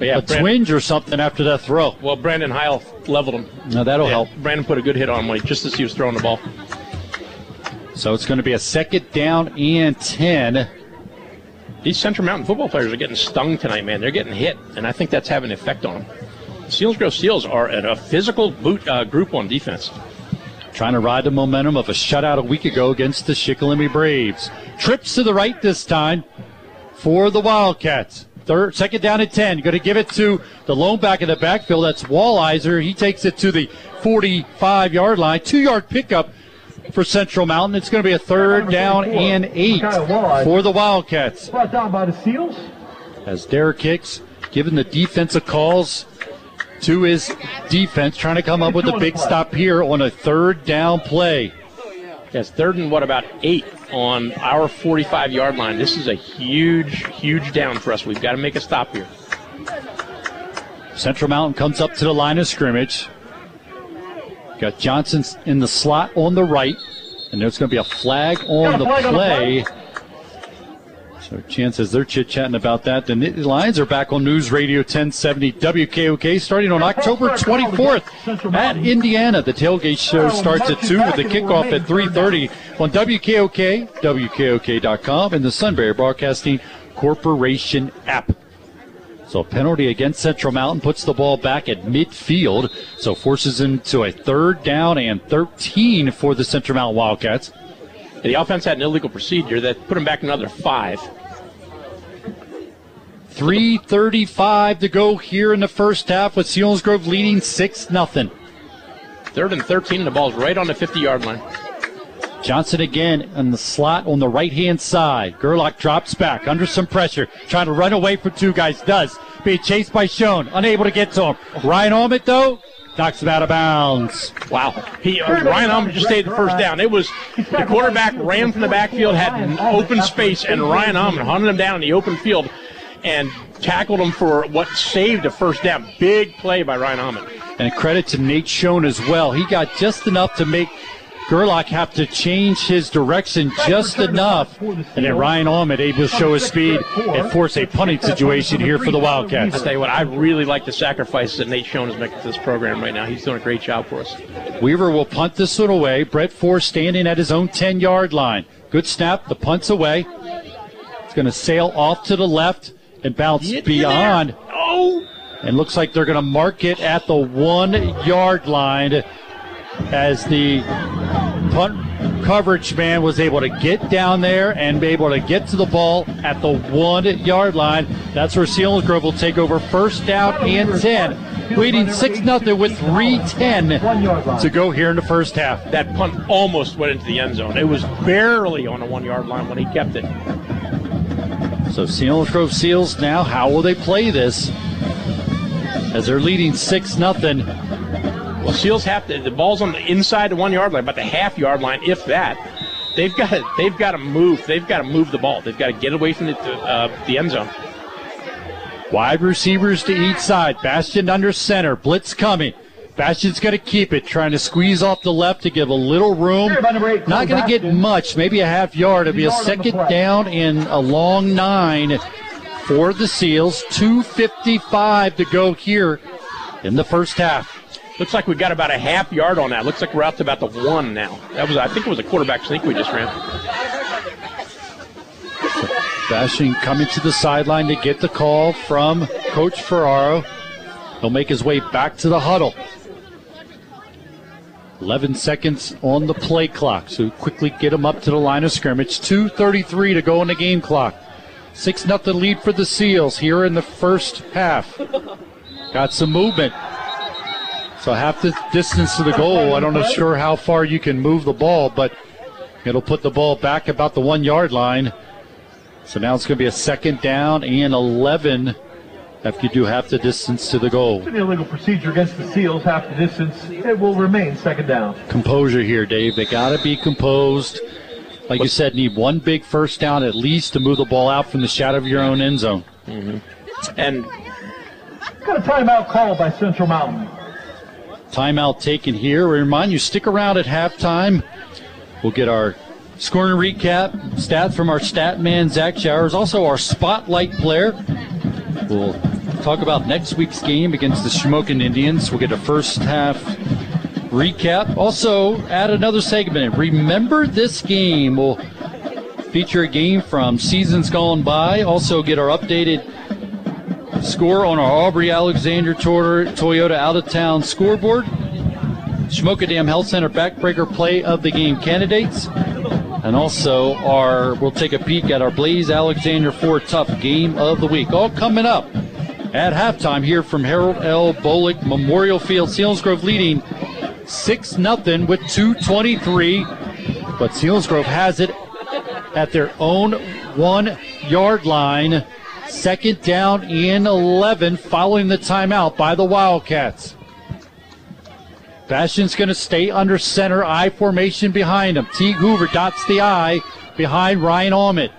yeah, a Brandon- twinge or something after that throw. Well, Brandon Heil leveled him. Now that'll Yeah, help. Brandon put a good hit on him just as he was throwing the ball. So it's going to be a second down and 10. These Central Mountain football players are getting stung tonight, man. They're getting hit, and I think that's having an effect on them. Selinsgrove Seals are at a physical boot, uh, group on defense. Trying to ride the momentum of a shutout a week ago against the Shikellamy Braves. Trips to the right this time for the Wildcats. Third, second down at 10. Going to give it to the lone back in the backfield. That's Wallizer. He takes it to the 45 yard line. Two yard pickup for Central Mountain. It's going to be a third down and eight for the Wildcats. Brought down by the Seals. As Derek Hicks giving the defensive calls to his defense, trying to come up with a big stop here on a third down play. Yes, third and what about eight on our 45 yard line. This is a huge, huge down for us. We've got to make a stop here. Central Mountain comes up to the line of scrimmage. Got Johnson in the slot on the right, and there's going to be a flag on Got a the flag on the play. So chances they're chit chatting about that. The Nittany Lions are back on News Radio 1070 WKOK starting on October 24th at Indiana. The tailgate show starts at 2 with the kickoff at 3.30 on WKOK, WKOK.com, and the Sunbury Broadcasting Corporation app. So penalty against Central Mountain puts the ball back at midfield, so forces them to a third down and 13 for the Central Mountain Wildcats. The offense had an illegal procedure that put them back another five. 3.35 to go here in the first half with Selinsgrove leading 6 nothing. Third and 13, the ball's right on the 50 yard line. Johnson again in the slot on the right hand side. Gerlach drops back under some pressure, trying to run away from two guys. Does. Being chased by Schoen, unable to get to him. Ryan Almond, though, knocks him out of bounds. Wow. He, uh, Ryan Almond just stayed the first down. It was the quarterback ran from the backfield, had open space, and Ryan Almond hunted him down in the open field and tackled him for what saved a first down. Big play by Ryan Almond. And credit to Nate Schoen as well. He got just enough to make Gerlach have to change his direction just enough. And then Ryan Almond able to show his speed and force a punting situation here for the Wildcats. I tell you what, I really like the sacrifices that Nate Schoen is making to this program right now. He's doing a great job for us. Weaver will punt this one away. Brett Ford standing at his own 10 yard line. Good snap. The punt's away. It's going to sail off to the left and bounce beyond. Oh! And looks like they're going to mark it at the one yard line as the punt coverage man was able to get down there and be able to get to the ball at the one yard line. That's where Selinsgrove will take over first down and 10, leading 6 0 with 3.10 to go here in the first half. That punt almost went into the end zone. It was barely on the one yard line when he kept it. So Selinsgrove Seals now, how will they play this? As they're leading 6 0. Well, Seals have to. The ball's on the inside the one yard line, about the half yard line, if that. They've got to, they've got to move. They've got to move the ball. They've got to get away from the uh, the end zone. Wide receivers to each side. Bastion under center. Blitz coming. Bastion's going to keep it, trying to squeeze off the left to give a little room. Not going to get much, maybe a half yard. It'll be a second down and a long nine for the Seals. 2.55 to go here in the first half. Looks like we got about a half yard on that. Looks like we're out to about the one now. That was, I think, it was a quarterback sneak we just ran. Bastion coming to the sideline to get the call from Coach Ferraro. He'll make his way back to the huddle. 11 seconds on the play clock. So quickly get them up to the line of scrimmage. 2.33 to go on the game clock. 6 nothing lead for the Seals here in the first half. Got some movement. So half the distance to the goal. I don't know sure how far you can move the ball, but it'll put the ball back about the one yard line. So now it's going to be a second down and 11 after you do half the distance to the goal. It's an illegal procedure against the Seals, half the distance. It will remain second down. Composure here, Dave. They got to be composed. Like you said, need one big first down at least to move the ball out from the shadow of your own end zone. Mm-hmm. And got a timeout call by Central Mountain. Timeout taken here. We remind you, stick around at halftime. We'll get our scoring recap, stats from our stat man, Zach Showers, also our spotlight player. We'll talk about next week's game against the Shamokin Indians. We'll get a first half recap. Also, add another segment. Remember this game. We'll feature a game from seasons gone by. Also, get our updated score on our Aubrey Alexander Toyota out of town scoreboard. Shamokin Dam Health Center backbreaker play of the game candidates. And also our we'll take a peek at our Blaise Alexander Ford Tough game of the week. All coming up at halftime here from Harold L. Bullock Memorial Field. Selinsgrove leading 6 0 with 223. But Selinsgrove has it at their own one yard line. Second down in 11 following the timeout by the Wildcats. Bastion's going to stay under center, I formation behind him. Teague Hoover dots the I behind Ryan Almond.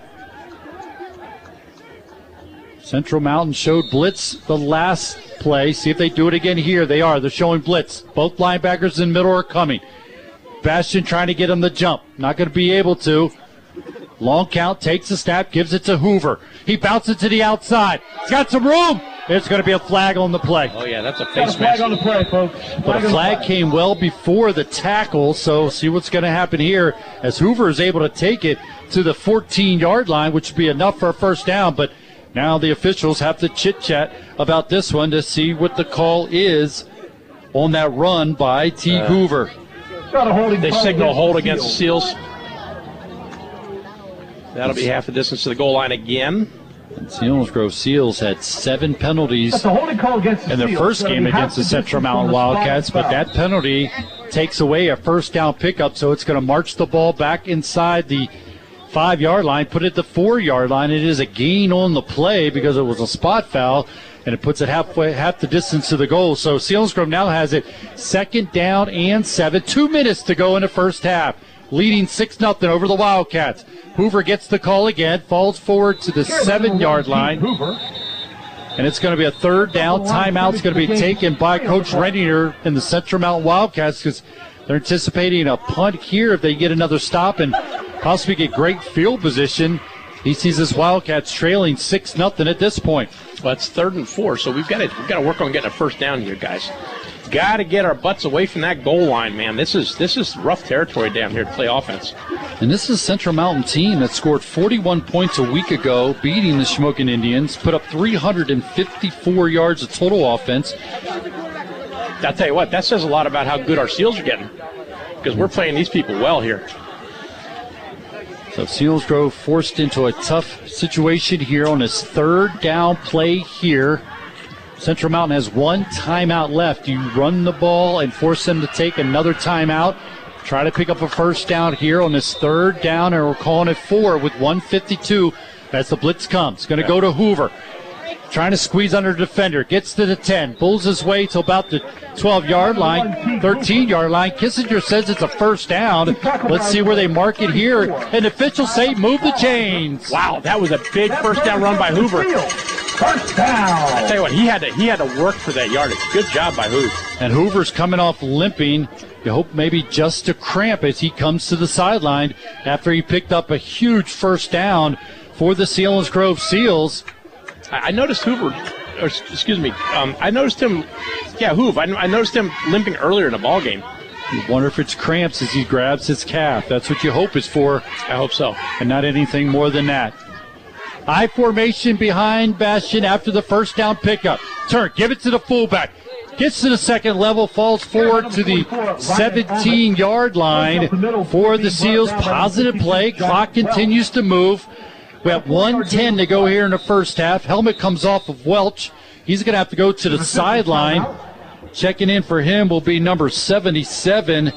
Central Mountain showed blitz the last play. See if they do it again here. They are. They're showing blitz. Both linebackers in middle are coming. Bastion trying to get him the jump. Not going to be able to. Long count, takes the snap, gives it to Hoover. He bounces to the outside. He's got some room. There's going to be a flag on the play. Oh, yeah, that's a face a flag on the play, folks. Flag but a flag came well before the tackle, so see what's going to happen here as Hoover is able to take it to the 14 yard line, which would be enough for a first down. But now the officials have to chit chat about this one to see what the call is on that run by T. Uh, Hoover. They signal hold against the Seals. That'll be half the distance to the goal line again. Selinsgrove Seals had seven penalties in their first game against the Central Mountain Wildcats, but that penalty takes away a first down pickup, so it's going to march the ball back inside the five yard line, put it at the four yard line. It is a gain on the play because it was a spot foul, and it puts it halfway half the distance to the goal. So Selinsgrove now has it second down and seven. Two minutes to go in the first half leading 6 0 over the Wildcats. Hoover gets the call again, falls forward to the seven yard line. Hoover. And it's going to be a third down. Timeout's going to be taken by Coach Renier in the Central Mountain Wildcats because they're anticipating a punt here if they get another stop and possibly get great field position. He sees his Wildcats trailing six nothing at this point. Well, it's third and four, so we've got to we've got to work on getting a first down here, guys got to get our butts away from that goal line, man. This is this is rough territory down here to play offense. And this is Central Mountain team that scored 41 points a week ago, beating the Shamokin Indians, put up 354 yards of total offense. I'll tell you what, that says a lot about how good our Seals are getting, because we're playing these people well here. So Selinsgrove forced into a tough situation here on his third down play here. Central Mountain has one timeout left. You run the ball and force them to take another timeout. Try to pick up a first down here on this third down, and we're calling it four with 152 as the blitz comes. Going to go to Hoover. Trying to squeeze under the defender. Gets to the 10. Pulls his way to about the 12 yard line, 13 yard line. Kissinger says it's a first down. Let's see where they mark it here. And officials say move the chains. Wow, that was a big first down run by Hoover. First down. I tell you what, he had to he had to work for that yardage. Good job by Hoover. And Hoover's coming off limping. You hope maybe just to cramp as he comes to the sideline after he picked up a huge first down for the Seals Selinsgrove Seals. I noticed Hoover, or excuse me, um, I noticed him. Yeah, Hoover. I, I noticed him limping earlier in the ball game. You wonder if it's cramps as he grabs his calf. That's what you hope is for. I hope so. And not anything more than that. I formation behind Bastion after the first down pickup. Turn, give it to the fullback. Gets to the second level, falls forward to the 17 yard line for the Seals. Positive play. Clock continues to move. We have 110 to go here in the first half. Helmet comes off of Welch. He's going to have to go to the sideline. Checking in for him will be number 77,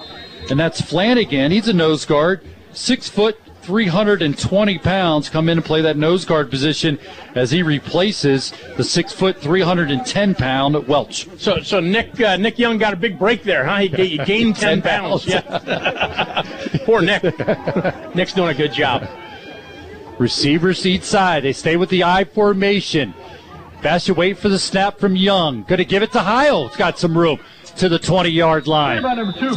and that's Flanagan. He's a nose guard, six foot, 320 pounds, come in and play that nose guard position as he replaces the six foot, 310 pound Welch. So, so Nick uh, Nick Young got a big break there, huh? He, he gained 10 pounds. Yeah. Poor Nick. Nick's doing a good job. Receivers each side. They stay with the I formation. Bastian wait for the snap from Young. Going to give it to Heil. It's got some room to the 20 yard line.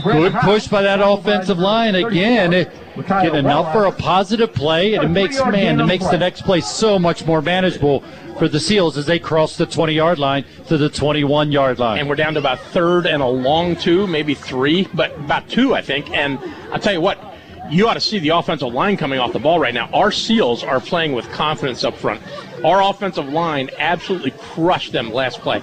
Good push by that offensive line again. Getting enough for a positive play, and it makes man, it makes the next play so much more manageable for the Seals as they cross the 20 yard line to the 21 yard line. And we're down to about third and a long two, maybe three, but about two, I think. And I'll tell you what, you ought to see the offensive line coming off the ball right now. Our Seals are playing with confidence up front. Our offensive line absolutely crushed them last play.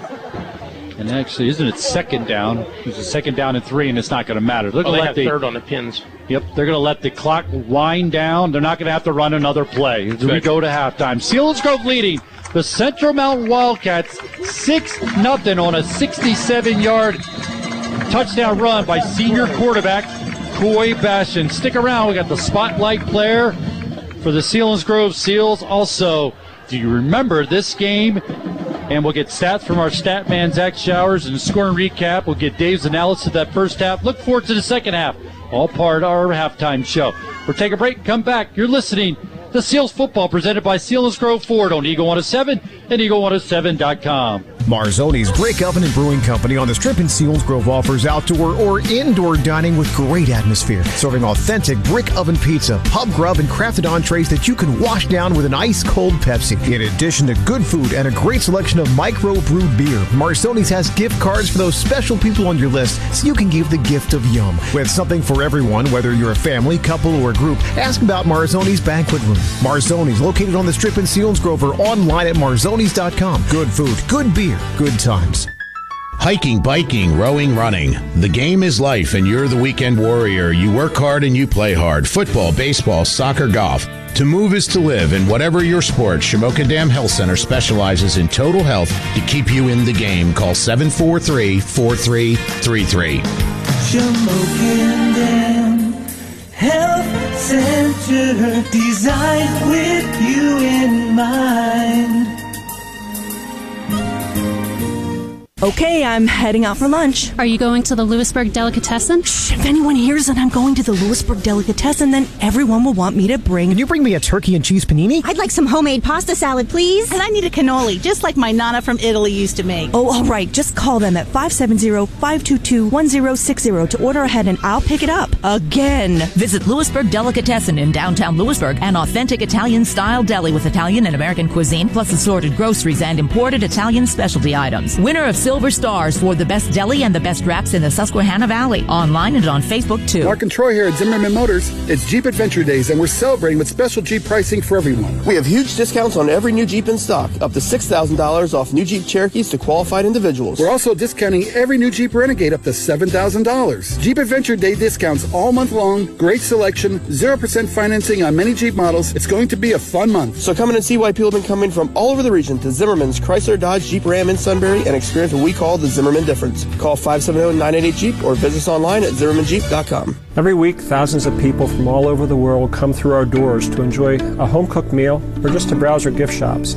And actually, isn't it second down? It's a second down and three, and it's not going to matter. They're Oh, going to have let the third on the pins. Yep, they're going to let the clock wind down. They're not going to have to run another play as we go to halftime. Selinsgrove leading the Central Mountain Wildcats six nothing on a 67-yard touchdown run by senior quarterback Coy Bastion. Stick around. We got the spotlight player for the Selinsgrove Seals. Also, do you remember this game? And we'll get stats from our stat man, Zach Showers, and scoring recap. We'll get Dave's analysis of that first half. Look forward to the second half. All part of our halftime show. We'll take a break and come back. You're listening to Seals Football presented by Selinsgrove Ford on Eagle 107 and Eagle107.com. Marzoni's Brick Oven and Brewing Company on the Strip in Selinsgrove offers outdoor or indoor dining with great atmosphere, serving authentic brick oven pizza, pub grub, and crafted entrees that you can wash down with an ice cold Pepsi. In addition to good food and a great selection of micro brewed beer, Marzoni's has gift cards for those special people on your list so you can give the gift of yum. With something for everyone, whether you're a family, couple, or group, ask about Marzoni's Banquet Room. Marzoni's, located on the Strip in Selinsgrove or online at marzonis.com. Good food, good beer, good times. Hiking, biking, rowing, running. The game is life, and you're the weekend warrior. You work hard and you play hard. Football, baseball, soccer, golf. To move is to live, and whatever your sport, Shamokin Dam Health Center specializes in total health to keep you in the game. Call 743 4333. Shamokin Dam Health Center designed with you in mind. Okay, I'm heading out for lunch. Are you going to the Lewisburg Delicatessen? Shh, if anyone hears that I'm going to the Lewisburg Delicatessen, then everyone will want me to bring. Can you bring me a turkey and cheese panini? I'd like some homemade pasta salad, please. And I need a cannoli, just like my Nana from Italy used to make. Oh, all right. Just call them at 570-522-1060 to order ahead and I'll pick it up. Again. Visit Lewisburg Delicatessen in downtown Lewisburg, an authentic Italian style deli with Italian and American cuisine, plus assorted groceries and imported Italian specialty items. Winner of Silver Stars for the best deli and the best wraps in the Susquehanna Valley. Online and on Facebook too. Mark and Troy here at Zimmerman Motors. It's Jeep Adventure Days, and we're celebrating with special Jeep pricing for everyone. We have huge discounts on every new Jeep in stock, up to $6,000 off new Jeep Cherokees to qualified individuals. We're also discounting every new Jeep Renegade up to $7,000. Jeep Adventure Day discounts all month long, great selection, 0% financing on many Jeep models. It's going to be a fun month. So come in and see why people have been coming from all over the region to Zimmerman's Chrysler Dodge Jeep Ram in Sunbury and experience what we call the Zimmerman difference. Call 570-988-JEEP or visit us online at zimmermanjeep.com. Every week, thousands of people from all over the world come through our doors to enjoy a home cooked meal or just to browse our gift shops.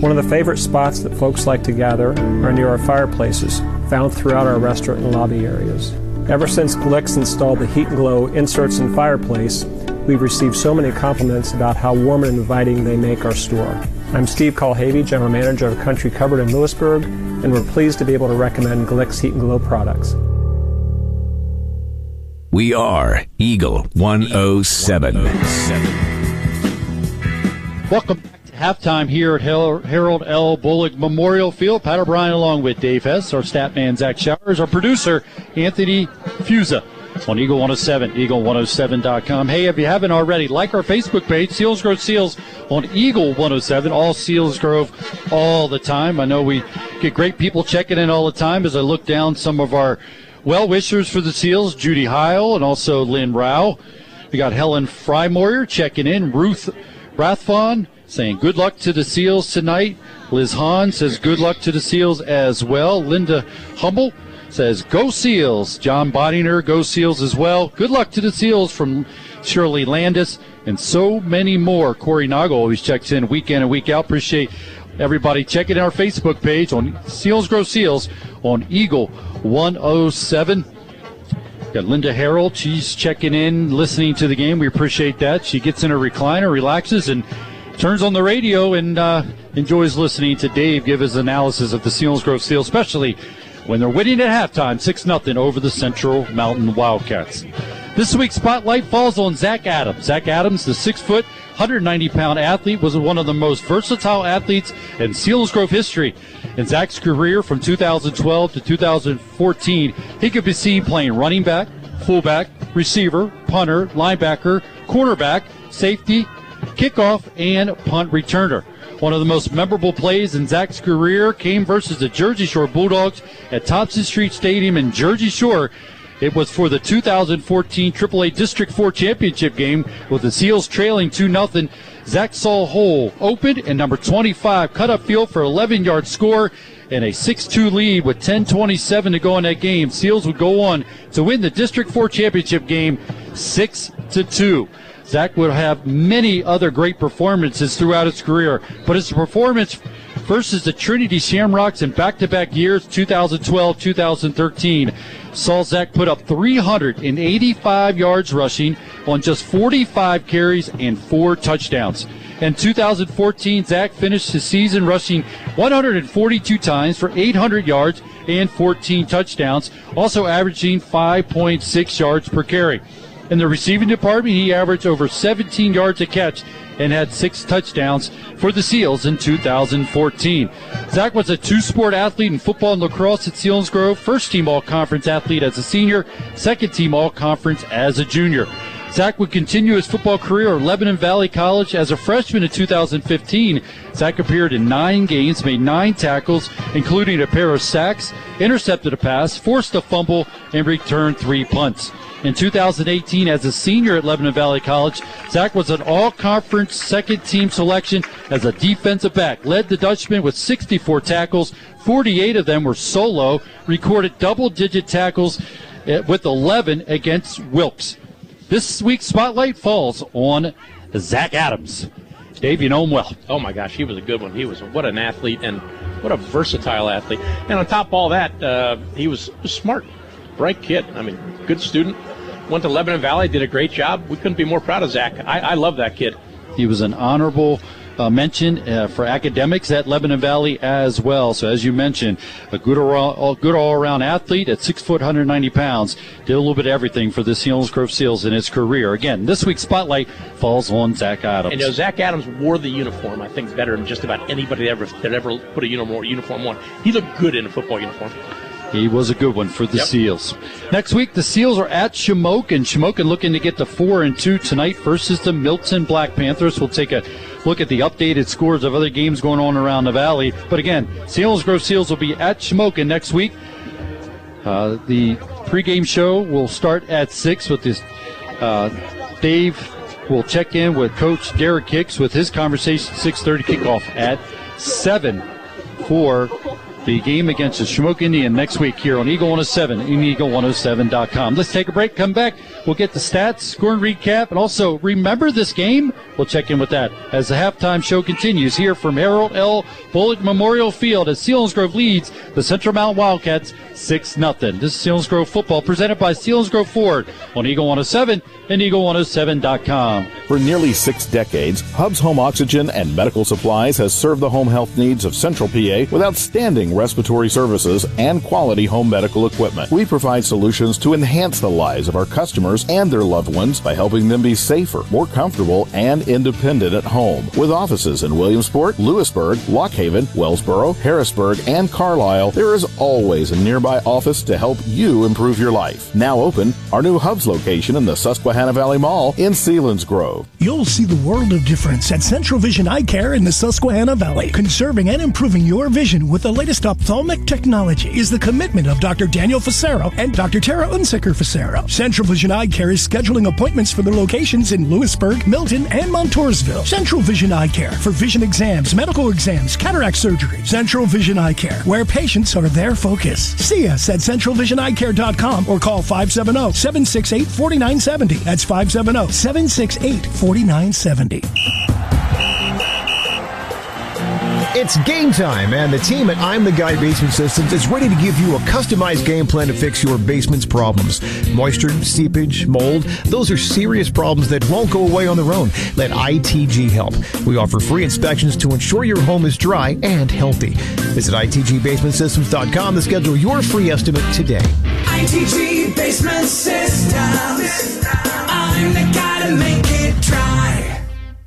One of the favorite spots that folks like to gather are near our fireplaces, found throughout our restaurant and lobby areas. Ever since Glix installed the Heat and Glow inserts in fireplace, we've received so many compliments about how warm and inviting they make our store. I'm Steve Colhavy, General Manager of Country Cupboard in Lewisburg, and we're pleased to be able to recommend Glix Heat and Glow products. We are Eagle 107. Welcome back to halftime here at Hel- Harold L. Bullock Memorial Field. Pat O'Brien along with Dave Hess, our stat man Zach Showers, our producer Anthony Fusa. On Eagle 107, eagle107.com. Hey, if you haven't already, like our Facebook page, Selinsgrove Seals on Eagle 107, all Selinsgrove all the time. I know we get great people checking in all the time as I look down some of our well wishers for the Seals, Judy Heil and also Lynn Rao. We got Helen Frymoyer checking in, Ruth Rathfon saying good luck to the Seals tonight. Liz Hahn says good luck to the Seals as well. Linda Humble says go Seals. John Bodinger, go Seals as well. Good luck to the Seals from Shirley Landis and so many more. Corey Nago always checks in week in and week out. Appreciate everybody checking our Facebook page on Selinsgrove Seals on Eagle 107. Got Linda Harold. She's checking in, listening to the game. We appreciate that. She gets in her recliner, relaxes, and turns on the radio and uh, enjoys listening to Dave give his analysis of the Selinsgrove Steel, especially when they're winning at halftime, 6 0 over the Central Mountain Wildcats. This week's spotlight falls on Zach Adams. Zach Adams, the six foot, 190 pound athlete, was one of the most versatile athletes in Selinsgrove history. In Zach's career from 2012 to 2014, he could be seen playing running back, fullback, receiver, punter, linebacker, cornerback, safety, kickoff, and punt returner. One of the most memorable plays in Zach's career came versus the Jersey Shore Bulldogs at Thompson Street Stadium in Jersey Shore. It was for the 2014 AAA District 4 championship game with the Seals trailing 2 0. Zach saw hole open and number 25 cut up field for 11 yard score and a 6-2 lead with 10:27 to go in that game. Seals would go on to win the District 4 championship game 6 to 2. Zach would have many other great performances throughout his career, but his performance versus the Trinity Shamrocks in back-to-back years, 2012, 2013, saw Zach put up 385 yards rushing on just 45 carries and four touchdowns. In 2014, Zach finished his season rushing 142 times for 800 yards and 14 touchdowns, also averaging 5.6 yards per carry. In the receiving department, he averaged over 17 yards a catch and had six touchdowns for the Seals in 2014. Zach was a two sport athlete in football and lacrosse at Selinsgrove, first team all conference athlete as a senior, second team all conference as a junior. Zach would continue his football career at Lebanon Valley College as a freshman in 2015. Zach appeared in nine games, made nine tackles, including a pair of sacks, intercepted a pass, forced a fumble, and returned three punts. In 2018, as a senior at Lebanon Valley College, Zach was an all conference second team selection as a defensive back. Led the Dutchman with 64 tackles, 48 of them were solo, recorded double digit tackles eh, with 11 against Wilkes. This week's spotlight falls on Zach Adams. Dave, you know him well. Oh my gosh, he was a good one. He was what an athlete and what a versatile athlete. And on top of all that, uh, he was smart, bright kid. I mean, good student. Went to Lebanon Valley, did a great job. We couldn't be more proud of Zach. I, I love that kid. He was an honorable uh, mention uh, for academics at Lebanon Valley as well. So as you mentioned, a good all, good all around athlete at six foot, 190 pounds. Did a little bit of everything for the Selinsgrove Seals in his career. Again, this week's spotlight falls on Zach Adams. And you know, Zach Adams wore the uniform, I think, better than just about anybody that ever that ever put a uniform uniform on. He looked good in a football uniform. He was a good one for the Yep. Seals. Next week, the Seals are at Shamokin. Shamokin looking to get to four and two tonight versus the Milton Black Panthers. We'll take a look at the updated scores of other games going on around the valley. But again, Selinsgrove Seals will be at Shamokin next week. Uh, the pregame show will start at six with this. Uh, Dave will check in with Coach Derek Hicks with his conversation. Six thirty kickoff at seven for the game against the Shamokin Indian next week here on Eagle 107 and Eagle107.com. Let's take a break, come back. We'll get the stats, score and recap, and also remember this game. We'll check in with that as the halftime show continues here from Harold L. Bullock Memorial Field as Selinsgrove leads the Central Mountain Wildcats 6 0. This is Grove football presented by Selinsgrove Ford on Eagle 107 and Eagle107.com. For nearly six decades, Hub's Home Oxygen and Medical Supplies has served the home health needs of Central PA with outstanding respiratory services and quality home medical equipment. We provide solutions to enhance the lives of our customers and their loved ones by helping them be safer, more comfortable, and independent at home. With offices in Williamsport, Lewisburg, Lock Haven, Wellsboro, Harrisburg, and Carlisle, there is always a nearby office to help you improve your life. Now open, our new Hubs location in the Susquehanna Valley Mall in Selinsgrove. You'll see the world of difference at Central Vision Eye Care in the Susquehanna Valley. Conserving and improving your vision with the latest ophthalmic technology is the commitment of Dr. Daniel Facero and Dr. Tara Unsicker Facero. Central Vision Eye Care is scheduling appointments for their locations in Lewisburg, Milton, and Montoursville. Central Vision Eye Care for vision exams, medical exams, cataract surgery. Central Vision Eye Care, where patients are their focus. See us at centralvisioneyecare.com or call 570 768 4970. That's 570 768 4970. It's game time, and the team at I'm the Guy Basement Systems is ready to give you a customized game plan to fix your basement's problems. Moisture, seepage, mold, those are serious problems that won't go away on their own. Let ITG help. We offer free inspections to ensure your home is dry and healthy. Visit ITGBasementSystems.com to schedule your free estimate today. ITG Basement Systems. I'm the guy to make it.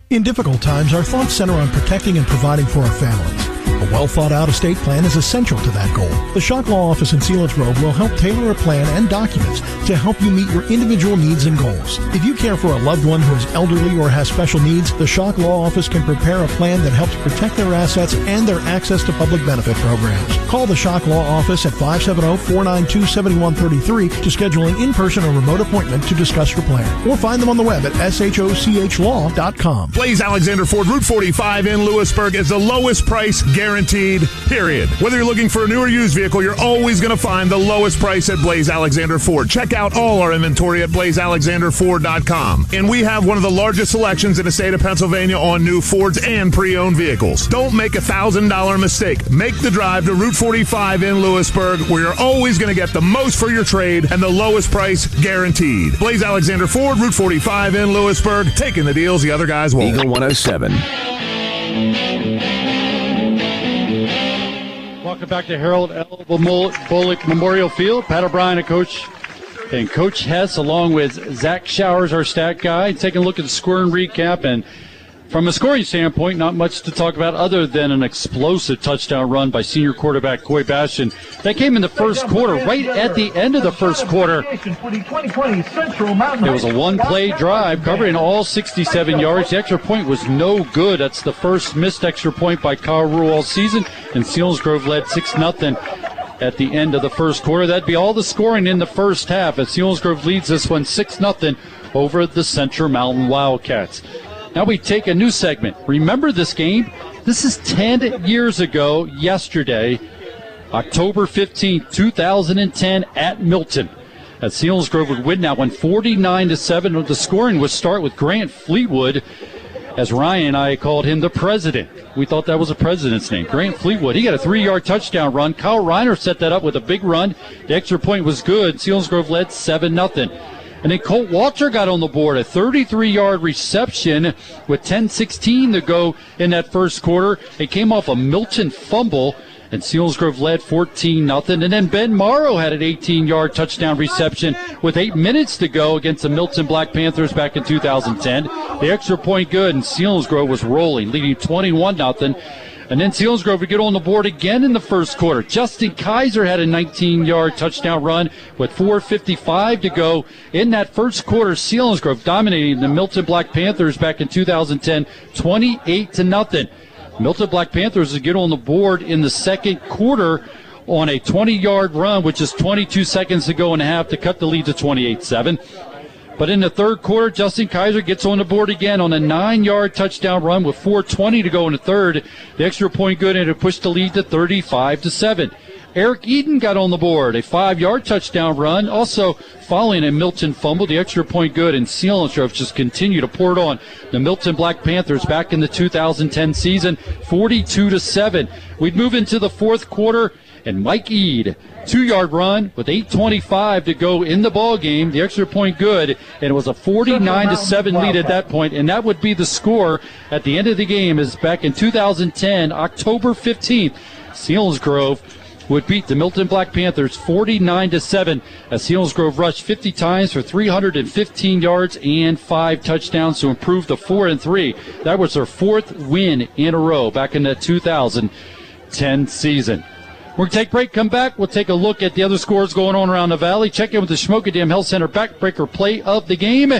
In difficult times, our thoughts center on protecting and providing for our families. A well thought out estate plan is essential to that goal. The Shock Law Office in Selinsgrove will help tailor a plan and documents to help you meet your individual needs and goals. If you care for a loved one who is elderly or has special needs, the Shock Law Office can prepare a plan that helps protect their assets and their access to public benefit programs. Call the Shock Law Office at 570-492-7133 to schedule an in-person or remote appointment to discuss your plan. Or find them on the web at shochlaw.com. Blaise Alexander Ford Route 45 in Lewisburg is the lowest price guaranteed, period. Whether you're looking for a new or used vehicle, you're always going to find the lowest price at Blaise Alexander Ford. Check out all our inventory at blazealexanderford.com. And we have one of the largest selections in the state of Pennsylvania on new Fords and pre-owned vehicles. Don't make a $1,000 mistake. Make the drive to Route 45 in Lewisburg where you're always going to get the most for your trade and the lowest price guaranteed. Blaise Alexander Ford, Route 45 in Lewisburg, taking the deals the other guys won't. Eagle 107. Welcome back to Harold L. Bullock Memorial Field. Pat O'Brien, a coach, and Coach Hess, along with Zach Showers, our stat guy, taking a look at the scoring recap. And from a scoring standpoint, not much to talk about other than an explosive touchdown run by senior quarterback Coy Bastion. That came in the first quarter, right at the end of the first quarter. It was a one play drive covering all 67 yards. The extra point was no good. That's the first missed extra point by Kyle Rule all season. And Selinsgrove led 6 0 at the end of the first quarter. That'd be all the scoring in the first half as Selinsgrove leads this one 6 0 over the Central Mountain Wildcats. Now we take a new segment. Remember this game? This is 10 years ago yesterday, October 15, 2010 at Milton. at Selinsgrove. would win that one 49 to 7. The scoring would start with Grant Fleetwood. As Ryan and I called him the president. We thought that was a president's name. Grant Fleetwood. He got a three yard touchdown run. Kyle Reiner set that up with a big run. The extra point was good. Selinsgrove led 7 0. And then Colt Walter got on the board, a 33 yard reception with 10 16 to go in that first quarter. It came off a Milton fumble. And Selinsgrove led 14 nothing. And then Ben Morrow had an 18 yard touchdown reception with eight minutes to go against the Milton Black Panthers back in 2010. The extra point good, and Selinsgrove was rolling, leading 21 nothing. And then Selinsgrove would get on the board again in the first quarter. Justin Kaiser had a 19 yard touchdown run with 4.55 to go in that first quarter. Selinsgrove dominating the Milton Black Panthers back in 2010, 28 to nothing. Milton Black Panthers would get on the board in the second quarter on a 20 yard run, which is 22 seconds to go and a half to cut the lead to 28 7. But in the third quarter, Justin Kaiser gets on the board again on a nine yard touchdown run with 4.20 to go in the third. The extra point good and it pushed the lead to 35 to 7. Eric Eden got on the board, a five yard touchdown run. Also, following a Milton fumble, the extra point good, and Selinsgrove just continue to pour it on. The Milton Black Panthers back in the 2010 season, 42 to 7. We'd move into the fourth quarter, and Mike Ead, two yard run with 8.25 to go in the ball game. The extra point good, and it was a 49 to 7 lead at that point, and that would be the score at the end of the game. Is back in 2010, October 15th, Selinsgrove would beat the Milton Black Panthers 49 to 7 as Selinsgrove rushed 50 times for 315 yards and five touchdowns to improve to 4 and 3. That was their fourth win in a row back in the 2010 season. We're going to take a break, come back. We'll take a look at the other scores going on around the valley. Check in with the Shamokin Dam Health Center backbreaker play of the game.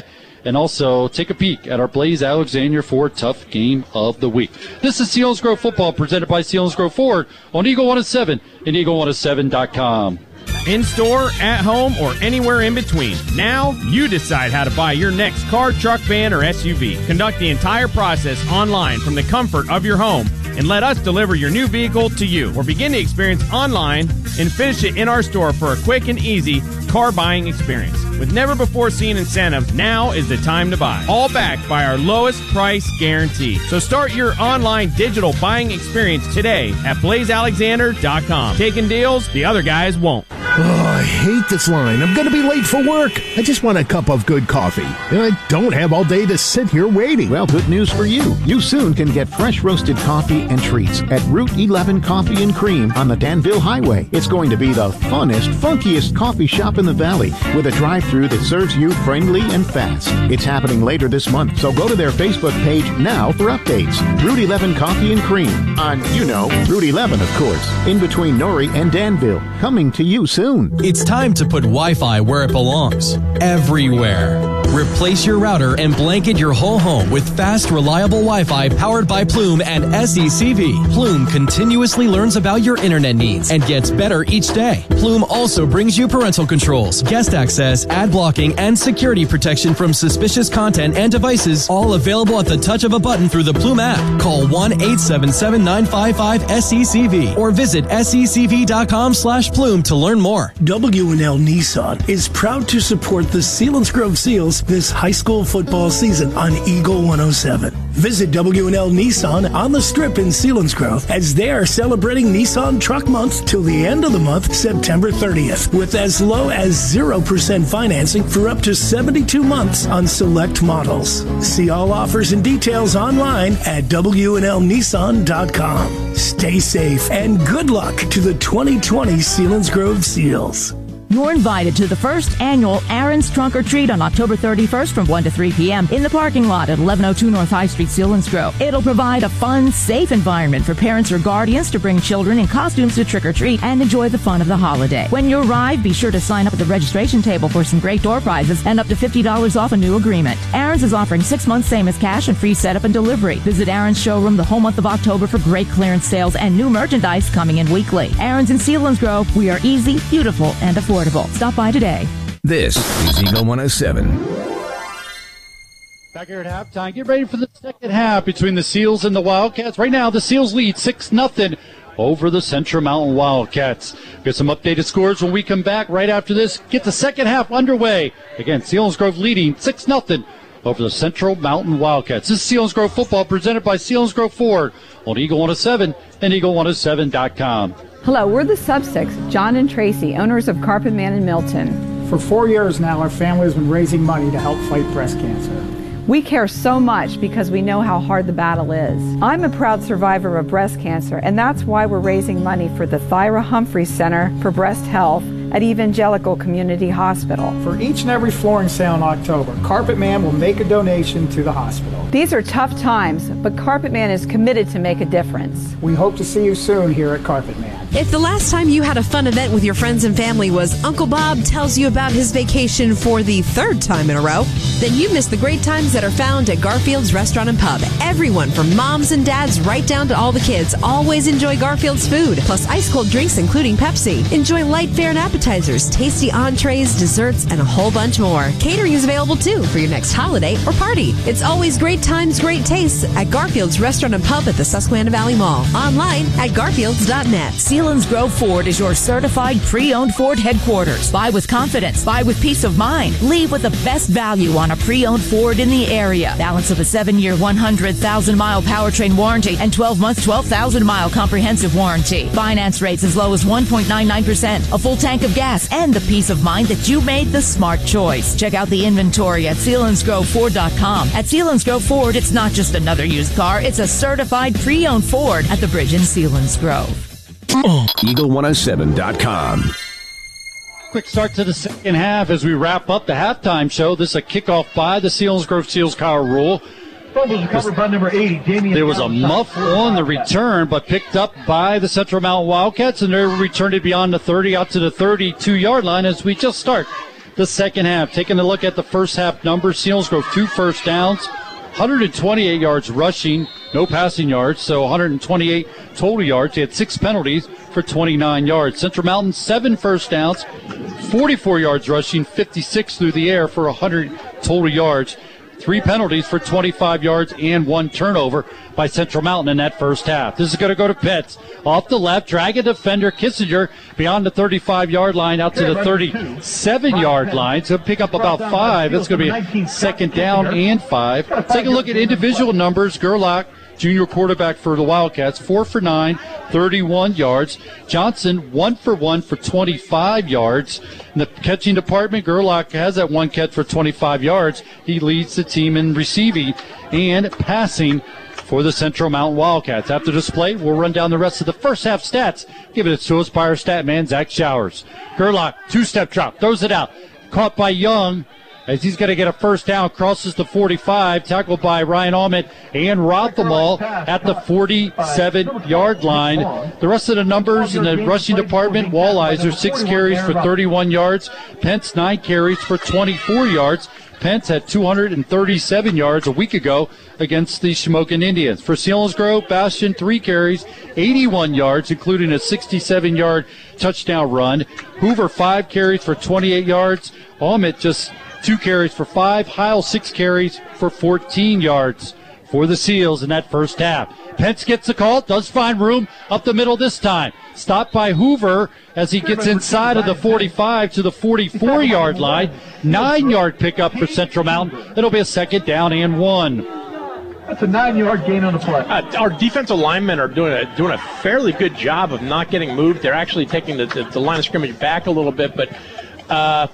And also take a peek at our Blaise Alexander Ford Tough Game of the Week. This is Selinsgrove Football presented by Selinsgrove Ford on Eagle 107 and Eagle107.com. In store, at home, or anywhere in between. Now, you decide how to buy your next car, truck, van, or SUV. Conduct the entire process online from the comfort of your home and let us deliver your new vehicle to you. Or begin the experience online and finish it in our store for a quick and easy car buying experience. With never before seen incentives, now is the time to buy. All backed by our lowest price guarantee. So start your online digital buying experience today at blazealexander.com. Taking deals the other guys won't. Oh, I hate this line. I'm going to be late for work. I just want a cup of good coffee. And I don't have all day to sit here waiting. Well, good news for you. You soon can get fresh roasted coffee and treats at Route 11 Coffee and Cream on the Danville Highway. It's going to be the funnest, funkiest coffee shop in the valley with a drive through that serves you friendly and fast. It's happening later this month, so go to their Facebook page now for updates. Route 11 Coffee and Cream on, you know, Route 11, of course, in between Norrie and Danville. Coming to you soon. It's time to put Wi Fi where it belongs everywhere. Replace your router and blanket your whole home with fast, reliable Wi Fi powered by Plume and SECV. Plume continuously learns about your internet needs and gets better each day. Plume also brings you parental controls, guest access, ad blocking, and security protection from suspicious content and devices, all available at the touch of a button through the Plume app. Call 1 877 955 SECV or visit secv.com slash plume to learn more. W&L Nissan is proud to support the Selinsgrove Seals this high school football season on Eagle 107. Visit W&L Nissan on the strip in Selinsgrove as they are celebrating Nissan Truck Month till the end of the month, September 30th, with as low as 0% financing for up to 72 months on select models. See all offers and details online at WNLNissan.com. Stay safe and good luck to the 2020 Selinsgrove Seals. You're invited to the first annual Aaron's Trunk or Treat on October 31st from 1 to 3 p.m. in the parking lot at 1102 North High Street, Selinsgrove. It'll provide a fun, safe environment for parents or guardians to bring children in costumes to trick or treat and enjoy the fun of the holiday. When you arrive, be sure to sign up at the registration table for some great door prizes and up to $50 off a new agreement. Aaron's is offering six months same as cash and free setup and delivery. Visit Aaron's showroom the whole month of October for great clearance sales and new merchandise coming in weekly. Aaron's in Selinsgrove, we are easy, beautiful, and affordable. Stop by today. This is Eagle 107. Back here at halftime, get ready for the second half between the Seals and the Wildcats. Right now, the Seals lead 6 0 over the Central Mountain Wildcats. Get some updated scores when we come back right after this. Get the second half underway. Again, Selinsgrove leading 6 0 over the Central Mountain Wildcats. This is Selinsgrove football presented by Selinsgrove Ford on Eagle 107 and Eagle107.com. Hello, we're the Sub Six, John and Tracy, owners of Carpet Man in Milton. For four years now, our family has been raising money to help fight breast cancer. We care so much because we know how hard the battle is. I'm a proud survivor of breast cancer, and that's why we're raising money for the Thyra Humphreys Center for Breast Health at Evangelical Community Hospital. For each and every flooring sale in October, Carpet Man will make a donation to the hospital. These are tough times, but Carpet Man is committed to make a difference. We hope to see you soon here at Carpet Man. If the last time you had a fun event with your friends and family was Uncle Bob tells you about his vacation for the third time in a row, then you missed the great times that are found at Garfield's Restaurant and Pub. Everyone from moms and dads right down to all the kids always enjoy Garfield's food, plus ice cold drinks including Pepsi. Enjoy light fare and appetizers, tasty entrees, desserts, and a whole bunch more. Catering is available too for your next holiday or party. It's always great times, great tastes at Garfield's Restaurant and Pub at the Susquehanna Valley Mall. Online at garfields.net. Selinsgrove Ford is your certified pre-owned Ford headquarters. Buy with confidence. Buy with peace of mind. Leave with the best value on a pre-owned Ford in the area. Balance of a seven-year, 100,000-mile powertrain warranty and 12-month, 12,000-mile comprehensive warranty. Finance rates as low as 1.99%. A full tank of gas and the peace of mind that you made the smart choice. Check out the inventory at SelinsgroveFord.com. At Selinsgrove Ford, it's not just another used car. It's a certified pre-owned Ford at the bridge in Selinsgrove. Eagle107.com. Quick start to the second half as we wrap up the halftime show. This is a kickoff by the Selinsgrove Seals Power Rule. Fumbles recovered by number 80, Damian. There was a muff on the return, but picked up by the Central Mountain Wildcats, and they returned it beyond the 30 out to the 32 yard line as we just start the second half. Taking a look at the first half numbers, Selinsgrove two first downs, 128 yards rushing, no passing yards, so 128 total yards. They had six penalties for 29 yards. Central Mountain seven first downs, 44 yards rushing, 56 through the air for 100 total yards. Three penalties for 25 yards and one turnover by Central Mountain in that first half. This is going to go to Pitts. Off the left, drag a defender, Kissinger, beyond the 35 yard line out to the 37 yard line. So pick up about five. That's going to be second down and five. Take a look at individual numbers. Gerlach junior quarterback for the Wildcats, four for nine, 31 yards. Johnson, one for one for 25 yards. In the catching department, Gerlach has that one catch for 25 yards. He leads the team in receiving and passing for the Central Mountain Wildcats. After display, we'll run down the rest of the first half stats. Give it to us by our stat man, Zach Showers. Gerlach, two step drop, throws it out. Caught by Young as he's going to get a first down, crosses the 45, tackled by Ryan Almond and Rothamall at the 47 yard line. The rest of the numbers in the rushing department, Walliser, six carries for 31 yards, Pence, nine carries for 24 yards. Pence had 237 yards a week ago against the Shamokin Indians. For Selinsgrove, Bastion, three carries, 81 yards, including a 67 yard touchdown run. Hoover, five carries for 28 yards. Almond just two carries for five. Heil, six carries for 14 yards for the Seals in that first half. Pence gets the call, does find room up the middle this time. Stopped by Hoover as he gets inside of the 45 to the 44 yard line. Nine yard pickup for Central Mountain. It'll be a second down and one. That's a nine-yard gain on the play. Uh, our defensive linemen are doing a doing a fairly good job of not getting moved. They're actually taking the, the, the line of scrimmage back a little bit, but uh,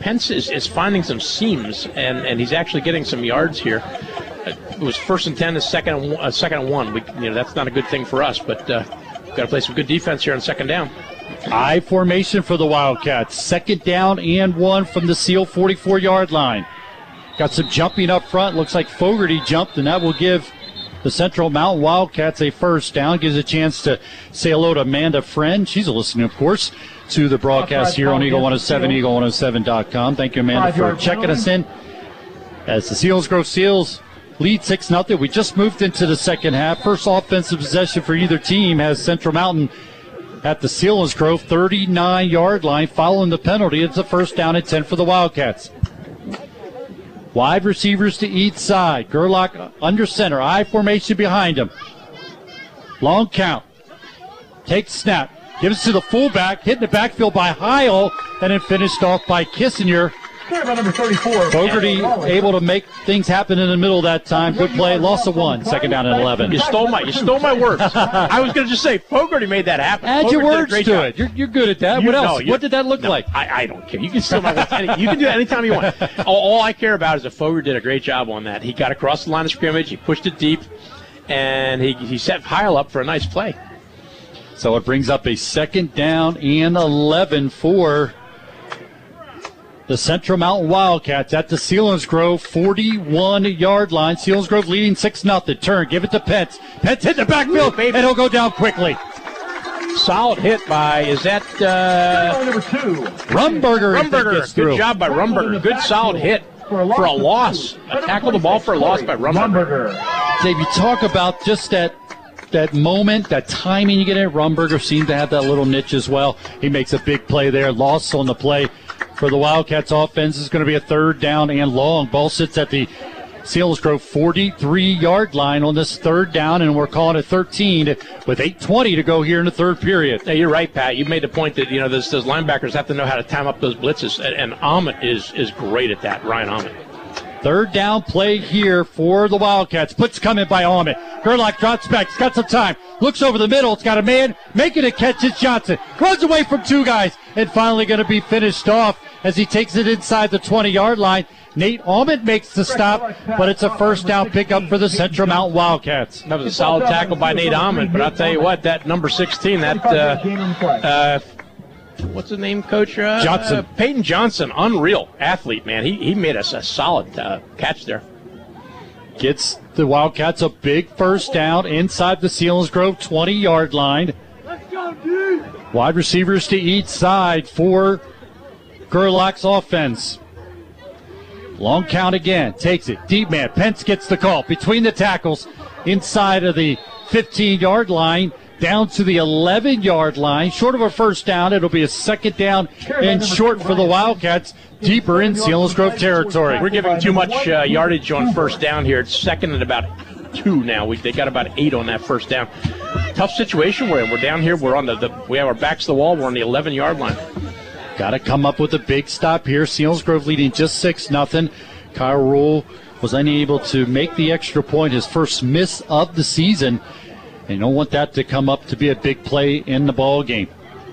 Pence is, is finding some seams, and, and he's actually getting some yards here. It was first and ten, a second and one, uh, second and one. We, you know that's not a good thing for us, but uh, got to play some good defense here on second down. I formation for the Wildcats. Second down and one from the Seal 44 yard line. Got some jumping up front. Looks like Fogarty jumped, and that will give the Central Mountain Wildcats a first down. Gives a chance to say hello to Amanda Friend. She's a listening, of course, to the broadcast here on Eagle 107, Eagle107.com. Thank you, Amanda, for checking us in. As the Selinsgrove Seals lead 6 0. We just moved into the second half. First offensive possession for either team has Central Mountain at the Selinsgrove 39 yard line following the penalty. It's a first down and 10 for the Wildcats. Wide receivers to each side. Gerlach under center. I formation behind him. Long count. Takes snap. Gives it to the fullback. Hit in the backfield by Heil. And then finished off by Kissinger. Carry by number 34. Fogarty able to make things happen in the middle that time. Good play. Loss of one. Second down and 11. You stole my you stole my words. I was going to just say Fogarty made that happen. Add your Fogarty did a words great to job. it. You're, you're good at that. You- what no, else? you- what did that look no, like? I, I don't care. You can steal my words. Any- You can do it anytime you want. All, all I care about is that Fogarty did a great job on that. He got across the line of scrimmage. He pushed it deep, and he he set Heil up for a nice play. So it brings up a second down and 11 for the Central Mountain Wildcats at the Selinsgrove 41 yard line. Selinsgrove leading 6 0. Turn, give it to Pence. Pence hit the backfield, and he'll go down quickly. Solid hit by is that uh, number two. Rumberger. Rumberger. Good job by Rumberger. Good solid hit for a loss. A tackle the ball for a loss by Rumberger. Dave, you talk about just that that moment, that timing you get in. Rumberger seemed to have that little niche as well. He makes a big play there. Loss on the play for the Wildcats offense is going to be a third down and long. Ball sits at the Selinsgrove 43 yard line on this third down, and we're calling it 13 with 8.20 to go here in the third period. Hey, you're right, Pat. You made the point that you know those, those linebackers have to know how to time up those blitzes, and, and is is great at that. Ryan Ahmed. Third down play here for the Wildcats. Puts coming by Ahmed. Gerlach drops back. He's got some time. Looks over the middle. It's got a man making a catch. It's Johnson. Runs away from two guys and finally going to be finished off as he takes it inside the 20 yard line. Nate Almond makes the stop, but it's a first down pickup for the Central Mountain Wildcats. That was a solid tackle by Nate Almond, but I'll tell you what, that number 16, that uh, uh, what's his name, Coach uh, Johnson. Peyton Johnson, unreal athlete, man. He he made us a solid uh, catch there. Gets the Wildcats a big first down inside the Selinsgrove 20 yard line. Go, Wide receivers to each side for Gerlach's offense. Long count again. Takes it. Deep man. Pence gets the call between the tackles inside of the 15 yard line down to the 11 yard line. Short of a first down. It'll be a second down and short for the Wildcats deeper in Selinsgrove territory. We're giving too much uh, yardage on first down here. It's second and about two now. We, they got about eight on that first down. Tough situation we're in. We're down here. We're on the, the we have our backs to the wall. We're on the 11 yard line. Got to come up with a big stop here. Selinsgrove leading just 6 nothing. Kyle Rule was unable to make the extra point, his first miss of the season. And you don't want that to come up to be a big play in the ball game.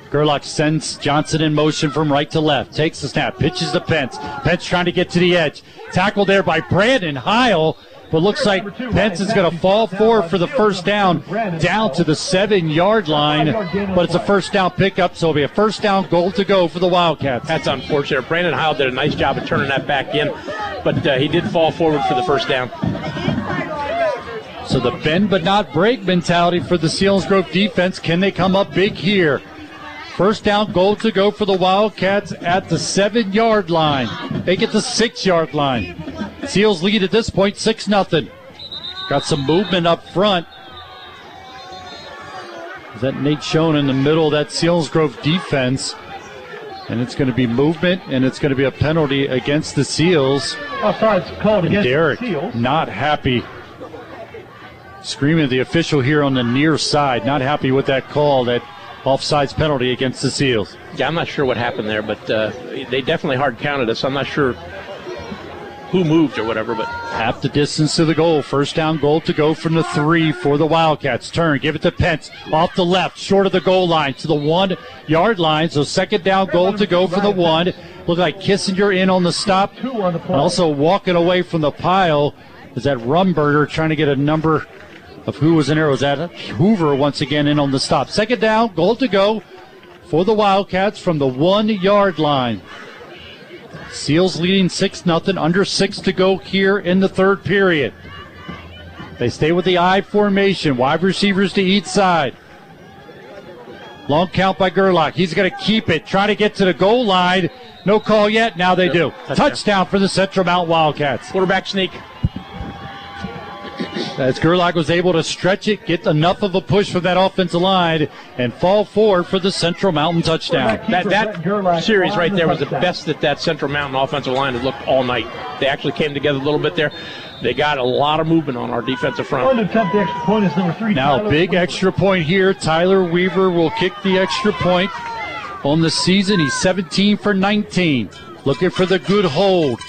Gerlach sends Johnson in motion from right to left. Takes the snap, pitches to Pence. Pence trying to get to the edge. Tackled there by Brandon Heil. But looks like Pence is going to fall forward for the first down, down to the seven yard line. But it's a first down pickup, so it'll be a first down goal to go for the Wildcats. That's unfortunate. Brandon Heil did a nice job of turning that back in, but uh, he did fall forward for the first down. So the bend but not break mentality for the Selinsgrove defense. Can they come up big here? First down goal to go for the Wildcats at the seven yard line. They get the six yard line. Seals lead at this point, 6 nothing. Got some movement up front. Is that Nate Schoen in the middle of that Grove defense? And it's going to be movement, and it's going to be a penalty against the Seals. Oh, sorry, it's called against Derek, the Seals. not happy. Screaming at the official here on the near side. Not happy with that call, that offsides penalty against the Seals. Yeah, I'm not sure what happened there, but uh, they definitely hard counted us. I'm not sure who moved or whatever, but half the distance to the goal. First down goal to go from the three for the Wildcats. Turn, give it to Pence off the left, short of the goal line to the one yard line. So second down goal to go for the one. Look like Kissinger in on the stop. And also walking away from the pile is that Rumberger trying to get a number of who was in there. Was that Hoover once again in on the stop? Second down, goal to go for the Wildcats from the one yard line. Seals leading 6 0, under 6 to go here in the third period. They stay with the I formation, wide receivers to each side. Long count by Gerlach. He's going to keep it, try to get to the goal line. No call yet. Now they do. Touchdown. Touchdown for the Central Mount Wildcats. Quarterback sneak. As Gerlach was able to stretch it, get enough of a push from that offensive line, and fall forward for the Central Mountain touchdown. That that series right there was the best that that Central Mountain offensive line had looked all night. They actually came together a little bit there. They got a lot of movement on our defensive front. to attempt the extra point is number three. Now, Tyler big extra point here. Tyler Weaver will kick the extra point on the season. He's 17 for 19. Looking for the good hold.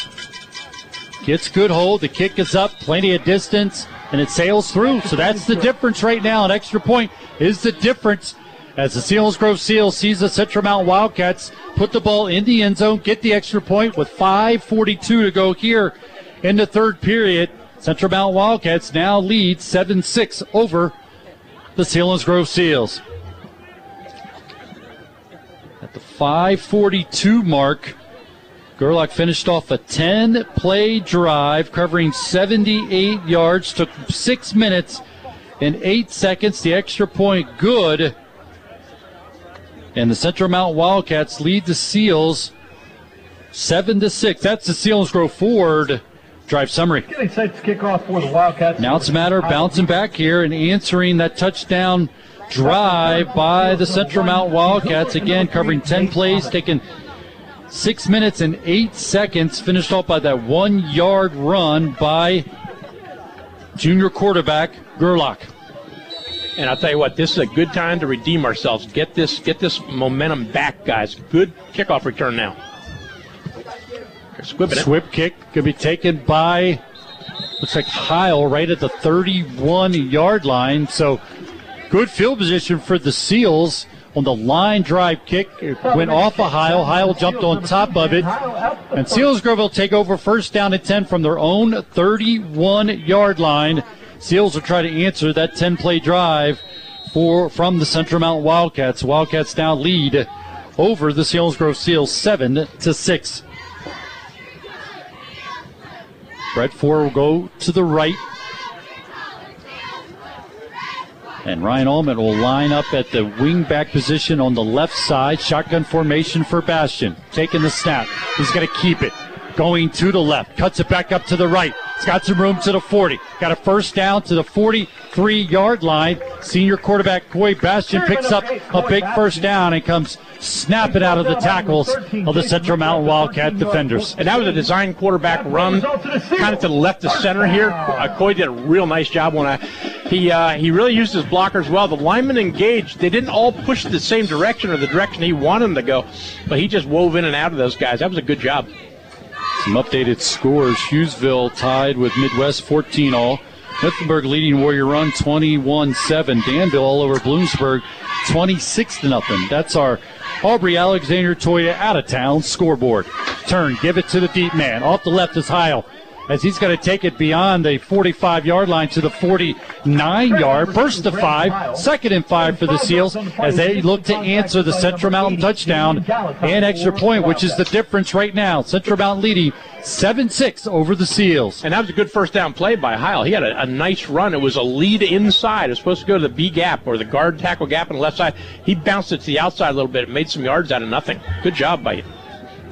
Gets good hold. The kick is up, plenty of distance, and it sails through. So that's the difference right now. An extra point is the difference as the Selinsgrove Seals sees the Central Mountain Wildcats put the ball in the end zone, get the extra point with 5.42 to go here in the third period. Central Mountain Wildcats now lead 7 6 over the Selinsgrove Seals. At the 542 mark, Gerlach finished off a 10 play drive covering 78 yards, took six minutes and eight seconds. The extra point good. And the Central Mountain Wildcats lead the Seals 7 to 6. That's the Selinsgrove Ford drive summary. Getting set to kick off for the Wildcats. Now it's a matter of bouncing back here and answering that touchdown drive by the Central Mountain Wildcats. Again, covering 10 plays, taking six minutes and eight seconds. Finished off by that one yard run by junior quarterback Gerlach. And I'll tell you what, this is a good time to redeem ourselves. Get this get this momentum back, guys. Good kickoff return now. Squibbing. Swip kick could be taken by looks like Heil right at the 31 yard line. So good field position for the Seals on the line drive kick. It went off of Heil. Heil jumped on top of it. And Selinsgrove will take over first down and 10 from their own 31 yard line. Seals will try to answer that 10 play drive for from the Central Mountain Wildcats. Wildcats now lead over the Selinsgrove Seals 7 to 6. Brett Ford will go to the right. And Ryan Allman will line up at the wingback position on the left side. Shotgun formation for Bastion. Taking the snap. He's going to keep it. Going to the left. Cuts it back up to the right. He's got some room to the 40. Got a first down to the 43 yard line. Senior quarterback Coy Bastion picks up a big first down and comes snapping out of the tackles of the Central Mountain Wildcat defenders. And that was a design quarterback run, kind of to the left of center here. Uh, Coy did a real nice job when I. He uh, he really used his blockers well. The linemen engaged. They didn't all push the same direction or the direction he wanted them to go, but he just wove in and out of those guys. That was a good job. Some updated scores. Hughesville tied with Midd-West 14 all. Mifflinburg leading Warrior Run 21-7. Danville all over Bloomsburg 26 0. That's our Aubrey Alexander Toyota out of town scoreboard. Turn, give it to the deep man. Off the left is Heil as he's going to take it beyond the 45 yard line to the 49 yard. Burst to five, second and five for the Seals as they look to answer the Central Mountain touchdown and extra point, which is the difference right now. Central Mountain leading 7 6 over the Seals. And that was a good first down play by Heil. He had a, a nice run. It was a lead inside. It was supposed to go to the B gap or the guard tackle gap on the left side. He bounced it to the outside a little bit. It made some yards out of nothing. Good job by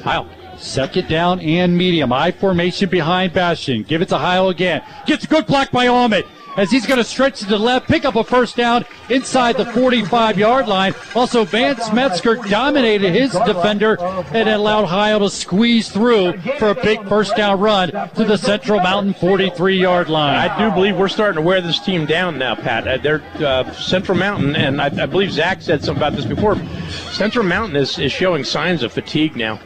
Heil. Second down and medium. I formation behind Bastion. Give it to Heil again. Gets a good block by Ahmed as he's going to stretch to the left, pick up a first down inside the 45 yard line. Also, Vance Metzger dominated his defender and allowed Heil to squeeze through for a big first down run to the Central Mountain 43 yard line. I do believe we're starting to wear this team down now, Pat. Uh, they're uh, Central Mountain, and I, I believe Zach said something about this before. Central Mountain is, is showing signs of fatigue now.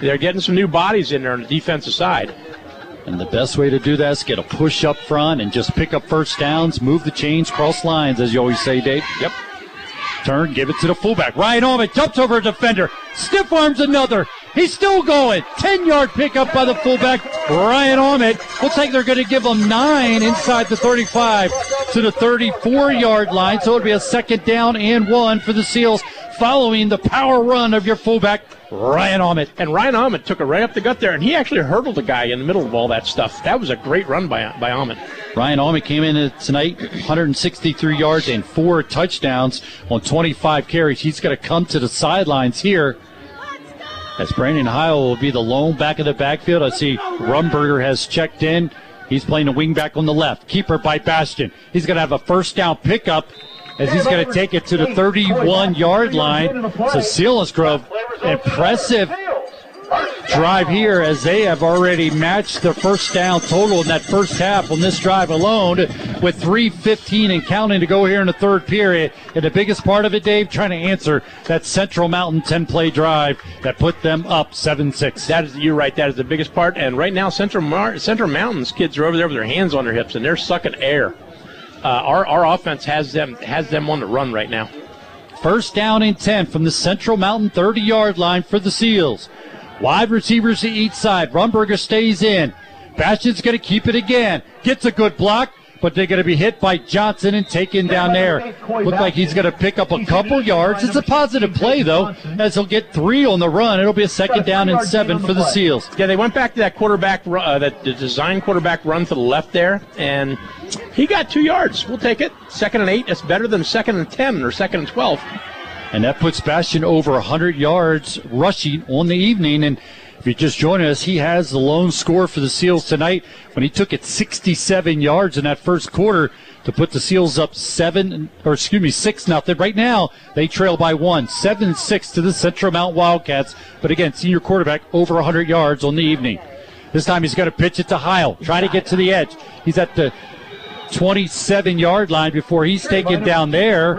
They're getting some new bodies in there on the defensive side. And the best way to do that is get a push up front and just pick up first downs, move the chains, cross lines, as you always say, Dave. Yep. Turn, give it to the fullback. Ryan Allman jumps over a defender, stiff arms another. He's still going. 10 yard pickup by the fullback, Ryan Allman. Looks like they're going to give him nine inside the 35 to the 34 yard line. So it'll be a second down and one for the Seals following the power run of your fullback, Ryan Ahmed. And Ryan Ahmed took it right up the gut there, and he actually hurdled a guy in the middle of all that stuff. That was a great run by, by Ahmed. Ryan Ahmed came in tonight, 163 yards and four touchdowns on 25 carries. He's going to come to the sidelines here. As Brandon Heil will be the lone back of the backfield. I see Rumberger has checked in. He's playing a wing back on the left. Keeper by Bastion. He's going to have a first down pickup as he's going to take it to the 31 yard line. So grove impressive drive here as they have already matched the first down total in that first half on this drive alone with 3.15 and counting to go here in the third period. And the biggest part of it, Dave, trying to answer that Central Mountain 10 play drive that put them up 7 6. That is, you're right, that is the biggest part. And right now, Central, Mar- Central Mountain's kids are over there with their hands on their hips and they're sucking air. Uh, our, our offense has them has them on the run right now. First down and 10 from the Central Mountain 30 yard line for the Seals. Wide receivers to each side. Rumberger stays in. Bastion's going to keep it again. Gets a good block, but they're going to be hit by Johnson and taken down there. Look like he's going to pick up a couple yards. It's a positive play, though, as he'll get three on the run. It'll be a second down and seven for the Seals. Yeah, they went back to that quarterback, uh, that the design quarterback run to the left there, and he got two yards. We'll take it. Second and eight. That's better than second and ten or second and twelve. And that puts Bastion over 100 yards rushing on the evening. And if you just joined us, he has the lone score for the Seals tonight when he took it 67 yards in that first quarter to put the Seals up seven, or excuse me, six nothing. Right now, they trail by one, seven six to the Central Mount Wildcats. But again, senior quarterback over 100 yards on the evening. This time he's going to pitch it to Heil, try to get to the edge. He's at the 27 yard line before he's taken down there.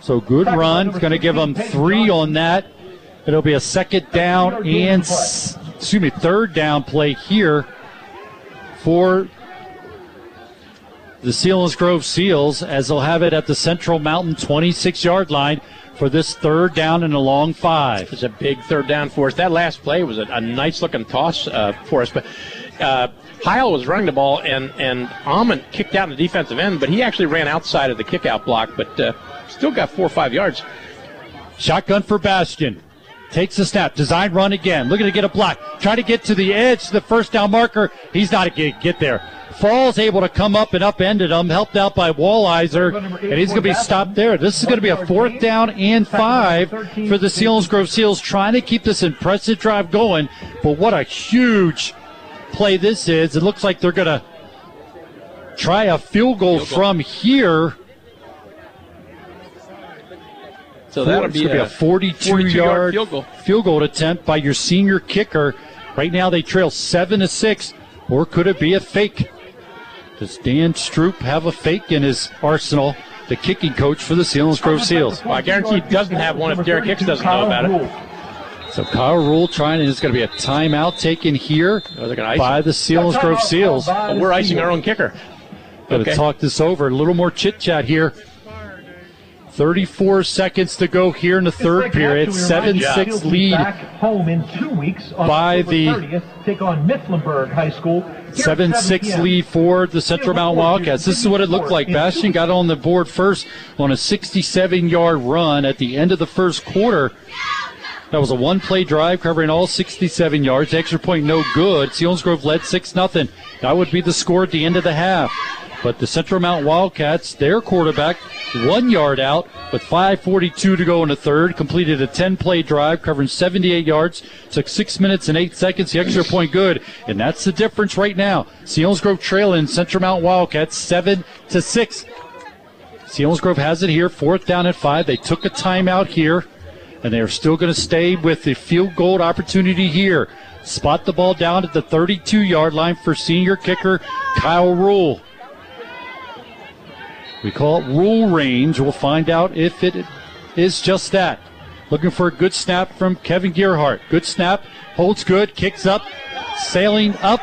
So good run. It's going to give him three on that. It'll be a second down and, excuse me, third down play here for the Selinsgrove Seals as they'll have it at the Central Mountain 26 yard line. for this third down and a long five. It's a big third down for us. That last play was a, a nice looking toss uh, for us, but. Uh, Heil was running the ball, and and Almond kicked out in the defensive end, but he actually ran outside of the kickout block, but uh, still got four or five yards. Shotgun for Bastion. Takes the snap. Design run again. Looking to get a block. Try to get to the edge, the first down marker. He's not going to get there. Falls able to come up and upended him, helped out by Wallizer, and he's going to be stopped there. This is going to be a fourth down and five for the Selinsgrove Seals, trying to keep this impressive drive going. But what a huge play this is. It looks like they're going to try a field goal, field goal. from here. So that'll be, be, a 42, 42 yard, field goal. field goal attempt by your senior kicker. Right now they trail seven to six, or could it be a fake? Does Dan Stroop have a fake in his arsenal? The kicking coach for the Selinsgrove Seals. Well, I guarantee he doesn't have one if Derek Hicks doesn't know about it. So Kyle Rule trying, and it's going to be a timeout taken here oh, by the Selinsgrove Seals. Well, we're icing our own kicker. Going to talk this over. A little more chit chat here. 34 seconds to go here in the third period. 7 6 lead. home in two weeks by the 30th, take on Mifflinburg High School. 7 6 lead for the Central Mountain Wildcats. This is what it looked like. Bastion got on the board first on a 67 yard run at the end of the first quarter. That was a one play drive covering all 67 yards. Extra point no good. Selinsgrove led 6 0. That would be the score at the end of the half. But the Central Mount Wildcats, their quarterback, one yard out with 5.42 to go in the third, completed a 10 play drive covering 78 yards, took 6 minutes and 8 seconds. The extra point good. And that's the difference right now. Selinsgrove trailing Central Mount Wildcats 7 to 6. Selinsgrove has it here, fourth down at 5. They took a timeout here and they are still going to stay with the field goal opportunity here. Spot the ball down at the 32 yard line for senior kicker Kyle Rule. We call it rule range. We'll find out if it is just that. Looking for a good snap from Kevin Gearhart. Good snap, holds good, kicks up, sailing up,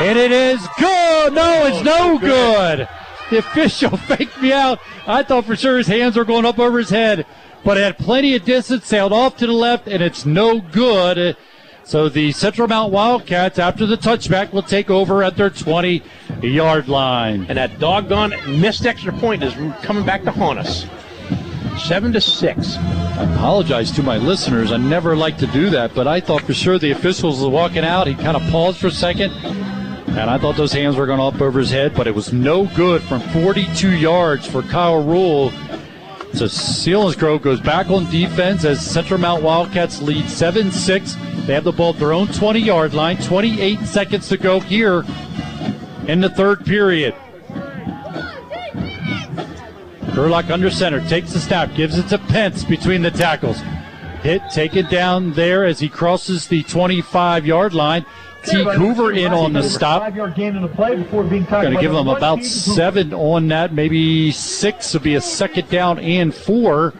and it is good. No, it's no oh, good. The official faked me out. I thought for sure his hands were going up over his head but it had plenty of distance, sailed off to the left, and it's no good. So the Central Mount Wildcats, after the touchback, will take over at their 20 yard line. And that doggone missed extra point is coming back to haunt us. Seven to six. I apologize to my listeners. I never like to do that, but I thought for sure the officials were walking out. He kind of paused for a second, and I thought those hands were going up over his head, but it was no good from 42 yards for Kyle Rule. So Selinsgrove goes back on defense as Central Mount Wildcats lead 7 6. They have the ball at their own 20 yard line. 28 seconds to go here in the third period. Gerlach under center takes the snap, gives it to Pence between the tackles. Hit taken down there as he crosses the 25 yard line. Teague Hoover in on the stop. Going to give them about seven on that, maybe six would be a second down and four.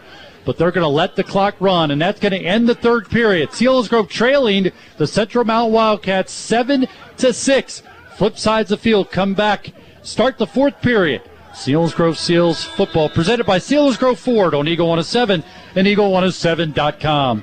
But they're going to let the clock run, and that's going to end the third period. Selinsgrove trailing the Central Mount Wildcats seven to six. Flip sides of the field, come back, start the fourth period. Selinsgrove Seals football presented by Selinsgrove Ford on Eagle 107 and Eagle107.com.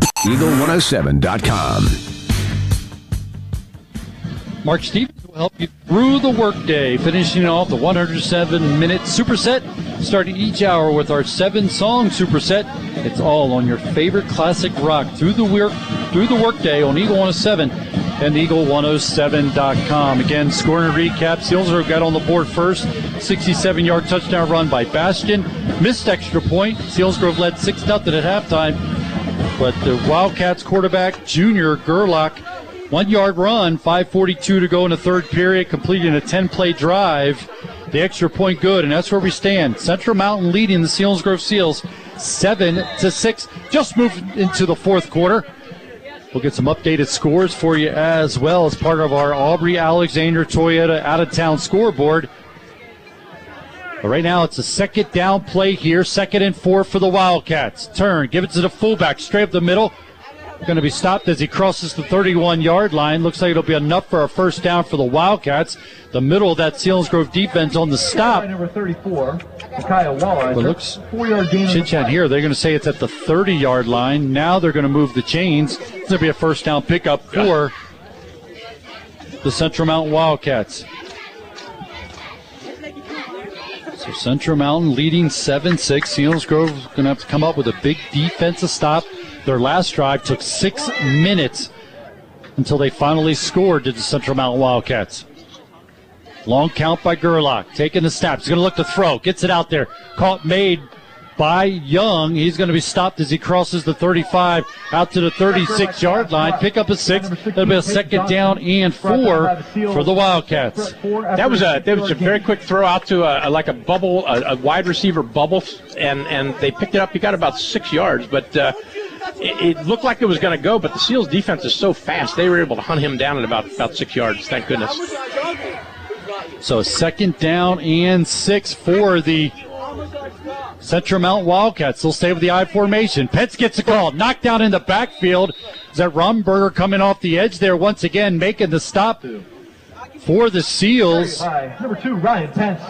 Eagle107.com. Mark Stevens will help you through the workday, finishing off the 107 minute superset, starting each hour with our seven song superset. It's all on your favorite classic rock through the work through the workday on Eagle 107 and Eagle107.com. Again, scoring recap. Selinsgrove got on the board first. 67 yard touchdown run by Bastion. Missed extra point. Selinsgrove led 6 0 at halftime. But the Wildcats quarterback, junior Gerlach, one yard run, 5.42 to go in the third period, completing a 10 play drive. The extra point good, and that's where we stand. Central Mountain leading the Selinsgrove Seals seven to six. Just moved into the fourth quarter. We'll get some updated scores for you as well as part of our Aubrey Alexander Toyota out of town scoreboard. But right now, it's a second down play here, second and four for the Wildcats. Turn, give it to the fullback, straight up the middle. Going to be stopped as he crosses the 31 yard line. Looks like it'll be enough for a first down for the Wildcats. The middle of that Selinsgrove defense on the stop. Number 34, Kyle Wallace. But looks gain. on here, they're going to say it's at the 30 yard line. Now they're going to move the chains. It's going to be a first down pickup for the Central Mountain Wildcats. So Central Mountain leading 7 6. Selinsgrove going to have to come up with a big defensive stop. Their last drive took six minutes until they finally scored to the Central Mountain Wildcats. Long count by Gerlach. Taking the snap. He's going to look to throw. Gets it out there. Caught made by Young. He's going to be stopped as he crosses the 35 out to the 36 yard line. Pick up a six. That'll be a second down and four for the Wildcats. That was a that was a very quick throw out to a, a- like a bubble, a, a wide receiver bubble, and and they picked it up. He got about six yards, but uh, it, it looked like it was going to go. But the Seals defense is so fast; they were able to hunt him down at about about six yards. Thank goodness. So second down and six for the Central Mount Wildcats. They'll stay with the I formation. Pence gets a call. Knocked down in the backfield. Is that Rumberger coming off the edge there once again, making the stop for the Seals. Number two, Ryan Pence.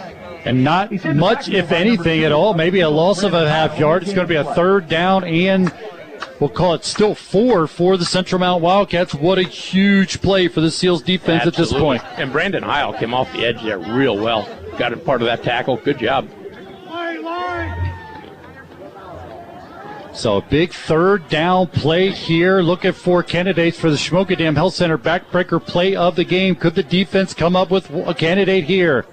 And not much, if anything, at all. Maybe a loss of a half yard. It's going to be a third down and we'll call it still four for the Central Mount Wildcats. What a huge play for the Seals defense at this point. And Brandon Heil came off the edge there real well. Got a part of that tackle. Good job. So a big third down play here. Looking for candidates for the Shamokin Dam Health Center backbreaker play of the game. Could the defense come up with a candidate here?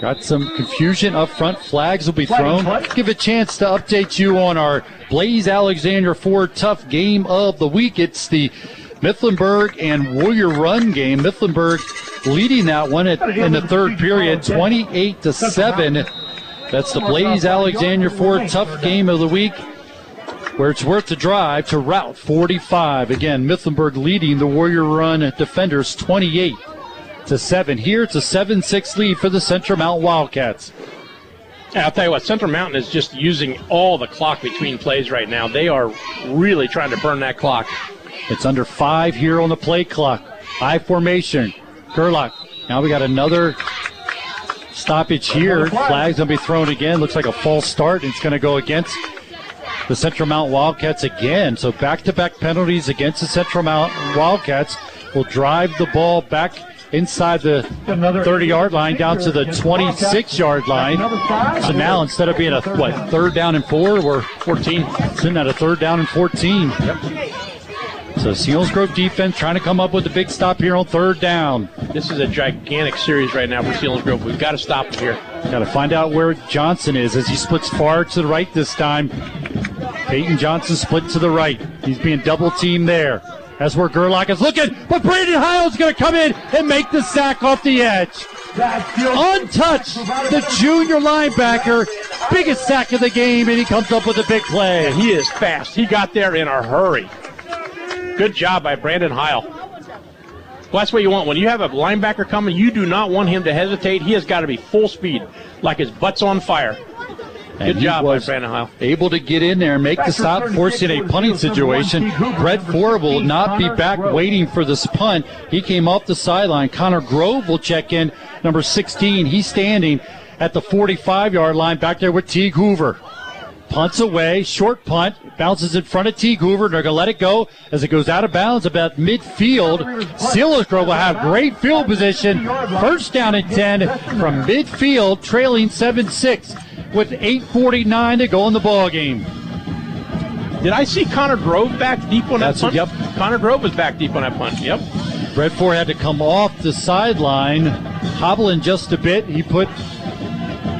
Got some confusion up front. Flags will be thrown. Give a chance to update you on our Blaise Alexander Ford Tough Game of the Week. It's the Mifflinburg and Warrior Run game. Mifflinburg leading that one at, in the third period, 28 to seven. That's the Blaise Alexander Ford Tough Game of the Week where it's worth the drive to Route 45. Again, Mifflinburg leading the Warrior Run defenders 28 to 7. Here it's a 7 6 lead for the Central Mount Wildcats. Yeah, I'll tell you what, Central Mountain is just using all the clock between plays right now. They are really trying to burn that clock. It's under five here on the play clock. High formation. Gerlach. Now we got another stoppage here. Flag's going to be thrown again. Looks like a false start. It's going to go against the Central Mount Wildcats again. So back to back penalties against the Central Mount Wildcats will drive the ball back inside the 30 yard line down to the 26 yard line. So now instead of being a what third down and four, we're 14. Sitting at a third down and 14. Yep. So Selinsgrove defense trying to come up with a big stop here on third down. This is a gigantic series right now for Selinsgrove. We've got to stop it here. Got to find out where Johnson is as he splits far to the right this time. Peyton Johnson split to the right. He's being double teamed there. That's where Gerlach is looking, but Brandon Heil's going to come in and make the sack off the edge. Untouched, the junior linebacker, biggest sack of the game, and he comes up with a big play. He is fast. He got there in a hurry. Good job by Brandon Heil. Well, that's what you want. When you have a linebacker coming, you do not want him to hesitate. He has got to be full speed, like his butt's on fire. And Good he job by was Brandon Heil. Able to get in there and make the stop, forcing a punting situation. Brett Ford will not be back waiting for this punt. He came off the sideline. Connor Grove will check in, number 16. He's standing at the 45 yard line back there with Teague Hoover. Punts away, short punt, bounces in front of Teague Hoover. They're going to let it go as it goes out of bounds about midfield. Selinsgrove will have great field position. First down and 10 from midfield, trailing 7 6 with 8.49 to go in the ball game. Did I see Connor Grove back deep on that punt? yep. Connor Grove was back deep on that punt. Yep. Brett Ford had to come off the sideline, hobbling just a bit. He put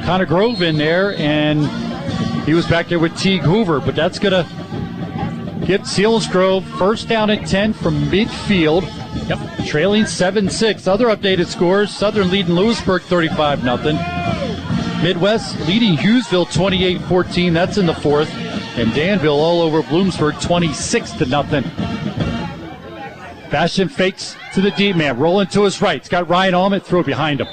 Connor Grove in there, and he was back there with Teague Hoover. But that's going to get Selinsgrove first down at 10 from midfield. Yep. Trailing 7 6. Other updated scores Southern leading Lewisburg 35 0. Midd-West leading Hughesville 28-14. That's in the fourth. And Danville all over Bloomsburg 26 to nothing. Bastion fakes to the deep man, rolling to his right. It's got Ryan Almond, throw behind him.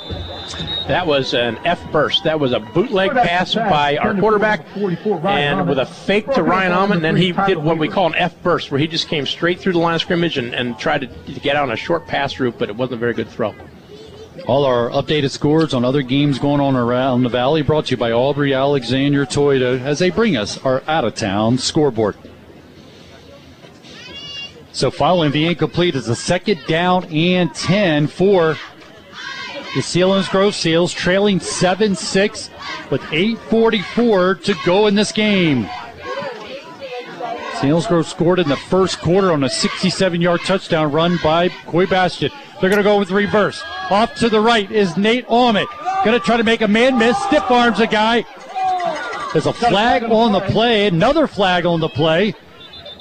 That was an F burst. That was a bootleg pass by our quarterback, and with a fake to Ryan Almond, and then he did what we call an F burst, where he just came straight through the line of scrimmage and, and tried to, to get out on a short pass route, but it wasn't a very good throw. All our updated scores on other games going on around the valley brought to you by Aubrey Alexander Toyota as they bring us our out of town scoreboard. So following the incomplete is a second down and 10 for the Selinsgrove Seals, trailing 7 6 with 8.44 to go in this game. Selinsgrove scored in the first quarter on a 67 yard touchdown run by Coy Bastion. They're going to go with reverse. Off to the right is Nate Almond. Going to try to make a man miss. Stiff arms a guy. There's a flag on the play. Another flag on the play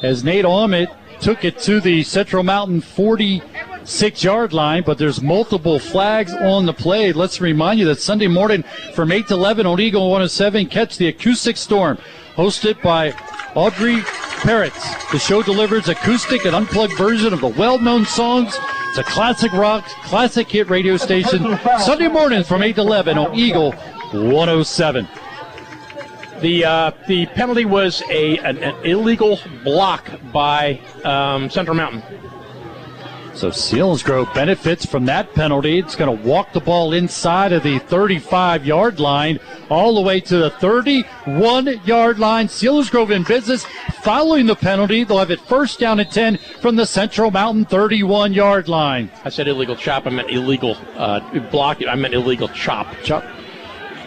as Nate Almond took it to the Central Mountain 46 yard line, but there's multiple flags on the play. Let's remind you that Sunday morning from 8 to 11 on Eagle 107, catch the Acoustic Storm, hosted by Audrey Parrots. The show delivers acoustic and unplugged version of the well known songs. It's a classic rock, classic hit radio station. Sunday mornings from 8 to 11 on Eagle 107. The uh, the penalty was a an, an illegal block by um, Central Mountain. So Selinsgrove benefits from that penalty. It's going to walk the ball inside of the 35 yard line all the way to the 31 yard line. Selinsgrove in business following the penalty. They'll have it first down and 10 from the Central Mountain 31 yard line. I said illegal chop. I meant illegal uh, block. I meant illegal chop. Chop.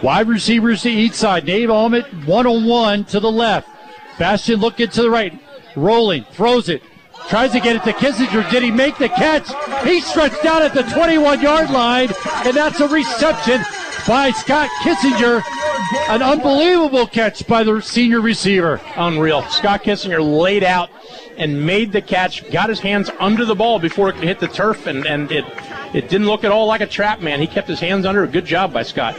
Wide receivers to each side. Nate Almond one on one to the left. Bastion looking to the right. Rolling. Throws it. Tries to get it to Kissinger. Did he make the catch? He stretched out at the 21 yard line, and that's a reception by Scott Kissinger. An unbelievable catch by the senior receiver. Unreal. Scott Kissinger laid out and made the catch, got his hands under the ball before it could hit the turf, and, and it, it didn't look at all like a trap, man. He kept his hands under. A good job by Scott.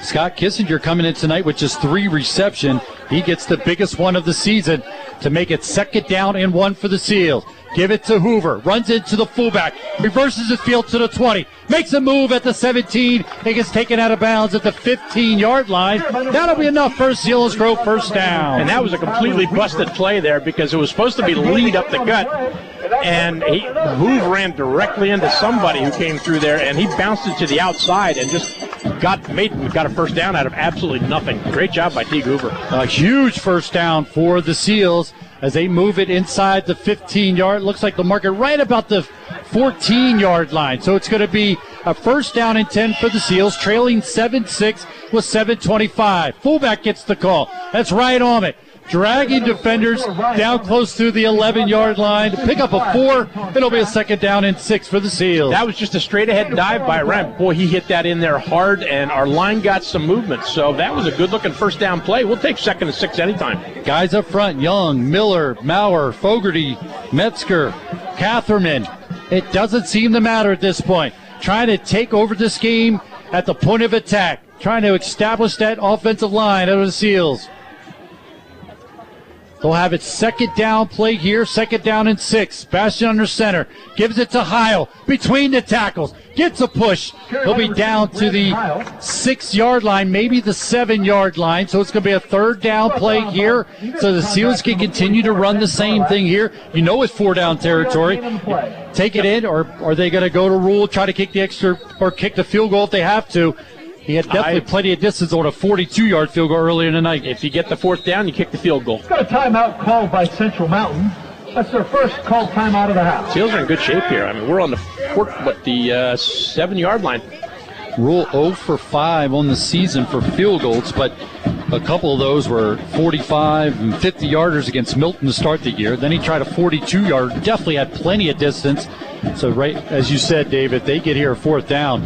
Scott Kissinger coming in tonight with just three reception. He gets the biggest one of the season to make it second down and one for the Seals. Give it to Hoover. Runs into the fullback. Reverses his field to the 20. Makes a move at the 17. He gets taken out of bounds at the 15 yard line. That'll be enough for Selinsgrove first down. And that was a completely busted play there because it was supposed to be lead up the gut. And he, Hoover ran directly into somebody who came through there, and he bounced it to the outside and just got made got a first down out of absolutely nothing. Great job by T. Hoover. A huge first down for the Seals as they move it inside the 15 yard. Looks like the market right about the 14 yard line. So it's going to be a first down and 10 for the Seals, trailing 7 6 with 7.25. Fullback gets the call. That's right on Almond. Dragging defenders down close to the 11 yard line. to Pick up a four. It'll be a second down and six for the Seals. That was just a straight ahead dive by Rem. Boy, he hit that in there hard, and our line got some movement. So that was a good looking first down play. We'll take second and six anytime. Guys up front Young, Miller, Maurer, Fogarty, Metzger, Catherman. It doesn't seem to matter at this point. Trying to take over this game at the point of attack, trying to establish that offensive line of the Seals. They'll have it second down play here, second down and six. Bastion under center. Gives it to Heil between the tackles. Gets a push. He'll be down to the six yard line, maybe the seven yard line. So it's going to be a third down play here. So the Seals can continue to run the same thing here. You know it's four down territory. Take it in, or are they going to go to rule, try to kick the extra, or kick the field goal if they have to? He had definitely I- plenty of distance on a 42 yard field goal earlier in the night. If you get the fourth down, you kick the field goal. Got a timeout called by Central Mountain. That's their first called timeout of the half. Seals are in good shape here. I mean, we're on the four, what the uh, seven yard line. Rule 0 for 5 on the season for field goals, but a couple of those were 45 and 50 yarders against Milton to start the year. Then he tried a 42 yard, definitely had plenty of distance. So, right as you said, David, they get here fourth down.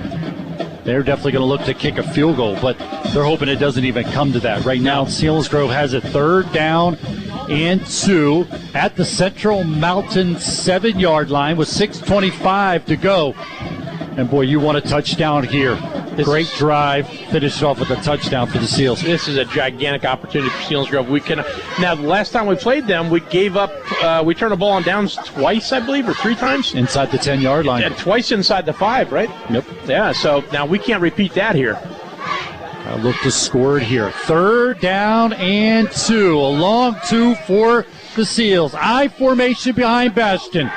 They're definitely going to look to kick a field goal, but they're hoping it doesn't even come to that. Right now, Selinsgrove has a third down and two at the Central Mountain seven yard line with 6.25 to go. And boy, you want a touchdown here. Great drive, finished off with a touchdown for the Seals. This is a gigantic opportunity for Selinsgrove. We can now. The last time we played them, we gave up. Uh, we turned the ball on downs twice, I believe, or three times inside the ten yard line. Twice inside the five, right? Yep. Yeah. So now we can't repeat that here. I look to score it here. Third down and two. A long two for the Seals. I formation behind Bastion.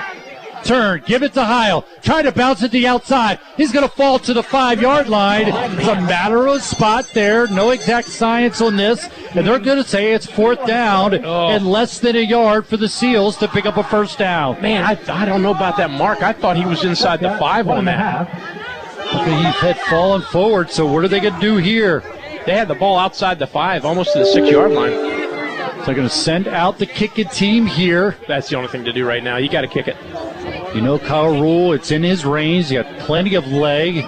Turn, give it to Heil. Try to bounce it to the outside. He's going to fall to the five yard line. It's a matter of spot there. No exact science on this. And they're going to say it's fourth down oh. and less than a yard for the Seals to pick up a first down. Man, I, I don't know about that mark. I thought he was inside the five on that. He had fallen forward, so what are they going to do here? They had the ball outside the five, almost to the six yard line. So they're going to send out the kicking team here. That's the only thing to do right now. You got to kick it. You know Kyle Rule, it's in his range. You got plenty of leg.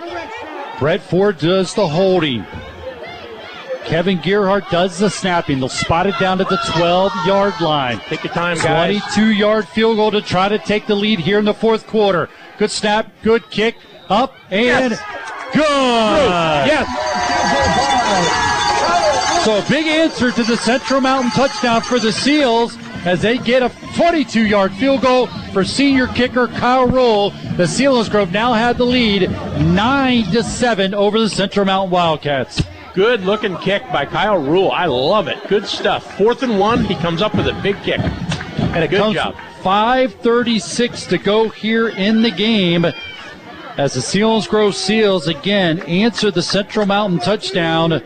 Brett Ford does the holding. Kevin Gearhart does the snapping. They'll spot it down to the 12 yard line. Take your time, guys. 22 yard field goal to try to take the lead here in the fourth quarter. Good snap, good kick, up and Yes. good. Yes. So a big answer to the Central Mountain touchdown for the Seals as they get a 22 yard field goal for senior kicker Kyle Roll. The Selinsgrove now have the lead 9 to 7 over the Central Mountain Wildcats. Good looking kick by Kyle Rule. I love it. Good stuff. Fourth and one. He comes up with a big kick. And a good Comes job. 5.36 to go here in the game as the Selinsgrove Seals again answer the Central Mountain touchdown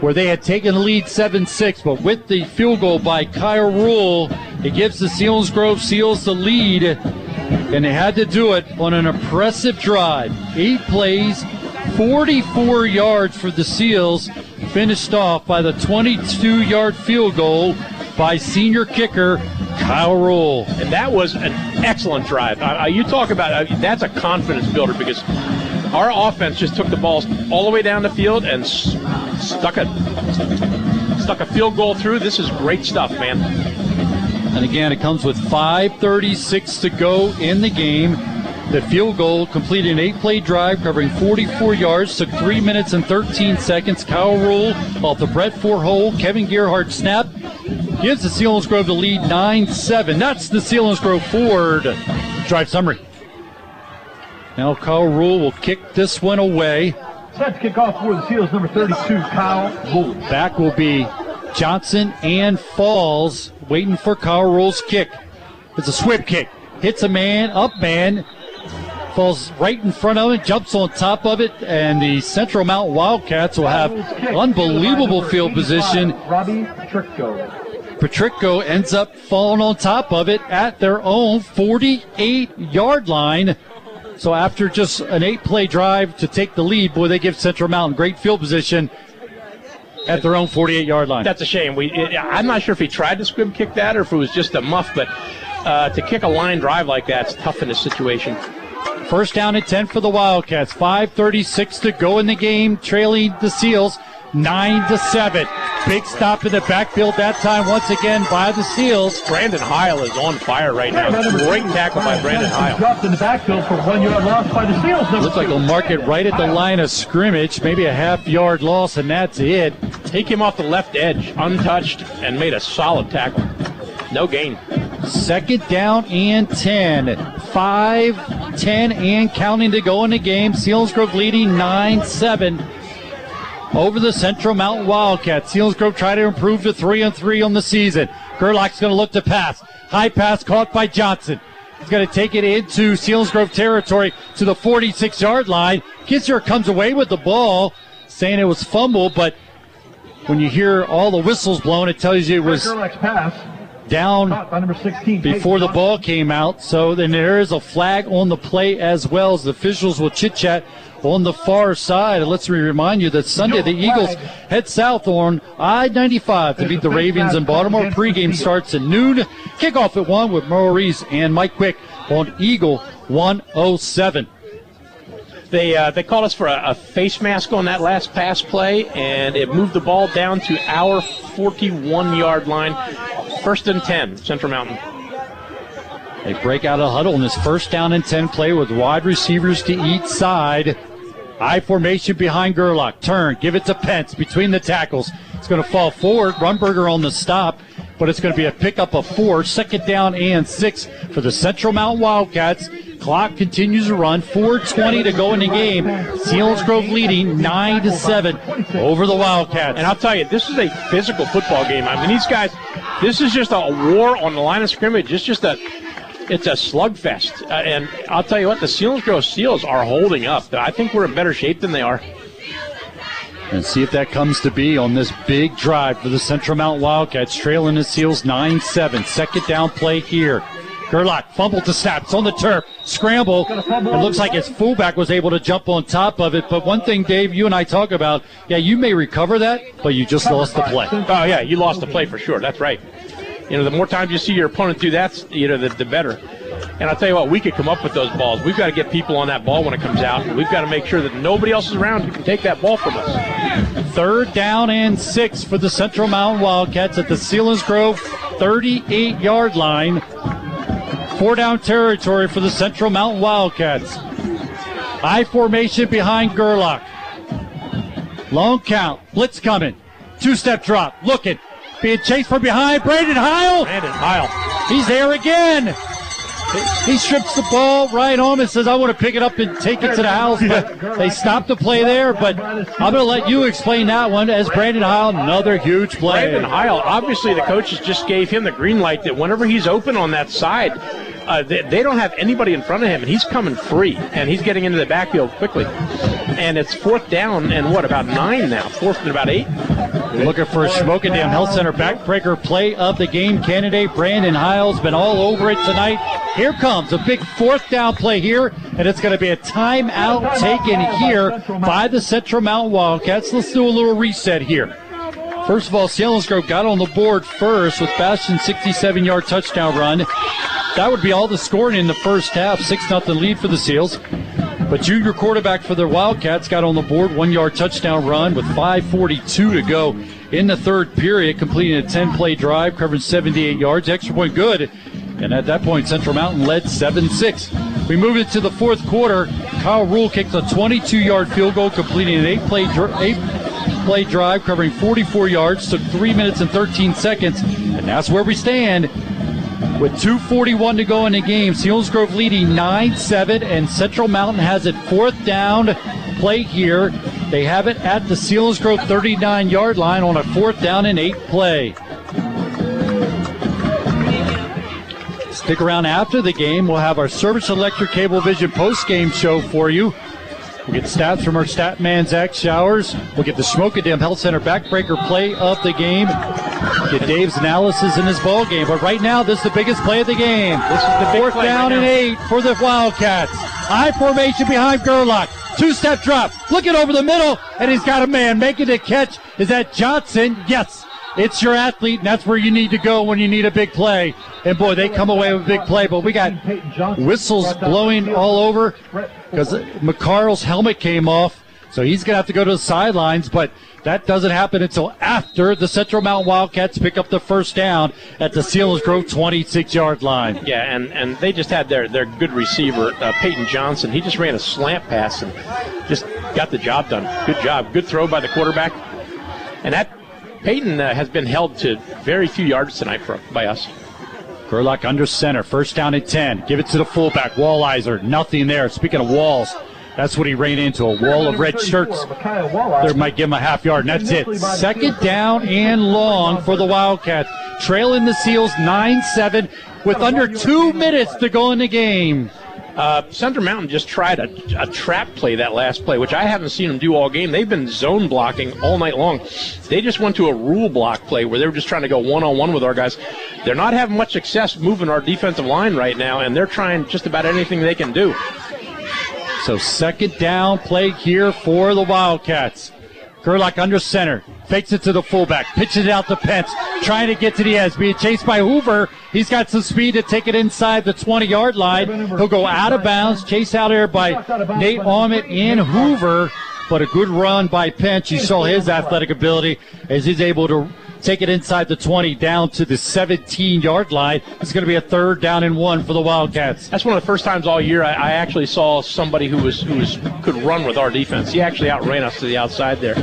where they had taken the lead 7-6, but with the field goal by Kyle Rule, it gives the Selinsgrove Seals the lead, and they had to do it on an impressive drive. Eight plays, 44 yards for the Seals, finished off by the 22-yard field goal by senior kicker Kyle Rule. And that was an excellent drive. Uh, uh, you talk about uh, that's a confidence builder because our offense just took the ball all the way down the field and stuck a stuck a field goal through. This is great stuff, man. And again, it comes with 5.36 to go in the game. The field goal completed an eight play drive covering 44 yards, took 3 minutes and 13 seconds. Kyle Rule off the Brett Ford hole. Kevin Gearhart snap gives the Selinsgrove the lead 9 7. That's the Selinsgrove Ford drive summary. Now Kyle Rule will kick this one away. Set to kick off for the Seals, number 32, Kyle Rule. Back will be Johnson and Falls waiting for Kyle Rule's kick. It's a swift kick. Hits a man, up man, falls right in front of it, jumps on top of it, and the Central Mountain Wildcats will have unbelievable field position. Robbie Patrico. Patrico ends up falling on top of it at their own 48 yard line. So after just an eight play drive to take the lead, boy, they give Central Mountain great field position at their own 48 yard line. That's a shame. We, it, I'm not sure if he tried to squib kick that or if it was just a muff, but uh, to kick a line drive like that's tough in this situation. First down at 10 for the Wildcats. 5.36 to go in the game, trailing the Seals 9 to 7. Big stop in the backfield that time once again by the Seals. Brandon Heil is on fire right now. Great tackle by Brandon Heil. Dropped in the backfield for one yard loss by the Seals. Number Looks like they'll mark it right at the line of scrimmage, maybe a half yard loss, and that's it. Take him off the left edge, untouched, and made a solid tackle. No gain. Second down and 10. 5, 10, and counting to go in the game. Selinsgrove leading 9 7 over the Central Mountain Wildcats. Selinsgrove try to improve to 3 and 3 on the season. Gerlach's going to look to pass. High pass caught by Johnson. He's going to take it into Selinsgrove territory to the 46 yard line. Kisser comes away with the ball, saying it was fumble, but when you hear all the whistles blown, it tells you it was pass. down by number 16. before the ball came out. So then there is a flag on the play as well as the officials will chit chat on the far side. And let's remind you that Sunday the Eagles head south on I 95 to beat the Ravens in Baltimore. Pregame starts at noon. Kickoff at 1 with Merrill Reese and Mike Quick on Eagle 107. They uh, they called us for a, a face mask on that last pass play, and it moved the ball down to our 41 yard line. First and 10, Central Mountain. They break out a huddle in this first down and 10 play with wide receivers to each side. I formation behind Gerlach. Turn. Give it to Pence between the tackles. It's going to fall forward. Runberger on the stop, but it's going to be a pickup of four. Second down and six for the Central Mountain Wildcats. Clock continues to run. 4:20 to go in the game. Selinsgrove leading nine to seven over the Wildcats. And I'll tell you, this is a physical football game. I mean, these guys, this is just a war on the line of scrimmage. It's just a, it's a slugfest. Uh, and I'll tell you what, the Selinsgrove Seals are holding up. I think we're in better shape than they are. And see if that comes to be on this big drive for the Central Mount Wildcats, trailing the Seals 9 7. Second down play here. Gerlach fumbled to snap. It's on the turf. Scramble. It looks like his fullback was able to jump on top of it. But one thing, Dave, you and I talk about, yeah, you may recover that, but you just lost the play. Oh, yeah, you lost the play for sure. That's right. You know, the more times you see your opponent do that, you know, the, the better. And I'll tell you what, we could come up with those balls. We've got to get people on that ball when it comes out. We've got to make sure that nobody else is around who can take that ball from us. Third down and six for the Central Mountain Wildcats at the Selinsgrove 38 yard line. Four down territory for the Central Mountain Wildcats. I formation behind Gerlach. Long count. Blitz coming. Two step drop. Looking. Being chased from behind. Brandon Heil. Brandon Heil. He's there again. He strips the ball right on and says, I want to pick it up and take it to the house. But they stopped the play there. But I'm going to let you explain that one as Brandon Heil, another huge play. Brandon Heil, obviously the coaches just gave him the green light that whenever he's open on that side, uh, they, they, don't have anybody in front of him, and he's coming free, and he's getting into the backfield quickly. And it's fourth down and what, about nine now? Fourth and about eight? Looking for a Shamokin Dam Health Center backbreaker play of the game candidate. Brandon Heil's been all over it tonight. Here comes a big fourth down play here, and it's going to be a timeout taken here by the Central Mountain Wildcats. Let's do a little reset here. First of all, Selinsgrove got on the board first with Bastion's 67 yard touchdown run. That would be all the scoring in the first half. 6 0 lead for the Seals. But junior quarterback for the Wildcats got on the board, one yard touchdown run with 5.42 to go in the third period, completing a 10 play drive, covering 78 yards. Extra point good. And at that point, Central Mountain led 7 6. We move it to the fourth quarter. Kyle Rule kicked a 22 yard field goal, completing an eight play, eight play drive, covering 44 yards. Took 3 minutes and 13 seconds. And that's where we stand with 2.41 to go in the game. Selinsgrove leading 9 7, and Central Mountain has it fourth down play here. They have it at the Selinsgrove 39 yard line on a fourth down and eight play. Stick around after the game. We'll have our Service Electric Cable Vision post game show for you. We'll get stats from our stat man, Zach Showers. We'll get the Shamokin Dam Health Center backbreaker play of the game. Get Dave's analysis in his ball game. But right now, this is the biggest play of the game. This is the fourth down right and eight for the Wildcats. High formation behind Gerlach. Two step drop. Looking over the middle, and he's got a man making the catch. Is that Johnson? Yes. It's your athlete, and that's where you need to go when you need a big play. And boy, they come away with a big play, but we got whistles blowing all over because McCarl's helmet came off. So he's going to have to go to the sidelines, but that doesn't happen until after the Central Mountain Wildcats pick up the first down at the Selinsgrove 26 yard line. Yeah, and, and they just had their, their good receiver, uh, Peyton Johnson. He just ran a slant pass and just got the job done. Good job. Good throw by the quarterback. And that Peyton uh, has been held to very few yards tonight for, by us. Gerlach under center, first down at 10. Give it to the fullback, Wallizer. Nothing there. Speaking of walls, that's what he ran into a wall of red shirts. There might give him a half yard, and that's it. Second down and long for the Wildcats. Trailing the Seals 9 7 with under two minutes to go in the game. Uh, Central Mountain just tried a, a, trap play that last play, which I haven't seen them do all game. They've been zone blocking all night long. They just went to a rule block play where they were just trying to go one on one with our guys. They're not having much success moving our defensive line right now, and they're trying just about anything they can do. So second down play here for the Wildcats. Gerlach under center. Fakes it to the fullback. Pitches it out to Pence. Trying to get to the edge. Being chased by Hoover. He's got some speed to take it inside the 20 yard line. He'll go out of bounds. Chase out here by Nate Almond and Hoover. But a good run by Pence. You saw his athletic ability as he's able to take it inside the 20 down to the 17 yard line. It's going to be a third down and one for the Wildcats. That's one of the first times all year I, I actually saw somebody who was who was could run with our defense. He actually outran us to the outside there.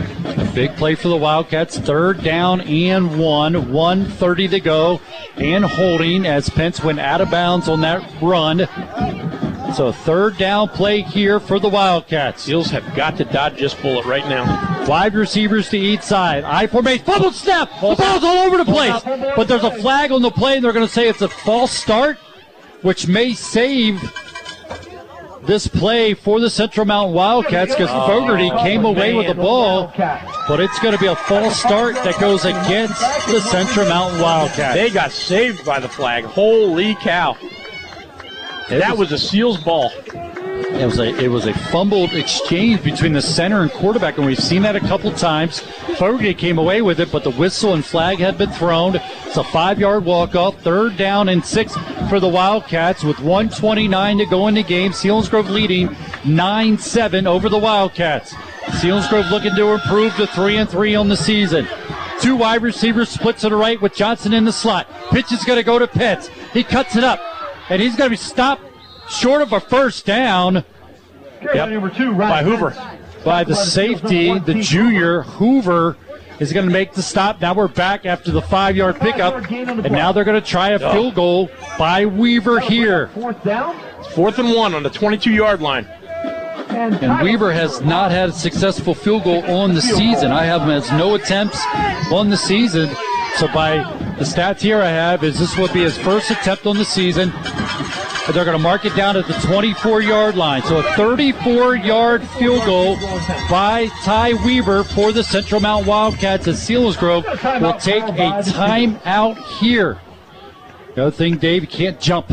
Big play for the Wildcats. Third down and one. 130 to go. And holding as Pence went out of bounds on that run. So third down play here for the Wildcats. Seals have got to dodge this bullet right now. Five receivers to each side. I formation. Fumble snap. The ball's all over the place. But there's a flag on the play, and they're going to say it's a false start, which may save this play for the Central Mountain Wildcats because oh, Fogarty came away with the ball. But it's going to be a false start that goes against the Central Mountain Wildcats. They got saved by the flag. Holy cow. That was a Seals ball. It was a it was a fumbled exchange between the center and quarterback, and we've seen that a couple times. Fogarty came away with it, but the whistle and flag had been thrown. It's a five-yard walk-off, third down and six for the Wildcats with 129 to go in the game. Selinsgrove leading 9-7 over the Wildcats. Seals Selinsgrove looking to improve to three and three on the season. Two wide receivers split to the right with Johnson in the slot. Pitch is going to go to Pitts. He cuts it up, and he's going to be stopped short of a first down. Yep. Number two, by Hoover. By the safety, the junior Hoover is going to make the stop. Now we're back after the five yard pickup, and now they're going to try a field oh. goal by Weaver here. Fourth down. Fourth and one on the 22 yard line. And Weaver has not had a successful field goal on the season. I have him as no attempts on the season. So by the stats here I have is this will be his first attempt on the season. They're going to mark it down at the 24 yard line. So a 34 yard field goal by Ty Weaver for the Central Mount Wildcats at Seals Grove will take a timeout here. The other thing, Dave, you can't jump.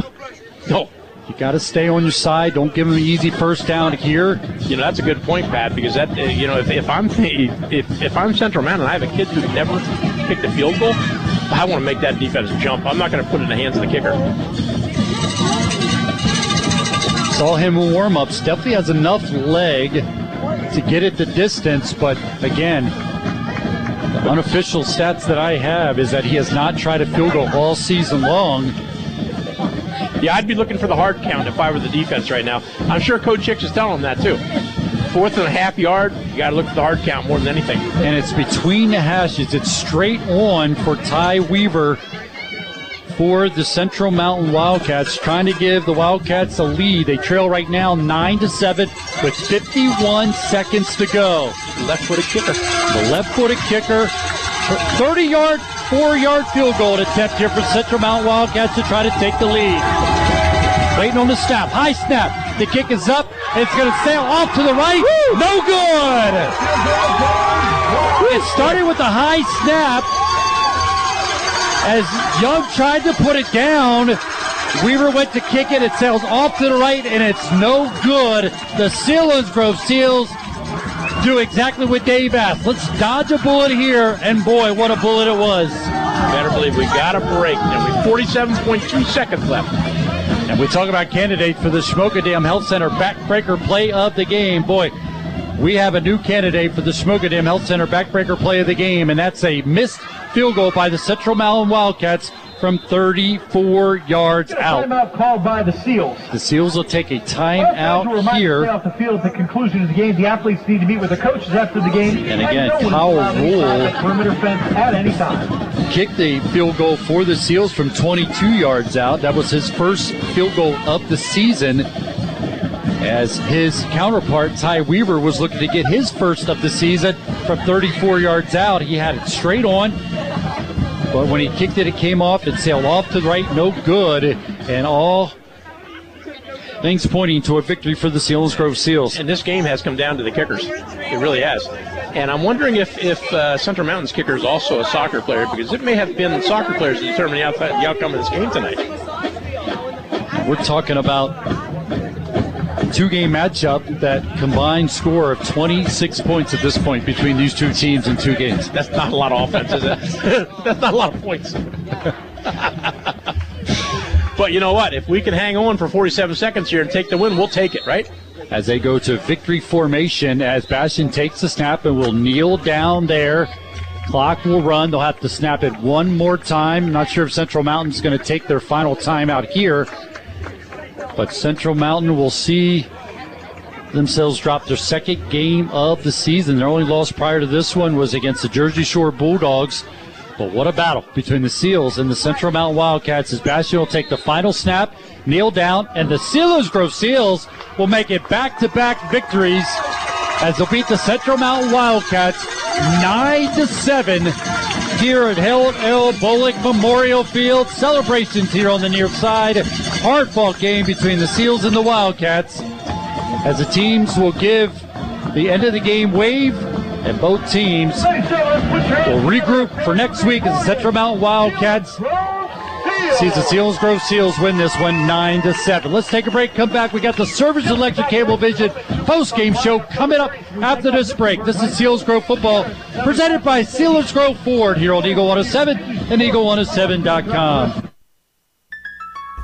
No. You got to stay on your side. Don't give them an easy first down here. You know that's a good point, Pat. Because that uh, you know if, if I'm if, if I'm Central Mountain and I have a kid who never kicked a field goal, I want to make that defense jump. I'm not going to put it in the hands of the kicker. Saw him in warm ups. Definitely has enough leg to get it the distance, but again, the unofficial stats that I have is that he has not tried a field goal all season long. Yeah, I'd be looking for the hard count if I were the defense right now. I'm sure Coach Chicks is telling him that too. Fourth and a half yard, you got to look at the hard count more than anything. And it's between the hashes. It's straight on for Ty Weaver for the Central Mountain Wildcats, trying to give the Wildcats a lead. They trail right now nine to seven with 51 seconds to go. Left-footed kicker. The left-footed kicker. 30 yard, four yard field goal attempt here for Central Mountain Wildcats to try to take the lead. Waiting on the snap. High snap. The kick is up. It's going to sail off to the right. Woo! No good. It started with a high snap as Young tried to put it down. Weaver went to kick it. It sails off to the right, and it's no good. The Selinsgrove Seals do exactly what Dave asked. Let's dodge a bullet here, and boy, what a bullet it was. Better believe we got a break. And we 47.2 seconds left. And we talk about candidate for the Shamokin Dam Health Center backbreaker play of the game. Boy, we have a new candidate for the Shamokin Dam Health Center backbreaker play of the game, and that's a missed field goal by the Central Mountain Wildcats from 34 yards out. Timeout called by the Seals. The Seals will take a timeout here. Off the field at the conclusion of the game, the athletes need to meet with the coaches after the game. And again, no Kyle Rule perimeter fence at any time. Kicked the field goal for the Seals from 22 yards out. That was his first field goal of the season. As his counterpart Ty Weaver was looking to get his first of the season from 34 yards out, he had it straight on, but when he kicked it, it came off. It sailed off to the right, no good. And all things pointing to a victory for the Selinsgrove Seals. And this game has come down to the kickers. It really has. And I'm wondering if, if uh, Central Mountain's kicker is also a soccer player because it may have been the soccer players that determine the, out- the outcome of this game tonight. We're talking about two game matchup that combined score of 26 points at this point between these two teams in two games. That's not a lot of offense, is it? That's not a lot of points. but you know what? If we can hang on for 47 seconds here and take the win, we'll take it, right? As they go to victory formation, as Bastion takes the snap and will kneel down there. Clock will run. They'll have to snap it one more time. Not sure if Central Mountain's going to take their final timeout here. But Central Mountain will see themselves drop their second game of the season. Their only loss prior to this one was against the Jersey Shore Bulldogs. But what a battle between the Seals and the Central Mountain Wildcats as Bastion will take the final snap, kneel down, and the Selinsgrove Seals will make it back-to-back victories as they'll beat the Central Mountain Wildcats 9 to 7 here at Harold L. Bullock Memorial Field. Celebrations here on the near side. Hard fought game between the Seals and the Wildcats as the teams will give the end of the game wave and both teams will regroup for next week as the Central Mountain Wildcats sees the Selinsgrove Seals win this one nine to seven. Let's take a break. Come back. We got the Service Electric Cable Vision post game show coming up after this break. This is Selinsgrove football presented by Selinsgrove Ford here on Eagle 107 and Eagle107.com.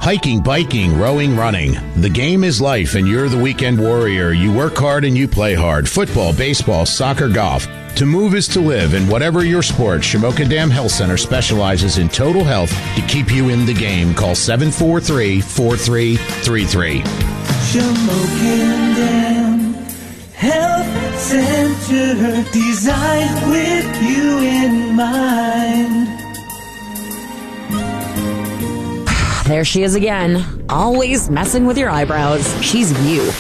Hiking, biking, rowing, running. The game is life, and you're the weekend warrior. You work hard and you play hard. Football, baseball, soccer, golf. To move is to live, and whatever your sport, Shamokin Dam Health Center specializes in total health to keep you in the game. Call 743 4333. Shamokin Dam Health Center designed with you in mind. There she is again, always messing with your eyebrows. She's you.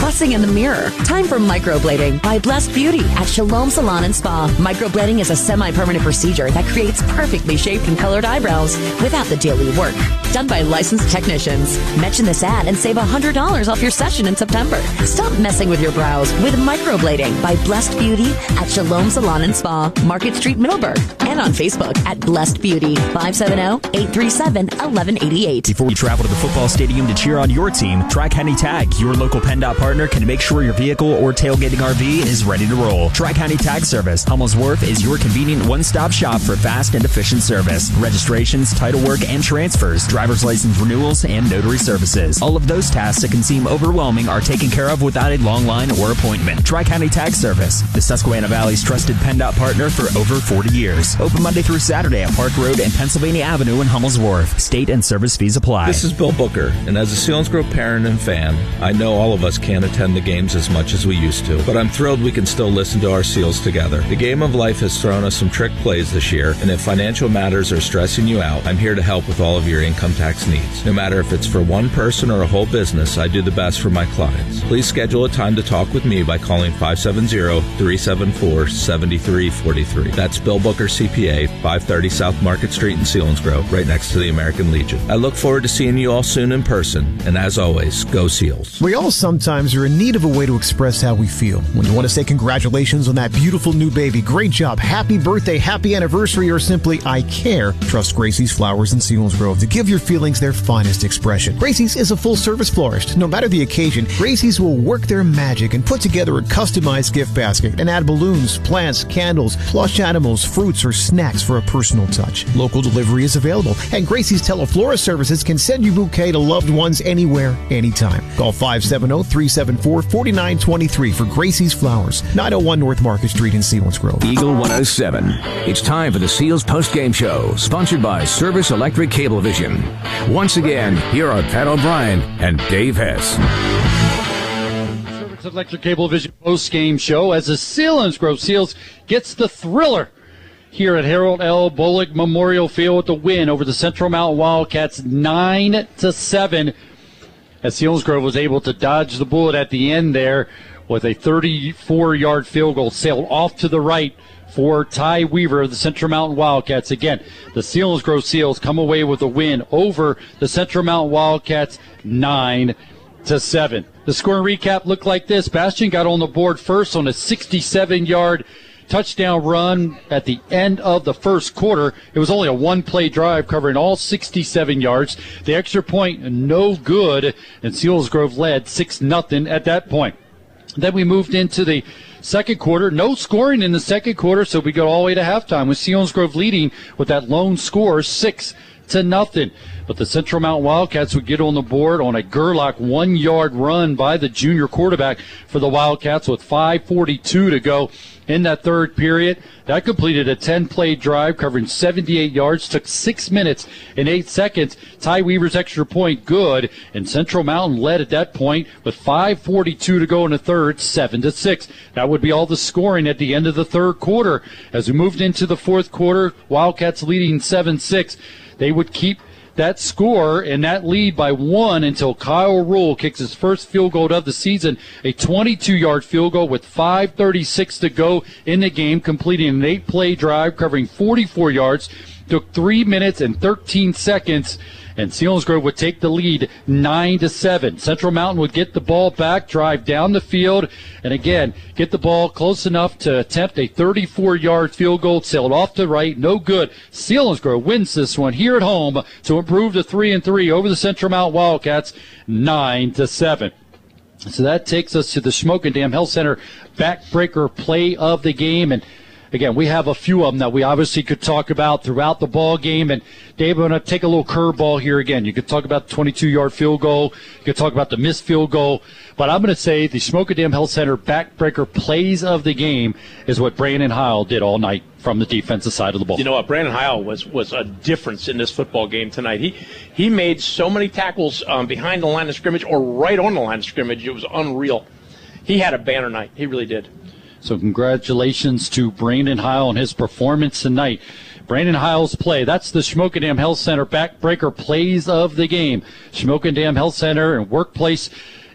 Fussing in the mirror. Time for microblading by Blessed Beauty at Shalom Salon and Spa. Microblading is a semi-permanent procedure that creates perfectly shaped and colored eyebrows without the daily work. Done by licensed technicians. Mention this ad and save $100 off your session in September. Stop messing with your brows with microblading by Blessed Beauty at Shalom Salon and Spa, Market Street, Middleburg, and on Facebook at Blessed Beauty 570-837-1188. Before you travel to the football stadium to cheer on your team, Tri County Tag, your local PennDOT partner, can make sure your vehicle or tailgating RV is ready to roll. Tri County Tag Service, Hummel's Wharf is your convenient one stop shop for fast and efficient service. Registrations, title work, and transfers, driver's license renewals, and notary services. All of those tasks that can seem overwhelming are taken care of without a long line or appointment. Tri County Tag Service, the Susquehanna Valley's trusted PennDOT partner for over 40 years. Open Monday through Saturday at Park Road and Pennsylvania Avenue in Hummel's Wharf. State and service fees apply. This is Bill Booker, and as a Selinsgrove parent and fan, I know all of us can't attend the games as much as we used to, but I'm thrilled we can still listen to our Seals together. The game of life has thrown us some trick plays this year, and if financial matters are stressing you out, I'm here to help with all of your income tax needs. No matter if it's for one person or a whole business, I do the best for my clients. Please schedule a time to talk with me by calling 570-374-7343. That's Bill Booker CPA, 530 South Market Street in Selinsgrove, right next to the American Legion. I look forward to seeing you all soon in person, and as always, go Seals. We all sometimes are in need of a way to express how we feel. When you want to say congratulations on that beautiful new baby, great job, happy birthday, happy anniversary, or simply I care, trust Gracie's Flowers in Grove to give your feelings their finest expression. Gracie's is a full service florist. No matter the occasion, Gracie's will work their magic and put together a customized gift basket and add balloons, plants, candles, plush animals, fruits, or snacks for a personal touch. Local delivery is available, and Gracie's Teleflora services can send you bouquet to loved ones anywhere, anytime. Call 570 374 4923 for Gracie's Flowers, 901 North Market Street in Selinsgrove. Eagle 107. It's time for the Seals post-game show, sponsored by Service Electric Cablevision. Once again, here are Pat O'Brien and Dave Hess. Service Electric Cablevision post-game show as the Selinsgrove Seals gets the thriller here at Harold L. Bullock Memorial Field with the win over the Central Mountain Wildcats, nine to seven. As Selinsgrove was able to dodge the bullet at the end there with a 34-yard field goal sailed off to the right for Ty Weaver of the Central Mountain Wildcats. Again, the Selinsgrove Seals come away with a win over the Central Mountain Wildcats, nine to seven. The scoring recap looked like this: Bastion got on the board first on a 67-yard touchdown run at the end of the first quarter. It was only a one play drive covering all 67 yards. The extra point, no good, and Selinsgrove led 6 nothing at that point. Then we moved into the second quarter. No scoring in the second quarter, so we go all the way to halftime with Selinsgrove leading with that lone score, 6 to nothing. but the Central Mountain Wildcats would get on the board on a Gerlach one yard run by the junior quarterback for the Wildcats with 5.42 to go in that third period. That completed a 10 play drive covering 78 yards, took six minutes and eight seconds. Ty Weaver's extra point good, and Central Mountain led at that point with 5.42 to go in the third, 7 to 6. That would be all the scoring at the end of the third quarter. As we moved into the fourth quarter, Wildcats leading 7 6. They would keep that score and that lead by one until Kyle Rule kicks his first field goal of the season, a 22 yard field goal with 5.36 to go in the game, completing an eight play drive covering 44 yards. Took three minutes and 13 seconds and Selinsgrove would take the lead nine to seven. Central Mountain would get the ball back, drive down the field, and again get the ball close enough to attempt a 34-yard field goal, sailed off to right, no good. Seals Selinsgrove wins this one here at home to improve to three and three over the Central Mountain Wildcats, nine to seven. So that takes us to the Shamokin Dam Health Center backbreaker play of the game and again, we have a few of them that we obviously could talk about throughout the ball game. And Dave, I'm going to take a little curveball here again. You could talk about the 22 yard field goal. You could talk about the missed field goal. But I'm going to say the Shamokin Dam Health Center backbreaker plays of the game is what Brandon Heil did all night from the defensive side of the ball. You know what? Brandon Heil was was a difference in this football game tonight. He he made so many tackles um, behind the line of scrimmage or right on the line of scrimmage. It was unreal. He had a banner night. He really did. So congratulations to Brandon Heil on his performance tonight. Brandon Heil's play. That's the Shamokin Dam Health Center backbreaker plays of the game. Shamokin Dam Health Center and Workplace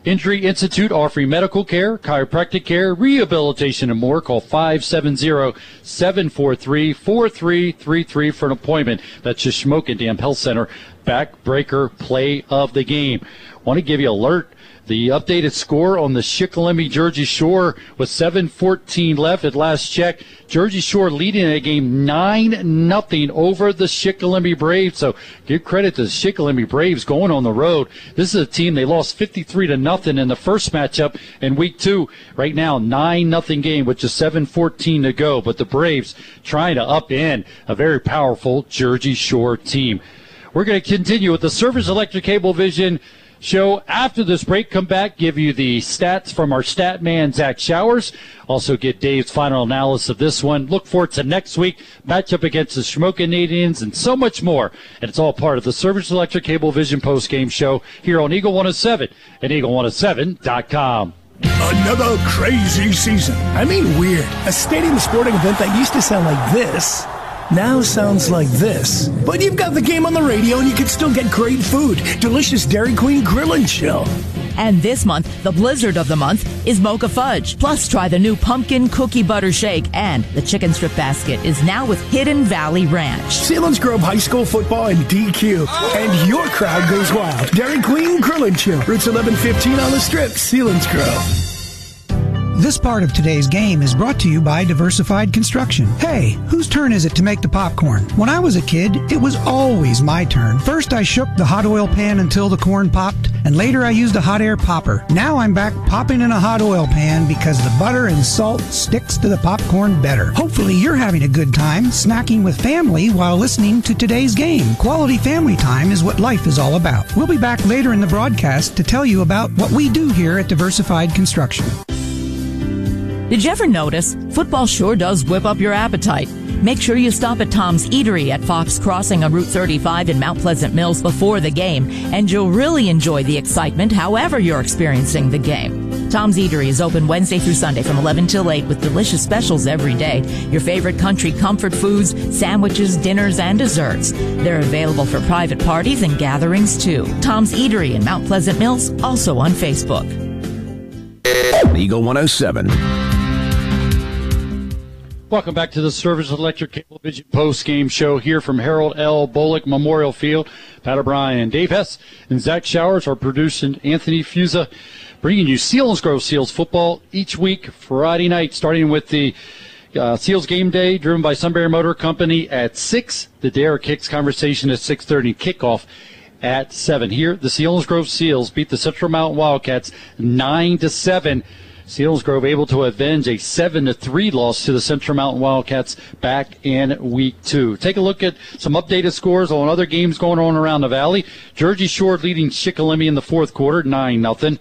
Injury Institute offering medical care, chiropractic care, rehabilitation, and more. Call 570-743-4333 for an appointment. That's the Shamokin Dam Health Center backbreaker play of the game. Want to give you alert the updated score on the Shikellamy Jersey Shore with 7:14 left at last check. Jersey Shore leading a game nine nothing over the Shikellamy Braves. So give credit to the Shikellamy Braves going on the road. This is a team they lost 53 to nothing in the first matchup in week two. Right now nine nothing game with just 7:14 to go. But the Braves trying to upend a very powerful Jersey Shore team. We're going to continue with the Service Electric Cable Vision show after this break. Come back, give you the stats from our stat man, Zach Showers. Also get Dave's final analysis of this one. Look forward to next week, matchup against the Shamokin Indians and so much more. And it's all part of the Service Electric Cable Vision post game show here on Eagle 107 and Eagle107.com. Another crazy season. I mean, weird. A stadium sporting event that used to sound like this now sounds like this. But you've got the game on the radio and you can still get great food. Delicious Dairy Queen Grill and Chill. And this month, the blizzard of the month is Mocha Fudge. Plus, try the new pumpkin cookie butter shake. And the chicken strip basket is now with Hidden Valley Ranch. Selinsgrove High School football and DQ. And your crowd goes wild. Dairy Queen Grill and Chill. Routes 1115 on the strip, Selinsgrove. This part of today's game is brought to you by Diversified Construction. Hey, whose turn is it to make the popcorn? When I was a kid, it was always my turn. First, I shook the hot oil pan until the corn popped, and later I used a hot air popper. Now I'm back popping in a hot oil pan because the butter and salt sticks to the popcorn better. Hopefully, you're having a good time snacking with family while listening to today's game. Quality family time is what life is all about. We'll be back later in the broadcast to tell you about what we do here at Diversified Construction. Did you ever notice? Football sure does whip up your appetite. Make sure you stop at Tom's Eatery at Fox Crossing on Route 35 in Mount Pleasant Mills before the game, and you'll really enjoy the excitement however you're experiencing the game. Tom's Eatery is open Wednesday through Sunday from 11 till 8 with delicious specials every day. Your favorite country comfort foods, sandwiches, dinners, and desserts. They're available for private parties and gatherings too. Tom's Eatery in Mount Pleasant Mills, also on Facebook. Eagle 107. Welcome back to the Service Electric Cable Vision post game show here from Harold L. Bullock Memorial Field. Pat O'Brien, Dave Hess, and Zach Showers are producing Anthony Fusa, bringing you Selinsgrove Seals football each week, Friday night, starting with the uh, Seals game day, driven by Sunbury Motor Company at six. The Dare Kicks conversation at six thirty. Kickoff at seven. Here, the Selinsgrove Seals beat the Central Mountain Wildcats nine to seven Selinsgrove able to avenge a 7 to 3 loss to the Central Mountain Wildcats back in week two. Take a look at some updated scores on other games going on around the valley. Jersey Shore leading Shikellamy in the fourth quarter, 9 nothing.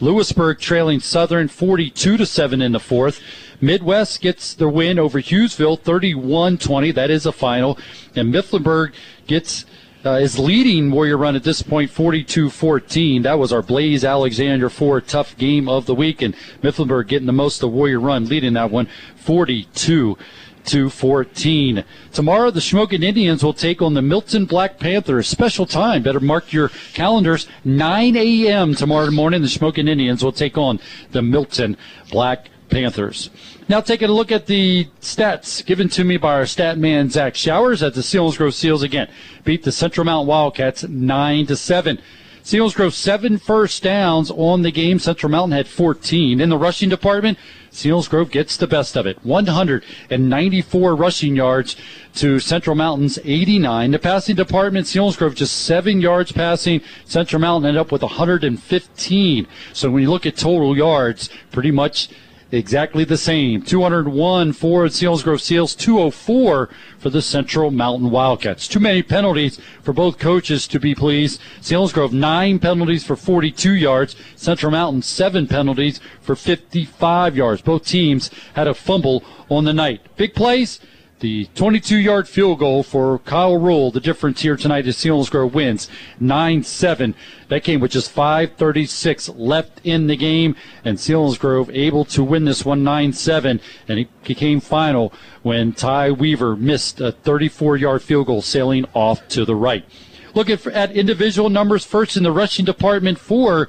Lewisburg trailing Southern 42 to 7 in the fourth. Midd-West gets the win over Hughesville 31-20. That is a final. And Mifflinburg gets uh, is leading Warrior Run at this point 42-14. That was our Blaise Alexander 4 tough game of the week, and Mifflinburg getting the most of Warrior Run, leading that one 42 to 14. Tomorrow, the Shamokin Indians will take on the Milton Black Panthers. Special time. Better mark your calendars. 9 a.m. tomorrow morning, the Shamokin Indians will take on the Milton Black Panthers. Now taking a look at the stats given to me by our stat man Zach Showers at the Selinsgrove Seals again. Beat the Central Mountain Wildcats nine to seven. Selinsgrove seven first downs on the game. Central Mountain had 14. In the rushing department, Selinsgrove gets the best of it. 194 rushing yards to Central Mountain's 89. The passing department, Selinsgrove just seven yards passing. Central Mountain ended up with 115. So when you look at total yards, pretty much exactly the same. 201 for Selinsgrove Seals, 204 for the Central Mountain Wildcats. Too many penalties for both coaches to be pleased. Selinsgrove, nine penalties for 42 yards. Central Mountain, seven penalties for 55 yards. Both teams had a fumble on the night. Big plays. The 22 yard field goal for Kyle Rule, the difference here tonight is Selinsgrove wins 9 7. That came with just 5.36 left in the game, and Selinsgrove able to win this one 9 7, and it became final when Ty Weaver missed a 34 yard field goal sailing off to the right. Look at, at individual numbers first in the rushing department for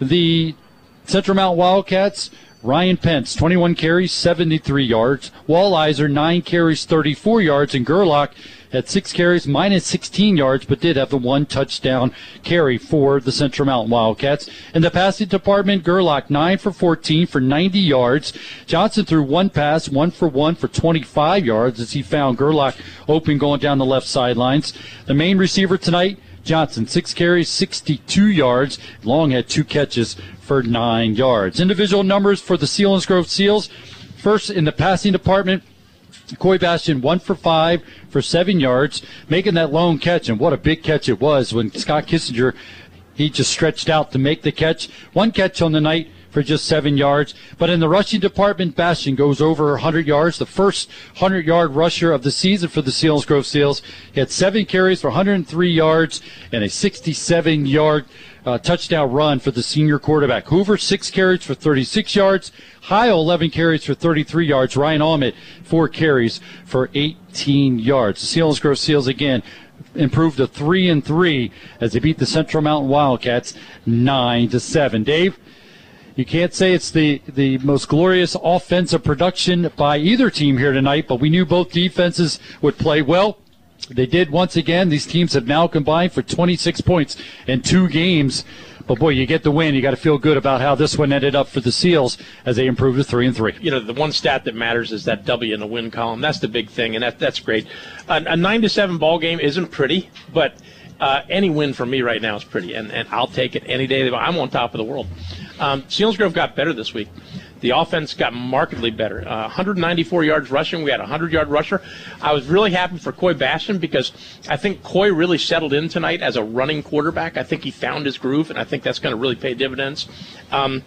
the Central Mount Wildcats. Ryan Pence, 21 carries, 73 yards. Wallizer, 9 carries, 34 yards. And Gerlach had 6 carries, minus 16 yards, but did have the one touchdown carry for the Central Mountain Wildcats. In the passing department, Gerlach, 9 for 14 for 90 yards. Johnson threw one pass, 1 for 1 for 25 yards as he found Gerlach open going down the left sidelines. The main receiver tonight, Johnson, six carries, 62 yards. Long had two catches for nine yards. Individual numbers for the Selinsgrove Seals. First in the passing department, Coy Bastion, one for five for seven yards, making that lone catch. And what a big catch it was when Scott Kissinger, he just stretched out to make the catch. One catch on the night for just seven yards. But in the rushing department, Bastion goes over 100 yards, the first 100 yard rusher of the season for the Selinsgrove Seals. He had seven carries for 103 yards and a 67 yard uh, touchdown run for the senior quarterback. Hoover, six carries for 36 yards. Heil, 11 carries for 33 yards. Ryan Ahmet, four carries for 18 yards. The Selinsgrove Seals again improved to three and three as they beat the Central Mountain Wildcats nine to seven. Dave, you can't say it's the, the most glorious offensive production by either team here tonight, but we knew both defenses would play well. They did once again. These teams have now combined for 26 points in two games. But boy, you get the win. You got to feel good about how this one ended up for the Seals as they improved to three and three. You know, the one stat that matters is that W in the win column. That's the big thing, and that that's great. A, a nine to seven ball game isn't pretty, but uh, any win for me right now is pretty, and, and I'll take it any day. I'm on top of the world. Um, Grove got better this week. The offense got markedly better. Uh, 194 yards rushing. We had a 100 yard rusher. I was really happy for Coy Bastion because I think Coy really settled in tonight as a running quarterback. I think he found his groove, and I think that's going to really pay dividends. Um,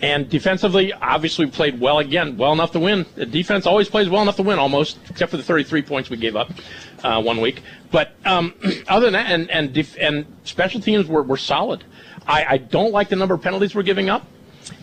and defensively, obviously, we played well again, well enough to win. The defense always plays well enough to win, almost, except for the 33 points we gave up uh, one week. But um, other than that, and and, def- and special teams were, were solid. I, I don't like the number of penalties we're giving up,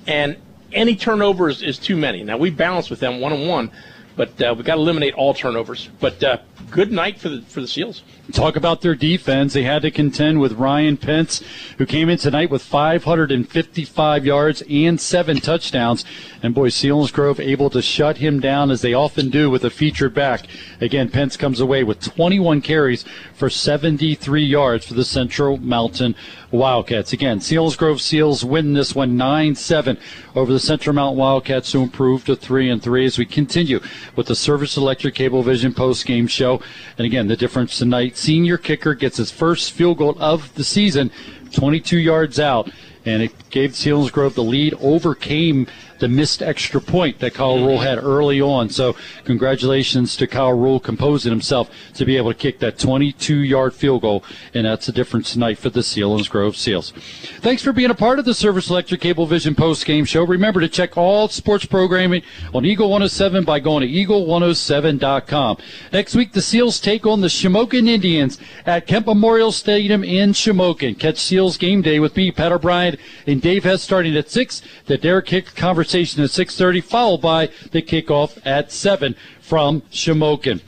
and any turnovers is too many. Now we balance with them one on one, but uh, we got to eliminate all turnovers. But uh, good night for the for the Seals. Talk about their defense. They had to contend with Ryan Pence, who came in tonight with 555 yards and seven touchdowns. And boy, Selinsgrove able to shut him down as they often do with a featured back. Again, Pence comes away with 21 carries for 73 yards for the Central Mountain Wildcats. Again, Selinsgrove Seals win this one 9-7 over the Central Mountain Wildcats to improve to 3 and 3 as we continue with the Service Electric Cablevision post game show. And again, the difference tonight senior kicker gets his first field goal of the season, 22 yards out. and it gave Selinsgrove the lead, overcame the missed extra point that Kyle Rule had early on. So congratulations to Kyle Rule composing himself to be able to kick that 22-yard field goal, and that's the difference tonight for the Selinsgrove Seals. Thanks for being a part of the Service Electric Cable Vision post-game show. Remember to check all sports programming on Eagle 107 by going to eagle107.com. Next week, the Seals take on the Shamokin Indians at Kemp Memorial Stadium in Shamokin. Catch Seals game day with me, Pat O'Brien, and Dave Hess starting at 6. The Derek Kick conversation at 6.30, followed by the kickoff at 7 from Shamokin.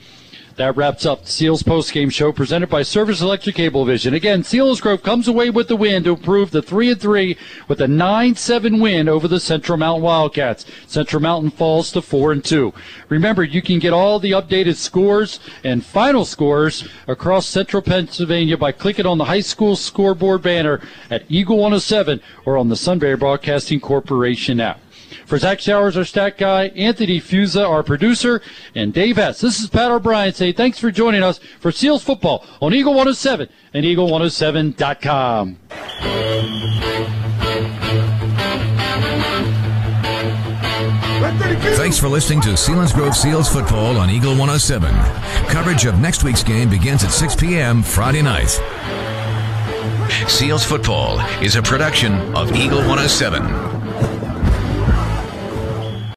That wraps up the Seals post-game show presented by Service Electric Cablevision. Again, Selinsgrove comes away with the win to improve the 3 and 3 with a 9-7 win over the Central Mountain Wildcats. Central Mountain falls to 4 and 2. Remember, you can get all the updated scores and final scores across Central Pennsylvania by clicking on the high school scoreboard banner at Eagle 107 or on the Sunbury Broadcasting Corporation app. For Zach Showers, our stat guy, Anthony Fusa, our producer, and Dave Hess This is Pat O'Brien saying thanks for joining us for Seals Football on Eagle 107 and Eagle107.com. Thanks for listening to Selinsgrove Seals football on Eagle 107. Coverage of next week's game begins at 6 p.m. Friday night. Seals football is a production of Eagle 107.